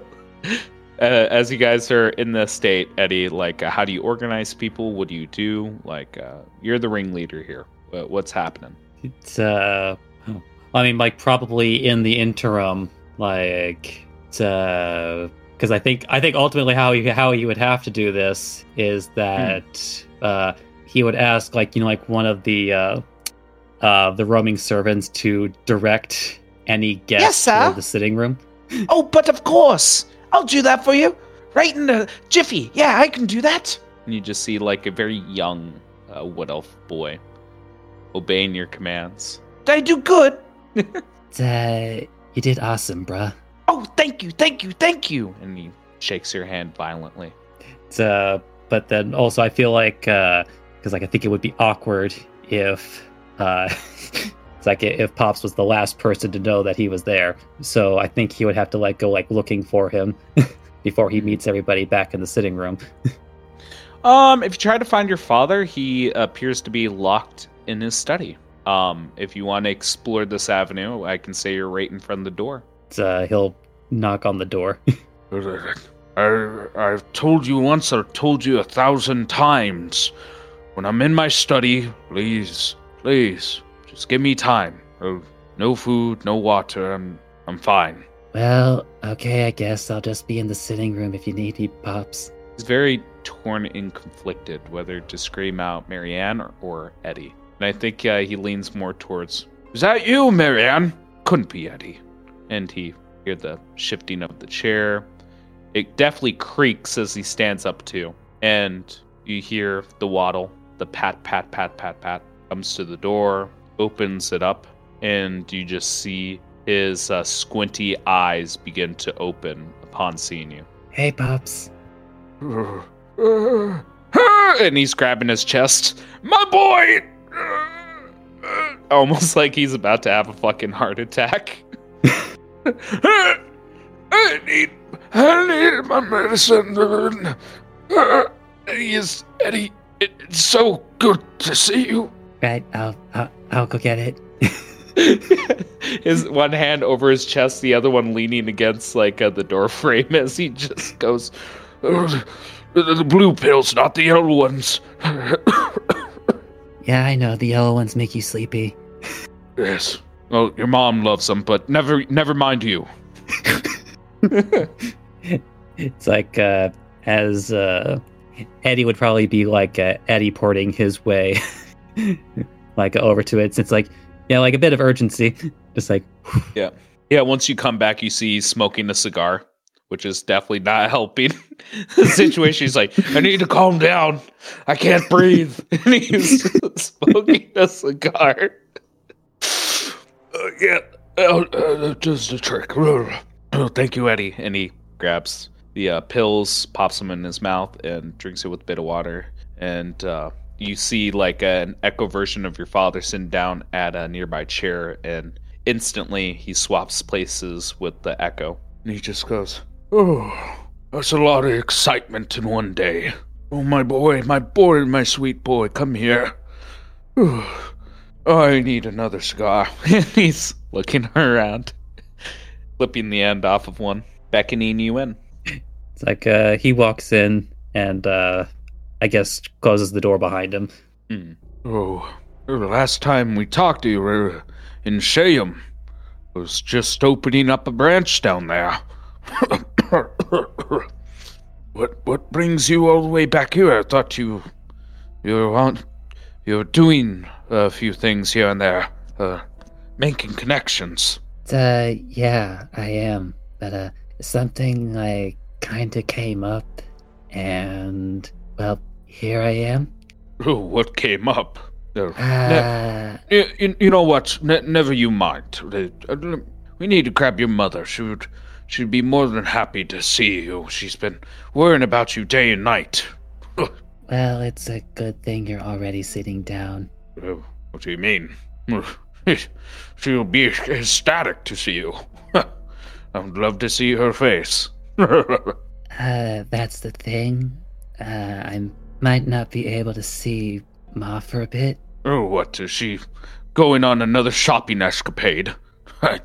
Uh, as you guys are in the state, Eddie, like, uh, how do you organize people? What do you do? Like, uh, you're the ringleader here. What's happening? It's uh, I mean, like probably in the interim, like, uh because I think I think ultimately how he how he would have to do this is that uh, he would ask like you know like one of the uh, uh, the roaming servants to direct any guest Yes, sir. to the sitting room. Oh, but of course. I'll do that for you. Right in the jiffy. Yeah, I can do that. And you just see like a very young uh, wood elf boy obeying your commands. Did I do good? Uh, you did awesome, bruh. Oh, thank you, thank you, thank you. And he shakes your hand violently. Uh, but then also I feel like because like I think it would be awkward if uh, it's like if Pops was the last person to know that he was there. So I think he would have to like go like looking for him before he meets everybody back in the sitting room. Um, if you try to find your father, he appears to be locked in his study. Um, if you want to explore this avenue, I can say you're right in front of the door. Uh, he'll knock on the door. I, I've told you once, I've told you a thousand times. When I'm in my study, please, please, just give me time. Oh, no food, no water. I'm, I'm fine. well, okay, I guess I'll just be in the sitting room if you need me, Pops. He's very torn and conflicted whether to scream out Marianne or, or Eddie. And I think uh, he leans more towards, Is that you, Marianne? Couldn't be Eddie. and he hear the shifting of the chair. It definitely creaks as he stands up too, and you hear the waddle, the pat, pat, pat, pat, pat, comes to the door, opens it up, and you just see his uh, squinty eyes begin to open upon seeing you. Hey, Pops. and he's grabbing his chest. My boy! Almost like he's about to have a fucking heart attack. I need, I need my medicine. Eddie is Eddie. It's so good to see you. Right, I'll I'll, I'll go get it. his one hand over his chest, the other one leaning against like uh, the door frame as he just goes. The, the blue pills, not the yellow ones. Yeah, I know the yellow ones make you sleepy. yes. Well, your mom loves them, but never, never mind you. It's like uh, as uh, Eddie would probably be like uh, Eddie porting his way, like over to it. It's like yeah, like a bit of urgency, just like Yeah, yeah. once you come back, you see smoking a cigar, which is definitely not helping the situation. He's like, I need to calm down. I can't breathe. and he's smoking a cigar. Uh, yeah, uh, uh, just a trick. Oh, thank you, Eddie. And he grabs the uh, pills, pops them in his mouth, and drinks it with a bit of water. And uh, you see like an echo version of your father sitting down at a nearby chair, and instantly he swaps places with the echo. And he just goes, Oh, that's a lot of excitement in one day. Oh, my boy, my boy, my sweet boy, come here. Oh, I need another cigar. and he's looking around, flipping the end off of one, beckoning you in. it's like uh, he walks in and uh, I guess closes the door behind him. Hmm. Oh, the last time we talked to you were in Shayam. Was just opening up a branch down there. what what brings you all the way back here? I thought you you were on you were doing a few things here and there, uh, making connections. Uh, yeah, I am, but uh, something like kind of came up, and well, here I am. Oh, what came up? Uh, Uh, You, you, you know what? Ne- never you mind. Uh, We need to grab your mother. She would, she'd be more than happy to see you. She's been worrying about you day and night. well, it's a good thing you're already sitting down. Uh, what do you mean? She'll be ecstatic to see you. I would love to see her face. Uh, that's the thing. Uh, I might not be able to see Ma for a bit. oh, what is she going on another shopping escapade? I,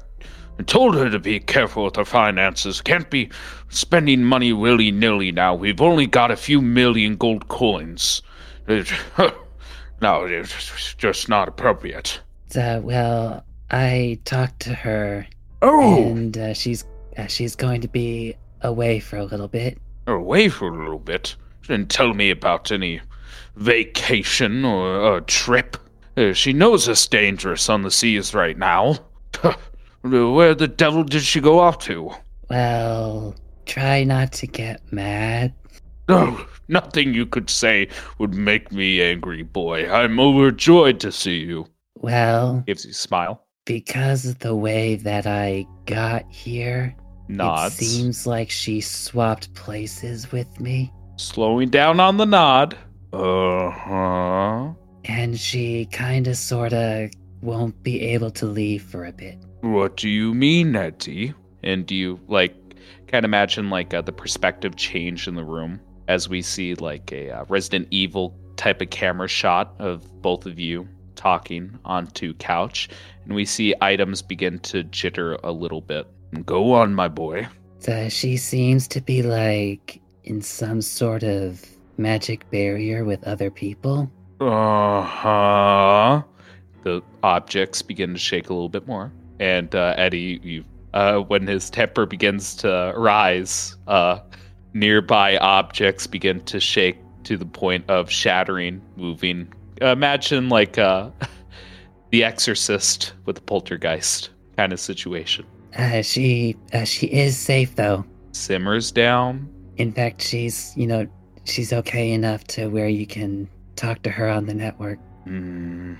told her to be careful with her finances. Can't be spending money willy nilly now. We've only got a few million gold coins. No, it's just not appropriate. Uh, well, I talked to her, Oh, and uh, she's uh, she's going to be away for a little bit. away for a little bit. She didn't tell me about any vacation or a trip. Uh, she knows it's dangerous on the seas right now. Where the devil did she go off to? Well, try not to get mad. Oh, nothing you could say would make me angry, boy. I'm overjoyed to see you. Well, Gives you a smile, because of the way that I got here, nods, it seems like she swapped places with me, slowing down on the nod. Uh huh. and she kinda sorta won't be able to leave for a bit. What do you mean, Eddie? And do you like kind of imagine like uh, the perspective change in the room as we see like a uh, Resident Evil type of camera shot of both of you talking onto couch, and we see items begin to jitter a little bit. Go on, my boy. So she seems to be like in some sort of magic barrier with other people. Uh huh. The objects begin to shake a little bit more, and uh, Eddie, you uh, when his temper begins to rise, uh, nearby objects begin to shake to the point of shattering, moving. imagine like uh, the Exorcist with the poltergeist kind of situation. Uh, she uh, she is safe though. Simmers down. In fact, she's you know she's okay enough to where you can talk to her on the network. Hmm.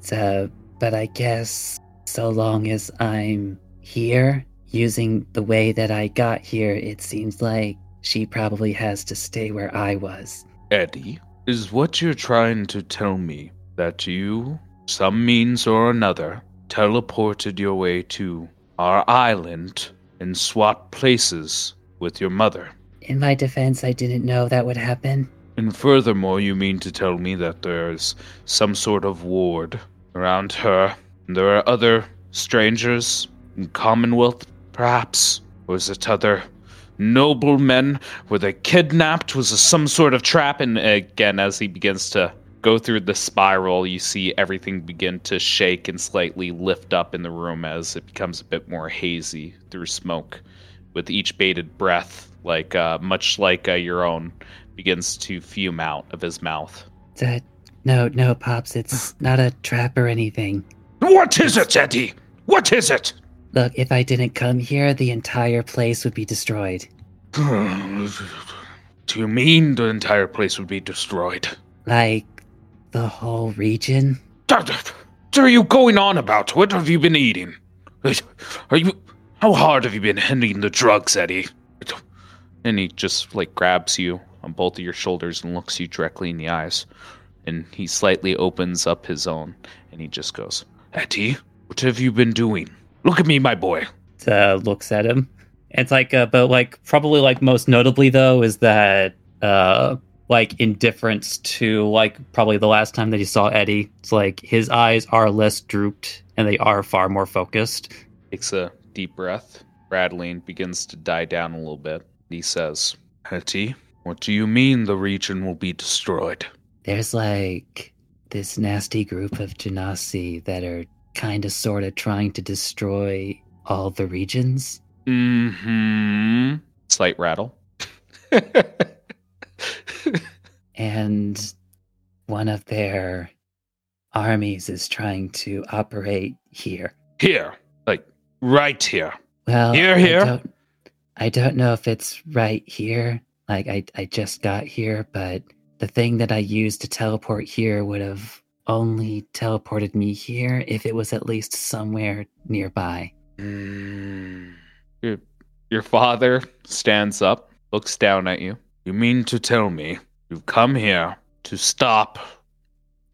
So, but I guess so long as I'm here using the way that I got here, it seems like she probably has to stay where I was. Eddie, is what you're trying to tell me that you, some means or another, teleported your way to our island and swapped places with your mother? In my defense, I didn't know that would happen. And furthermore, you mean to tell me that there's some sort of ward around her, and there are other strangers in Commonwealth, perhaps? Or is it other noblemen? Were they kidnapped? Was this some sort of trap? And again, as he begins to go through the spiral, you see everything begin to shake and slightly lift up in the room as it becomes a bit more hazy through smoke. With each bated breath, like uh, much like uh, your own, begins to fume out of his mouth. That no, no, pops. It's not a trap or anything. What is it, Eddie? What is it? Look, if I didn't come here, the entire place would be destroyed. Do you mean the entire place would be destroyed? Like the whole region. What are you going on about? What have you been eating? Are you. How hard have you been hitting the drugs, Eddie? And he just like grabs you on both of your shoulders and looks you directly in the eyes. And he slightly opens up his own and he just goes, Eddie, what have you been doing? Look at me, my boy. uh, looks at him. It's like, uh, but like probably like most notably though is that uh, like indifference to like probably the last time that he saw Eddie. It's like his eyes are less drooped and they are far more focused. takes a deep breath. Rattling begins to die down a little bit. He says, Eddie, what do you mean the region will be destroyed? There's like this nasty group of Genasi that are kind of sort of trying to destroy all the regions. Mm hmm. slight rattle. And one of their armies is trying to operate here. Here. Like, right here. Well, Here, I here? don't, I don't know if it's right here. Like I, I just got here, but the thing that I used to teleport here would have only teleported me here if it was at least somewhere nearby. Mm. Your, your father stands up, looks down at you. You mean to tell me you've come here to stop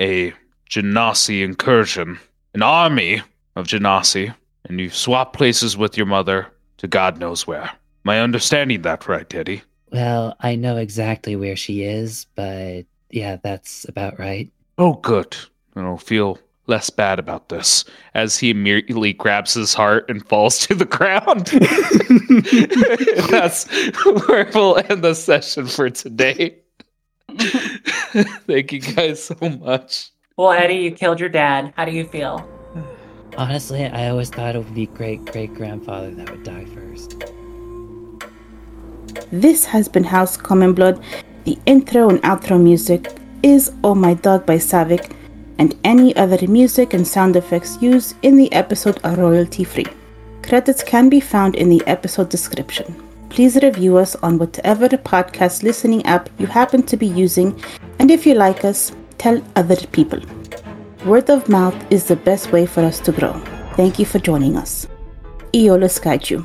a Genasi incursion, an army of Genasi, and you swap places with your mother to God knows where. Am I understanding that right, Eddie? Well, I know exactly where she is, but yeah, that's about right. Oh, good. I don't feel less bad about this as he immediately grabs his heart and falls to the ground. That's where we'll end the session for today. Thank you guys so much. Well, Eddie, you killed your dad. How do you feel? Honestly, I always thought it would be great great grandfather that would die first. This has been House Common Blood. The intro and outro music is Oh My Dog by Savik, and any other music and sound effects used in the episode are royalty free. Credits can be found in the episode description. Please review us on whatever podcast listening app you happen to be using, and if you like us, tell other people. Word of mouth is the best way for us to grow. Thank you for joining us. Iola Skychu.